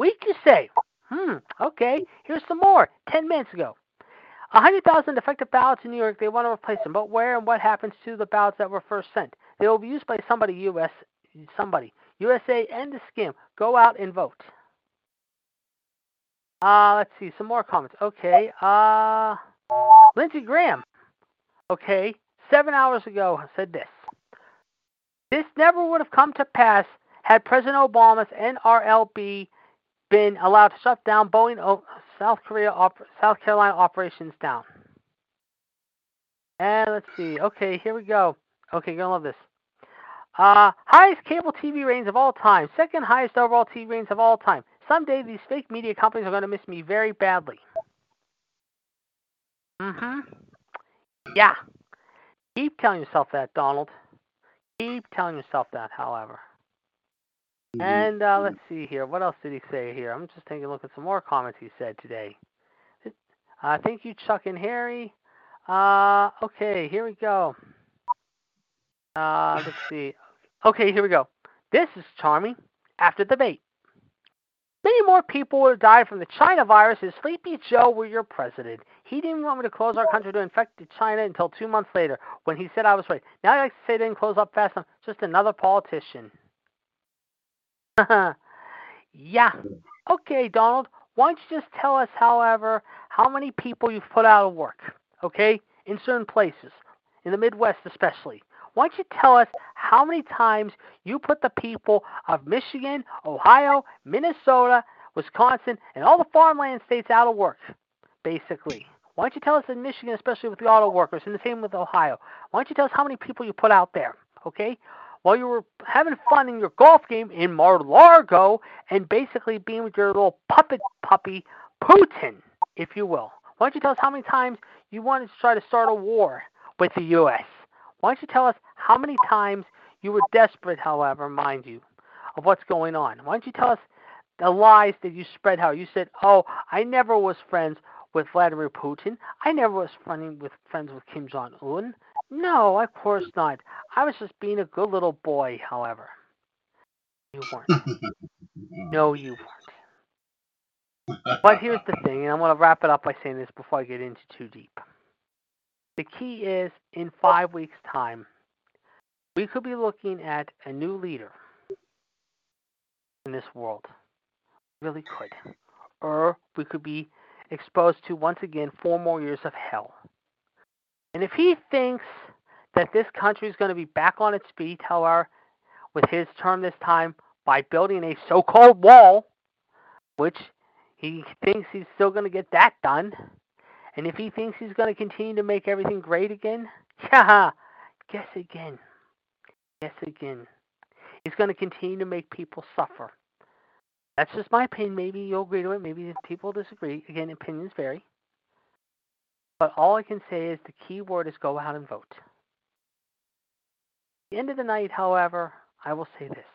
Weak, you say? Hmm, okay. Here's some more. 10 minutes ago. 100,000 defective ballots in New York. They want to replace them. But where and what happens to the ballots that were first sent? They will be used by somebody, U.S. Somebody. USA and the scam. Go out and vote. Uh, let's see. Some more comments. Okay. Uh, Lindsey Graham. Okay. Seven hours ago said this. This never would have come to pass had President Obama's NRLB been allowed to shut down Boeing South Korea South Carolina operations down. And let's see. Okay, here we go. Okay, you're gonna love this. Uh, highest cable TV ratings of all time. Second highest overall TV ratings of all time. Someday these fake media companies are to miss me very badly. Mm-hmm. Yeah. Keep telling yourself that, Donald. Keep telling yourself that, however. Mm-hmm. And uh, let's see here. What else did he say here? I'm just taking a look at some more comments he said today. Uh, thank you, Chuck and Harry. Uh, okay, here we go. Uh, let's see. Okay, here we go. This is charming. After debate. Many more people would have died from the China virus if Sleepy Joe were your president. He didn't want me to close our country to infected China until two months later when he said I was right. Now he likes to say they didn't close up fast enough. Just another politician. (laughs) yeah. Okay, Donald. Why don't you just tell us, however, how many people you've put out of work, okay, in certain places, in the Midwest especially. Why don't you tell us how many times you put the people of Michigan, Ohio, Minnesota, Wisconsin, and all the farmland states out of work, basically? Why don't you tell us in Michigan, especially with the auto workers, and the same with Ohio? Why don't you tell us how many people you put out there, okay? While you were having fun in your golf game in Mar-Largo and basically being with your little puppet puppy, Putin, if you will. Why don't you tell us how many times you wanted to try to start a war with the U.S.? Why don't you tell us how many times you were desperate, however, mind you, of what's going on? Why don't you tell us the lies that you spread? How you said, "Oh, I never was friends with Vladimir Putin. I never was friends with friends with Kim Jong Un." No, of course not. I was just being a good little boy, however. You weren't. (laughs) no, you weren't. But here's the thing, and I'm going to wrap it up by saying this before I get into too deep. The key is in five weeks' time, we could be looking at a new leader in this world. Really could. Or we could be exposed to, once again, four more years of hell. And if he thinks that this country is going to be back on its feet, however, with his term this time by building a so called wall, which he thinks he's still going to get that done, and if he thinks he's going to continue to make everything great again, (laughs) yeah, guess again. Guess again. He's going to continue to make people suffer. That's just my opinion. Maybe you'll agree to it. Maybe people disagree. Again, opinions vary. But all I can say is the key word is go out and vote. At the end of the night, however, I will say this,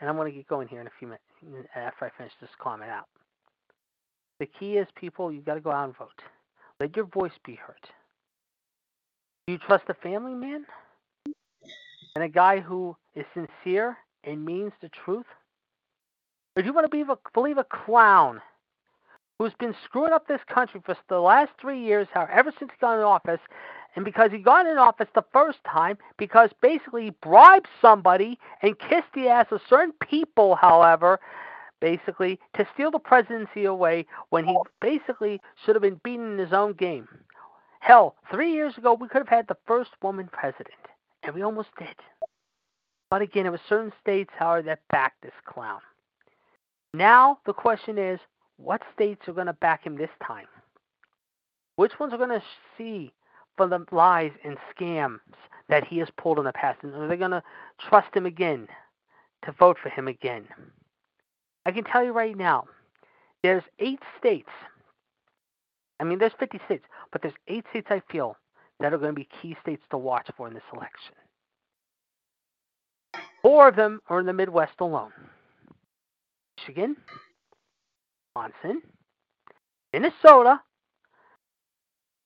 and I'm going to get going here in a few minutes after I finish this comment out. The key is, people, you've got to go out and vote. Let your voice be heard. Do you trust a family man? And a guy who is sincere and means the truth? Or do you want to be believe a clown who's been screwing up this country for the last three years, ever since he got in office, and because he got in office the first time, because basically he bribed somebody and kissed the ass of certain people, however, basically, to steal the presidency away when he basically should have been beaten in his own game. Hell, three years ago, we could have had the first woman president, and we almost did. But again, it was certain states, however, that backed this clown. Now, the question is what states are going to back him this time? Which ones are going to see from the lies and scams that he has pulled in the past, and are they going to trust him again to vote for him again? I can tell you right now, there's eight states. I mean, there's 50 states, but there's eight states I feel that are going to be key states to watch for in this election. Four of them are in the Midwest alone Michigan, Wisconsin, Minnesota,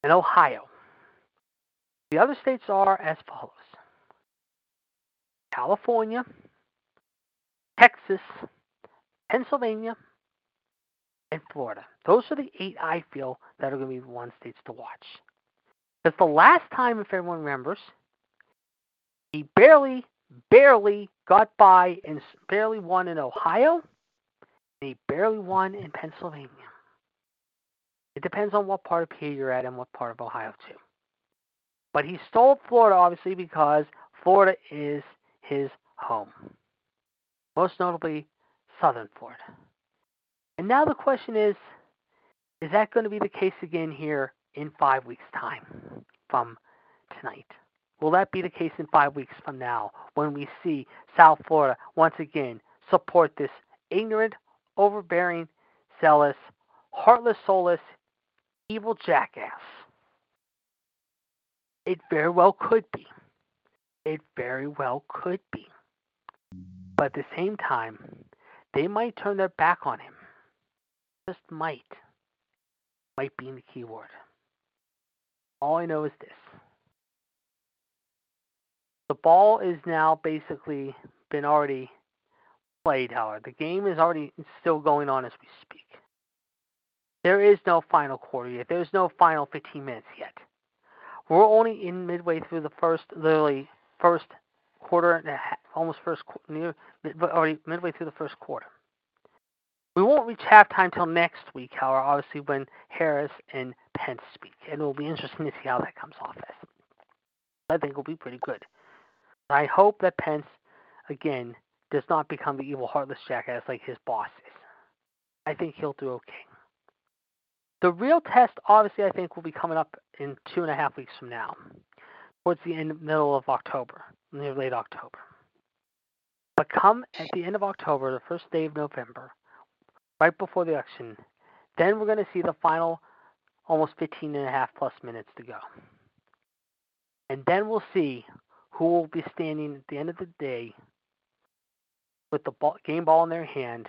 and Ohio. The other states are as follows California, Texas, Pennsylvania, and Florida. Those are the eight I feel that are going to be one states to watch. Because the last time, if everyone remembers, he barely, barely got by and barely won in Ohio, he barely won in Pennsylvania. It depends on what part of PA you're at and what part of Ohio, too. But he stole Florida, obviously, because Florida is his home. Most notably, southern Florida. And now the question is is that going to be the case again here in five weeks' time from tonight? Will that be the case in five weeks from now when we see South Florida once again support this ignorant, overbearing, zealous, heartless, soulless, evil jackass? It very well could be. It very well could be. But at the same time, they might turn their back on him. Just might. Might be in the key word. All I know is this. The ball is now basically been already played, however. The game is already still going on as we speak. There is no final quarter yet. There's no final 15 minutes yet. We're only in midway through the first, literally, first quarter and a half, almost first near already midway through the first quarter. We won't reach halftime till next week, however, obviously when Harris and Pence speak, and it will be interesting to see how that comes off. I think it will be pretty good. I hope that Pence, again, does not become the evil, heartless jackass like his boss is. I think he'll do okay. The real test, obviously, I think will be coming up in two and a half weeks from now, towards the end, middle of October near late October. But come at the end of October, the first day of November, right before the election, then we're going to see the final almost 15 and a half plus minutes to go. And then we'll see who will be standing at the end of the day with the ball, game ball in their hand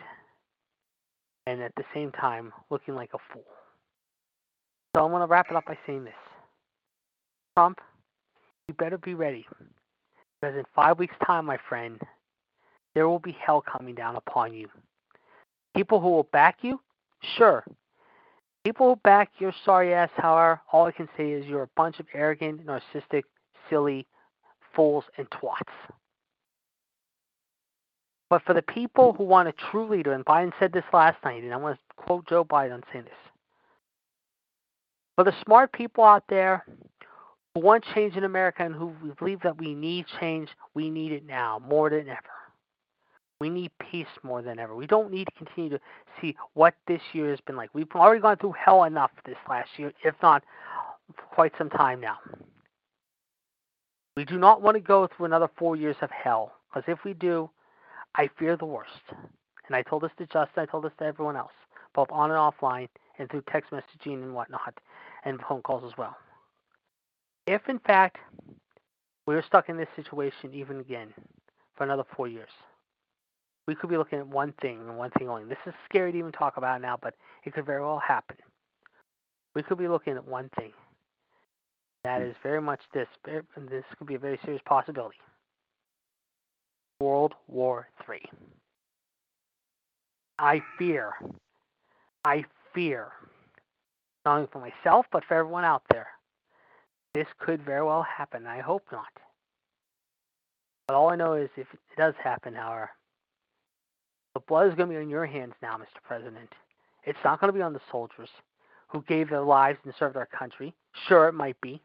and at the same time looking like a fool. So I'm going to wrap it up by saying this Trump, you better be ready because in five weeks' time, my friend, there will be hell coming down upon you. People who will back you, sure. People who back your sorry ass, however, all I can say is you're a bunch of arrogant, narcissistic, silly fools and twats. But for the people who want a true leader, and Biden said this last night, and I want to quote Joe Biden saying this. For the smart people out there who want change in America and who believe that we need change, we need it now more than ever. We need peace more than ever. We don't need to continue to see what this year has been like. We've already gone through hell enough this last year, if not quite some time now. We do not want to go through another four years of hell, because if we do, I fear the worst. And I told this to Justin, I told this to everyone else, both on and offline, and through text messaging and whatnot, and phone calls as well if in fact we're stuck in this situation even again for another four years, we could be looking at one thing and one thing only. This is scary to even talk about now, but it could very well happen. We could be looking at one thing. That hmm. is very much this. This could be a very serious possibility. World War III. I fear, I fear, not only for myself, but for everyone out there, this could very well happen. I hope not. But all I know is if it does happen, however, the blood is going to be on your hands now, Mr. President. It's not going to be on the soldiers who gave their lives and served our country. Sure, it might be.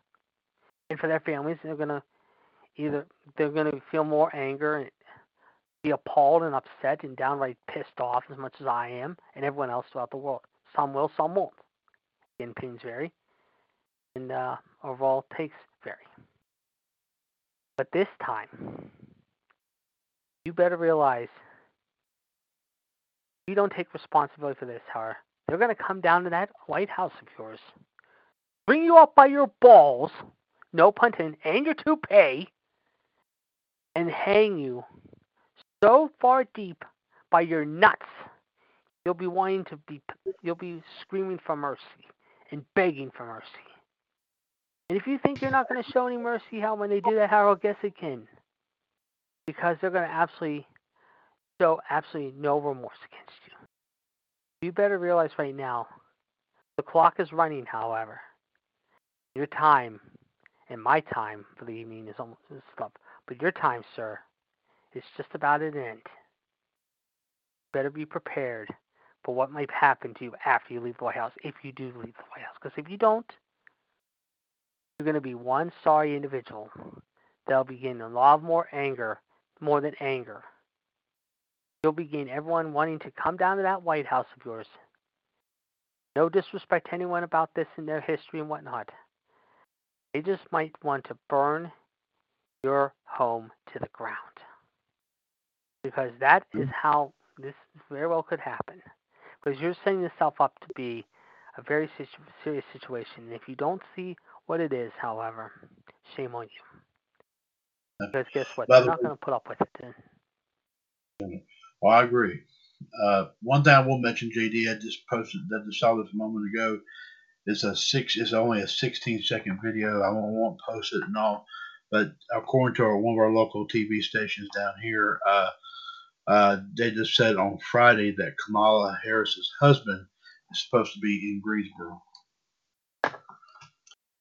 And for their families, they're going to either they're going to feel more anger and be appalled and upset and downright pissed off as much as I am and everyone else throughout the world. Some will, some won't. Again, opinions vary and uh, overall takes vary. But this time, you better realize you don't take responsibility for this, however. They're going to come down to that White House of yours, bring you up by your balls, no pun intended, and your toupee, and hang you so far deep by your nuts, you'll be wanting to be, you'll be screaming for mercy and begging for mercy. And if you think you're not going to show any mercy, how when they do that, Harold, guess again, because they're going to absolutely show absolutely no remorse against you. You better realize right now, the clock is running. However, your time and my time for the evening is almost up, but your time, sir, is just about an end. Better be prepared for what might happen to you after you leave the White House, if you do leave the White House. Because if you don't, you're going to be one sorry individual that'll begin a lot more anger, more than anger. You'll begin everyone wanting to come down to that White House of yours. No disrespect to anyone about this in their history and whatnot. They just might want to burn your home to the ground. Because that is how this very well could happen. Because you're setting yourself up to be a very serious situation. And if you don't see what it is, however, shame on you. Because guess what? They're not going to put up with it. Well, I agree. Uh, one thing I will mention, JD, I just posted that I saw this a moment ago. It's a six. It's only a 16 second video. I won't, won't post it and all, but according to our, one of our local TV stations down here, uh, uh, they just said on Friday that Kamala Harris's husband is supposed to be in Greensboro.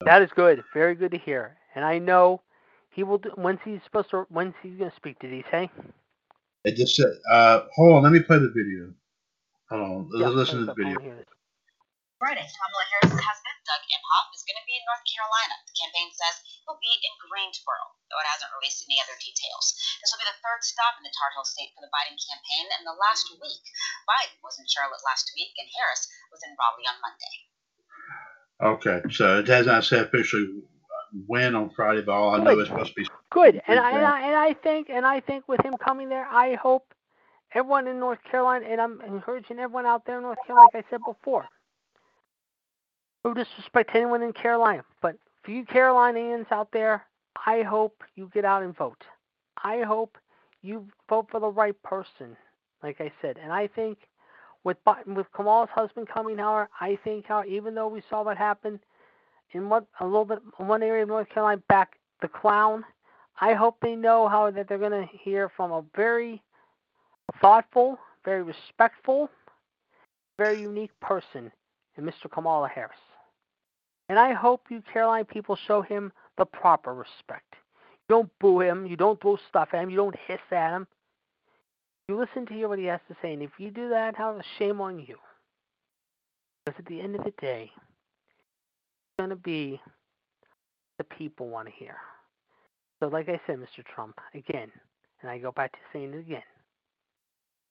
That is good. Very good to hear. And I know he will. Do, when's he supposed to? When's he going to speak? Did he say? It just said. Uh, hold on. Let me play the video. Hold on. Let's Yeah, listen to the video. Friday, Kamala Harris's husband, Doug Emhoff, is going to be in North Carolina. The campaign says he'll be in Greensboro, though it hasn't released any other details. This will be the third stop in the Tar Heel state for the Biden campaign in the last week. Biden was in Charlotte last week, and Harris was in Raleigh on Monday. Okay, so it has not said officially when on Friday, but all I know it's supposed to be. Good. And I, and I and I think and I think with him coming there, I hope everyone in North Carolina and I'm encouraging everyone out there in North Carolina, like I said before. No disrespect to anyone in Carolina, but for you Carolinians out there, I hope you get out and vote. I hope you vote for the right person, like I said. And I think with with Kamala's husband coming, out, I think how even though we saw what happened in what a little bit one area of North Carolina back the clown, I hope they know how that they're going to hear from a very thoughtful, very respectful, very unique person in Mr. Kamala Harris. And I hope you Caroline people show him the proper respect. You don't boo him, you don't throw stuff at him, you don't hiss at him. You listen to hear what he has to say, and if you do that, how shame on you. Because at the end of the day, it's going to be the people want to hear. So, like I said, Mr. Trump, again, and I go back to saying it again,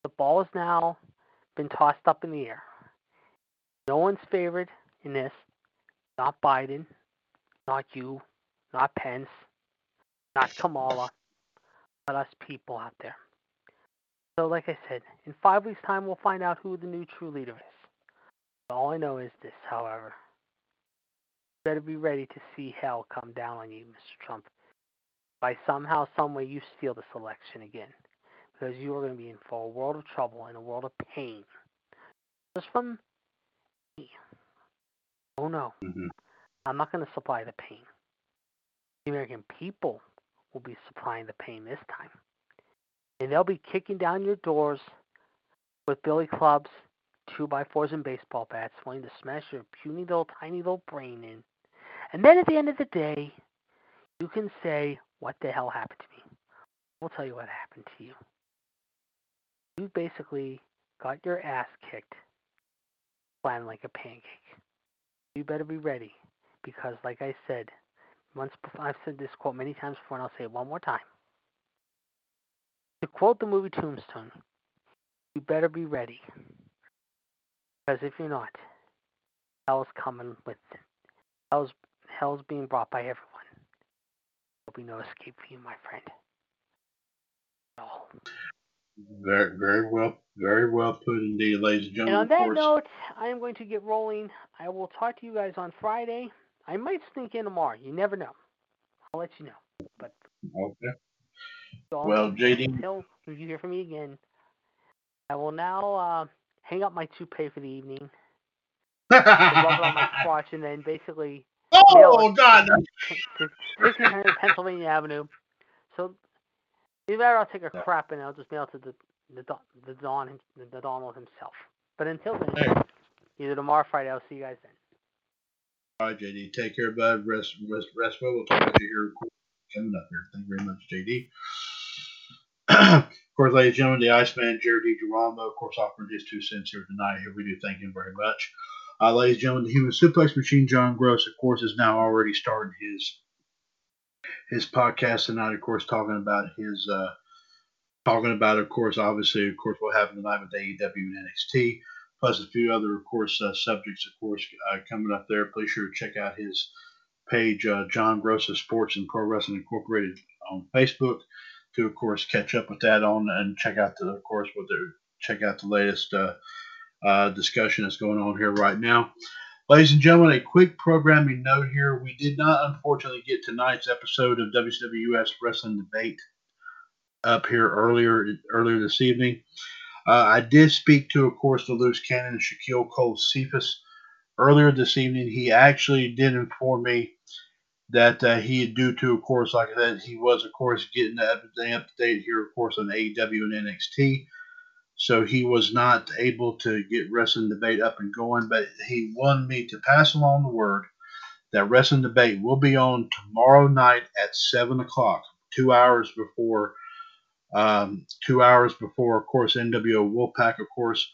the ball has now been tossed up in the air. No one's favored in this. Not Biden, not you, not Pence, not Kamala, but us people out there. So, like I said, in five weeks' time, we'll find out who the new true leader is. All I know is this, however. You better be ready to see hell come down on you, Mr. Trump. By somehow, some way, you steal this election again. Because you are going to be in for a world of trouble and a world of pain. Just from me. Oh no. Mhm. I'm not going to supply the pain. The American people will be supplying the pain this time. And they'll be kicking down your doors with billy clubs, two by fours, and baseball bats, wanting to smash your puny little tiny little brain in. And then at the end of the day, you can say, What the hell happened to me? We'll tell you what happened to you. You basically got your ass kicked, flat like a pancake. You better be ready because, like I said, once before, I've said this quote many times before, and I'll say it one more time. To quote the movie Tombstone, you better be ready because if you're not, hell's coming with hell's hell's being brought by everyone. There'll be no escape for you, my friend. Oh. Very, very well, very well put indeed, ladies and gentlemen. And on that note, I am going to get rolling. I will talk to you guys on Friday. I might sneak in tomorrow. You never know. I'll let you know. But okay. so Well, JD, until you hear from me again, I will now uh, hang up my toupee for the evening, (laughs) rub it on my crotch, and then basically oh God, to 1600 Pennsylvania Avenue. So either I'll take a crap and I'll just mail it to the the Don the Don the Donald himself. But until then, Hey. either tomorrow or Friday, I'll see you guys then. All right, JD. Take care, bud. Rest, rest, rest well. We'll talk to you here coming up here. Thank you very much, JD. (clears throat) of course, ladies and gentlemen, the Iceman, Jared DiGirolamo, of course, offering his two cents here tonight. Here we do thank him very much. Uh, ladies and gentlemen, the Human Suplex Machine, John Gross, of course, is now already starting his his podcast tonight. Of course, talking about his uh, talking about, of course, obviously, of course, what happened tonight with AEW and NXT plus a few other, of course, uh, subjects, of course, uh, coming up there. Please sure to check out his page, uh, John Gross of Sports and Pro Wrestling Incorporated on Facebook, to, of course, catch up with that on and check out the, of course, what they're check out the latest uh, uh, discussion that's going on here right now. Ladies and gentlemen, a quick programming note here. We did not, unfortunately, get tonight's episode of WWS Wrestling Debate up here earlier earlier this evening. Uh, I did speak to, of course, the loose cannon Shaquille Cole Cephas earlier this evening. He actually did inform me that uh, he, due to, of course, like I said, he was, of course, getting everything up to date here, of course, on AEW and NXT. So he was not able to get Wrestling Debate up and going, but he wanted me to pass along the word that Wrestling Debate will be on tomorrow night at 7 o'clock, two hours before um, two hours before, of course, NWO Wolfpack, of course.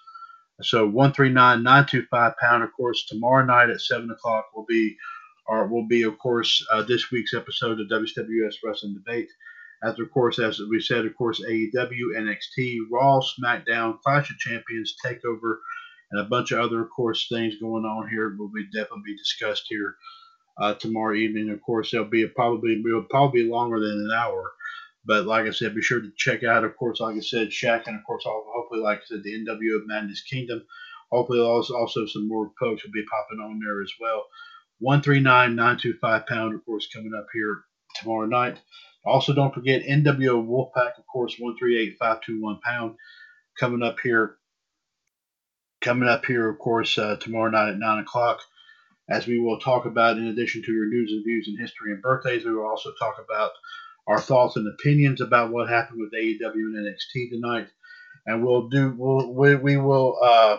So one three nine nine two five pound, of course, tomorrow night at seven o'clock will be, or will be, of course, uh, this week's episode of WWS Wrestling Debate. As of course, as we said, of course, AEW, NXT, Raw, SmackDown, Clash of Champions, Takeover, and a bunch of other, of course, things going on here will be definitely be discussed here uh, tomorrow evening. Of course, there'll be a, probably will probably be longer than an hour. But like I said, be sure to check out, of course, like I said, Shaq, and of course, hopefully, like I said, the NWO Madness Kingdom. Hopefully, also, also some more folks will be popping on there as well. 139-925 pound, of course, coming up here tomorrow night. Also, don't forget NWO Wolfpack, of course, 138-521 pound, coming up here. Coming up here, of course, uh, tomorrow night at 9 o'clock. As we will talk about, in addition to your news and views and history and birthdays, we will also talk about our thoughts and opinions about what happened with AEW and NXT tonight, and we'll do we'll, we we will uh,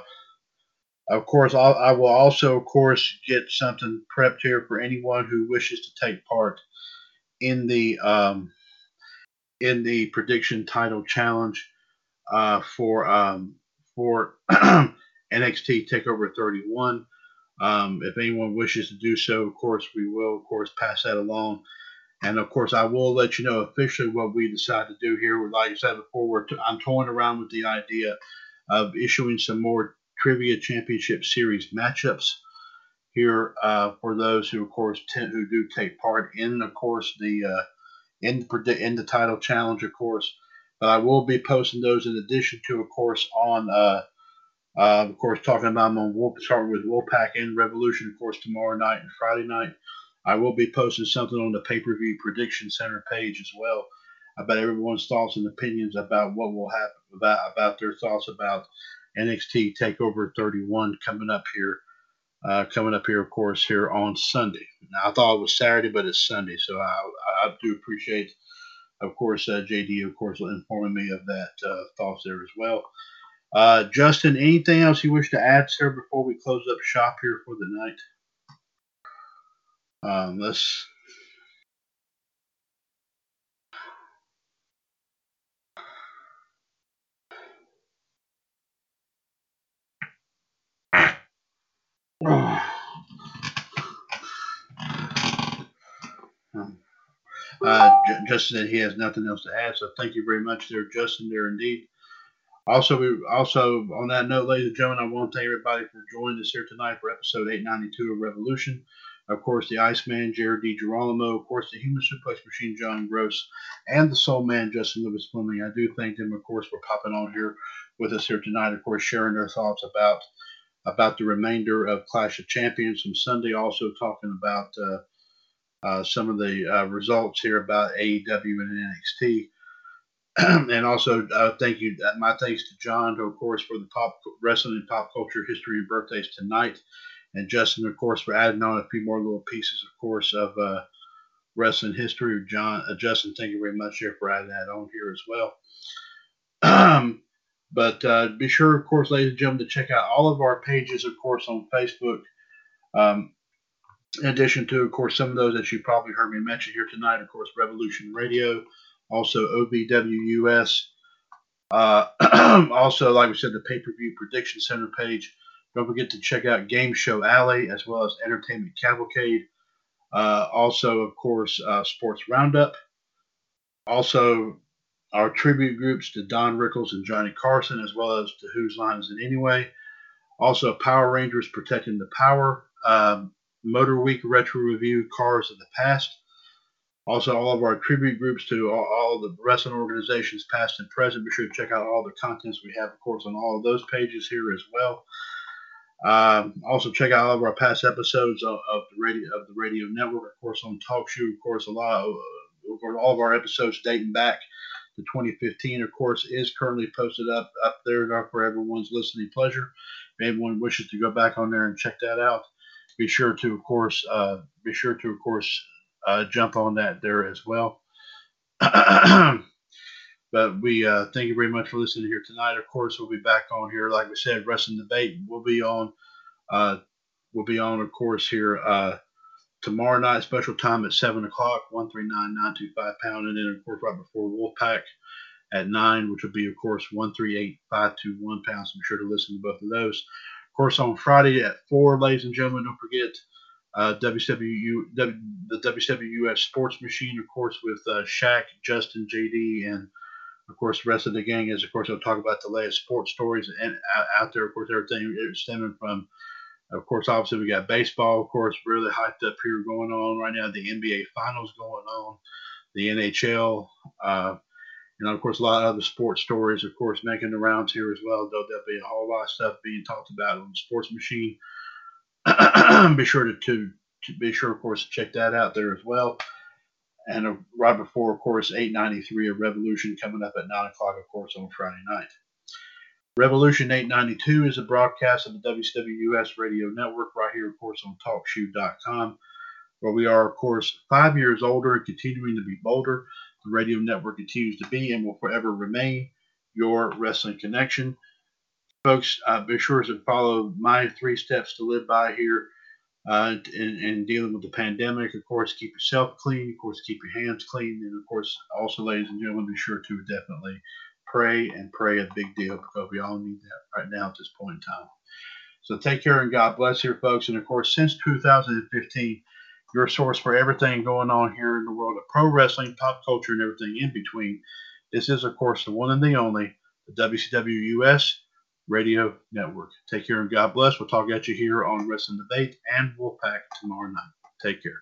of course I'll, I will also of course get something prepped here for anyone who wishes to take part in the um, in the prediction title challenge uh, for um, for (clears throat) NXT Takeover 31. Um, if anyone wishes to do so, of course we will of course pass that along. And of course, I will let you know officially what we decide to do here. Like I said before, t- I'm toying around with the idea of issuing some more Trivia Championship Series matchups here uh, for those who, of course, tend, who do take part in, of course, the uh, in the in the title challenge, of course. But I will be posting those in addition to, of course, on uh, uh, of course, talking about them on Wolf, starting with Wolfpack and Revolution, of course, tomorrow night and Friday night. I will be posting something on the pay per view prediction center page as well about everyone's thoughts and opinions about what will happen about about their thoughts about NXT Takeover 31 coming up here, uh, coming up here, of course, here on Sunday. Now I thought it was Saturday, but it's Sunday, so I, I do appreciate, of course, uh, JD, of course, informing me of that uh, thoughts there as well. Uh, Justin, anything else you wish to add, sir, before we close up shop here for the night? Um, let's. Uh, J- Justin said he has nothing else to add, so thank you very much, there, Justin. There indeed. Also, we also on that note, ladies and gentlemen, I want to thank everybody for joining us here tonight for episode 892 of Revolution. of course, the Iceman, Jared DiGirolamo, of course, the Human Suplex Machine, John Gross, and the Soul Man, Justin Lewis Fleming. I do thank them, of course, for popping on here with us here tonight, of course, sharing their thoughts about about the remainder of Clash of Champions from Sunday, also talking about uh, uh, some of the uh, results here about AEW and NXT. (clears throat) and also, uh, thank you. My thanks to John, of course, for the pop wrestling and pop culture history and birthdays tonight, and Justin, of course, for adding on a few more little pieces, of course, of wrestling history. John, Justin, thank you very much here for adding that on here as well. (clears throat) but uh, be sure, of course, ladies and gentlemen, to check out all of our pages, of course, on Facebook. Um, in addition to, of course, some of those that you probably heard me mention here tonight, of course, Revolution Radio, also OBWUS. Uh, (clears throat) also, like we said, the pay per view prediction center page. Don't forget to check out Game Show Alley as well as Entertainment Cavalcade. Uh, also, of course, uh, Sports Roundup. Also, our tribute groups to Don Rickles and Johnny Carson, as well as to Whose Line Is It Anyway. Also, Power Rangers Protecting the Power. Um, Motor Week Retro Review Cars of the Past. Also, all of our tribute groups to all, all the wrestling organizations, past and present. Be sure to check out all the contents we have, of course, on all of those pages here as well. Um, also, check out all of our past episodes of, of, the radio of the radio network, of course, on TalkShoe. Of course, a lot of, of course, all of our episodes dating back to 2015, of course, is currently posted up up there for everyone's listening pleasure. If anyone wishes to go back on there and check that out, be sure to, of course, uh, be sure to, of course, uh, jump on that there as well. (clears throat) but we uh, thank you very much for listening here tonight. Of course, we'll be back on here, like we said, wrestling debate. We'll be on, uh, we'll be on, of course, here uh, tomorrow night, special time at seven o'clock, one three nine nine two five pound, and then of course right before Wolfpack at nine, which will be of course one three eight five two one pound. So be sure to listen to both of those. Of course, on Friday at four, ladies and gentlemen, don't forget uh, WCW, w, the WWF Sports Machine, of course, with uh, Shaq, Justin, JD, and of course, the rest of the gang is, of course, they'll talk about the latest sports stories and out there, of course, everything stemming from, of course, obviously we got baseball, of course, really hyped up here going on right now. The NBA Finals going on, the NHL, uh, and of course, a lot of other sports stories, of course, making the rounds here as well. Though there'll be a whole lot of stuff being talked about on the Sports Machine. (clears throat) be sure to, to, to, be sure, of course, to check that out there as well. And uh, right before, of course, 893 of Revolution coming up at 9 o'clock, of course, on Friday night. Revolution 892 is a broadcast of the WWS Radio Network right here, of course, on TalkShoe.com, where we are, of course, five years older and continuing to be bolder. The radio network continues to be and will forever remain your wrestling connection folks, uh, be sure to follow my three steps to live by here uh, in, in, dealing with the pandemic. Of course, keep yourself clean. Of course, keep your hands clean. And of course, also, ladies and gentlemen, be sure to definitely pray and pray a big deal because we all need that right now at this point in time. So take care and God bless here, folks. And of course, since 2015, your source for everything going on here in the world of pro wrestling, pop culture, and everything in between. This is, of course, the one and the only, the WCW US Radio Network. Take care and God bless. We'll talk at you here on Wrestling Debate and Wolfpack tomorrow night. Take care.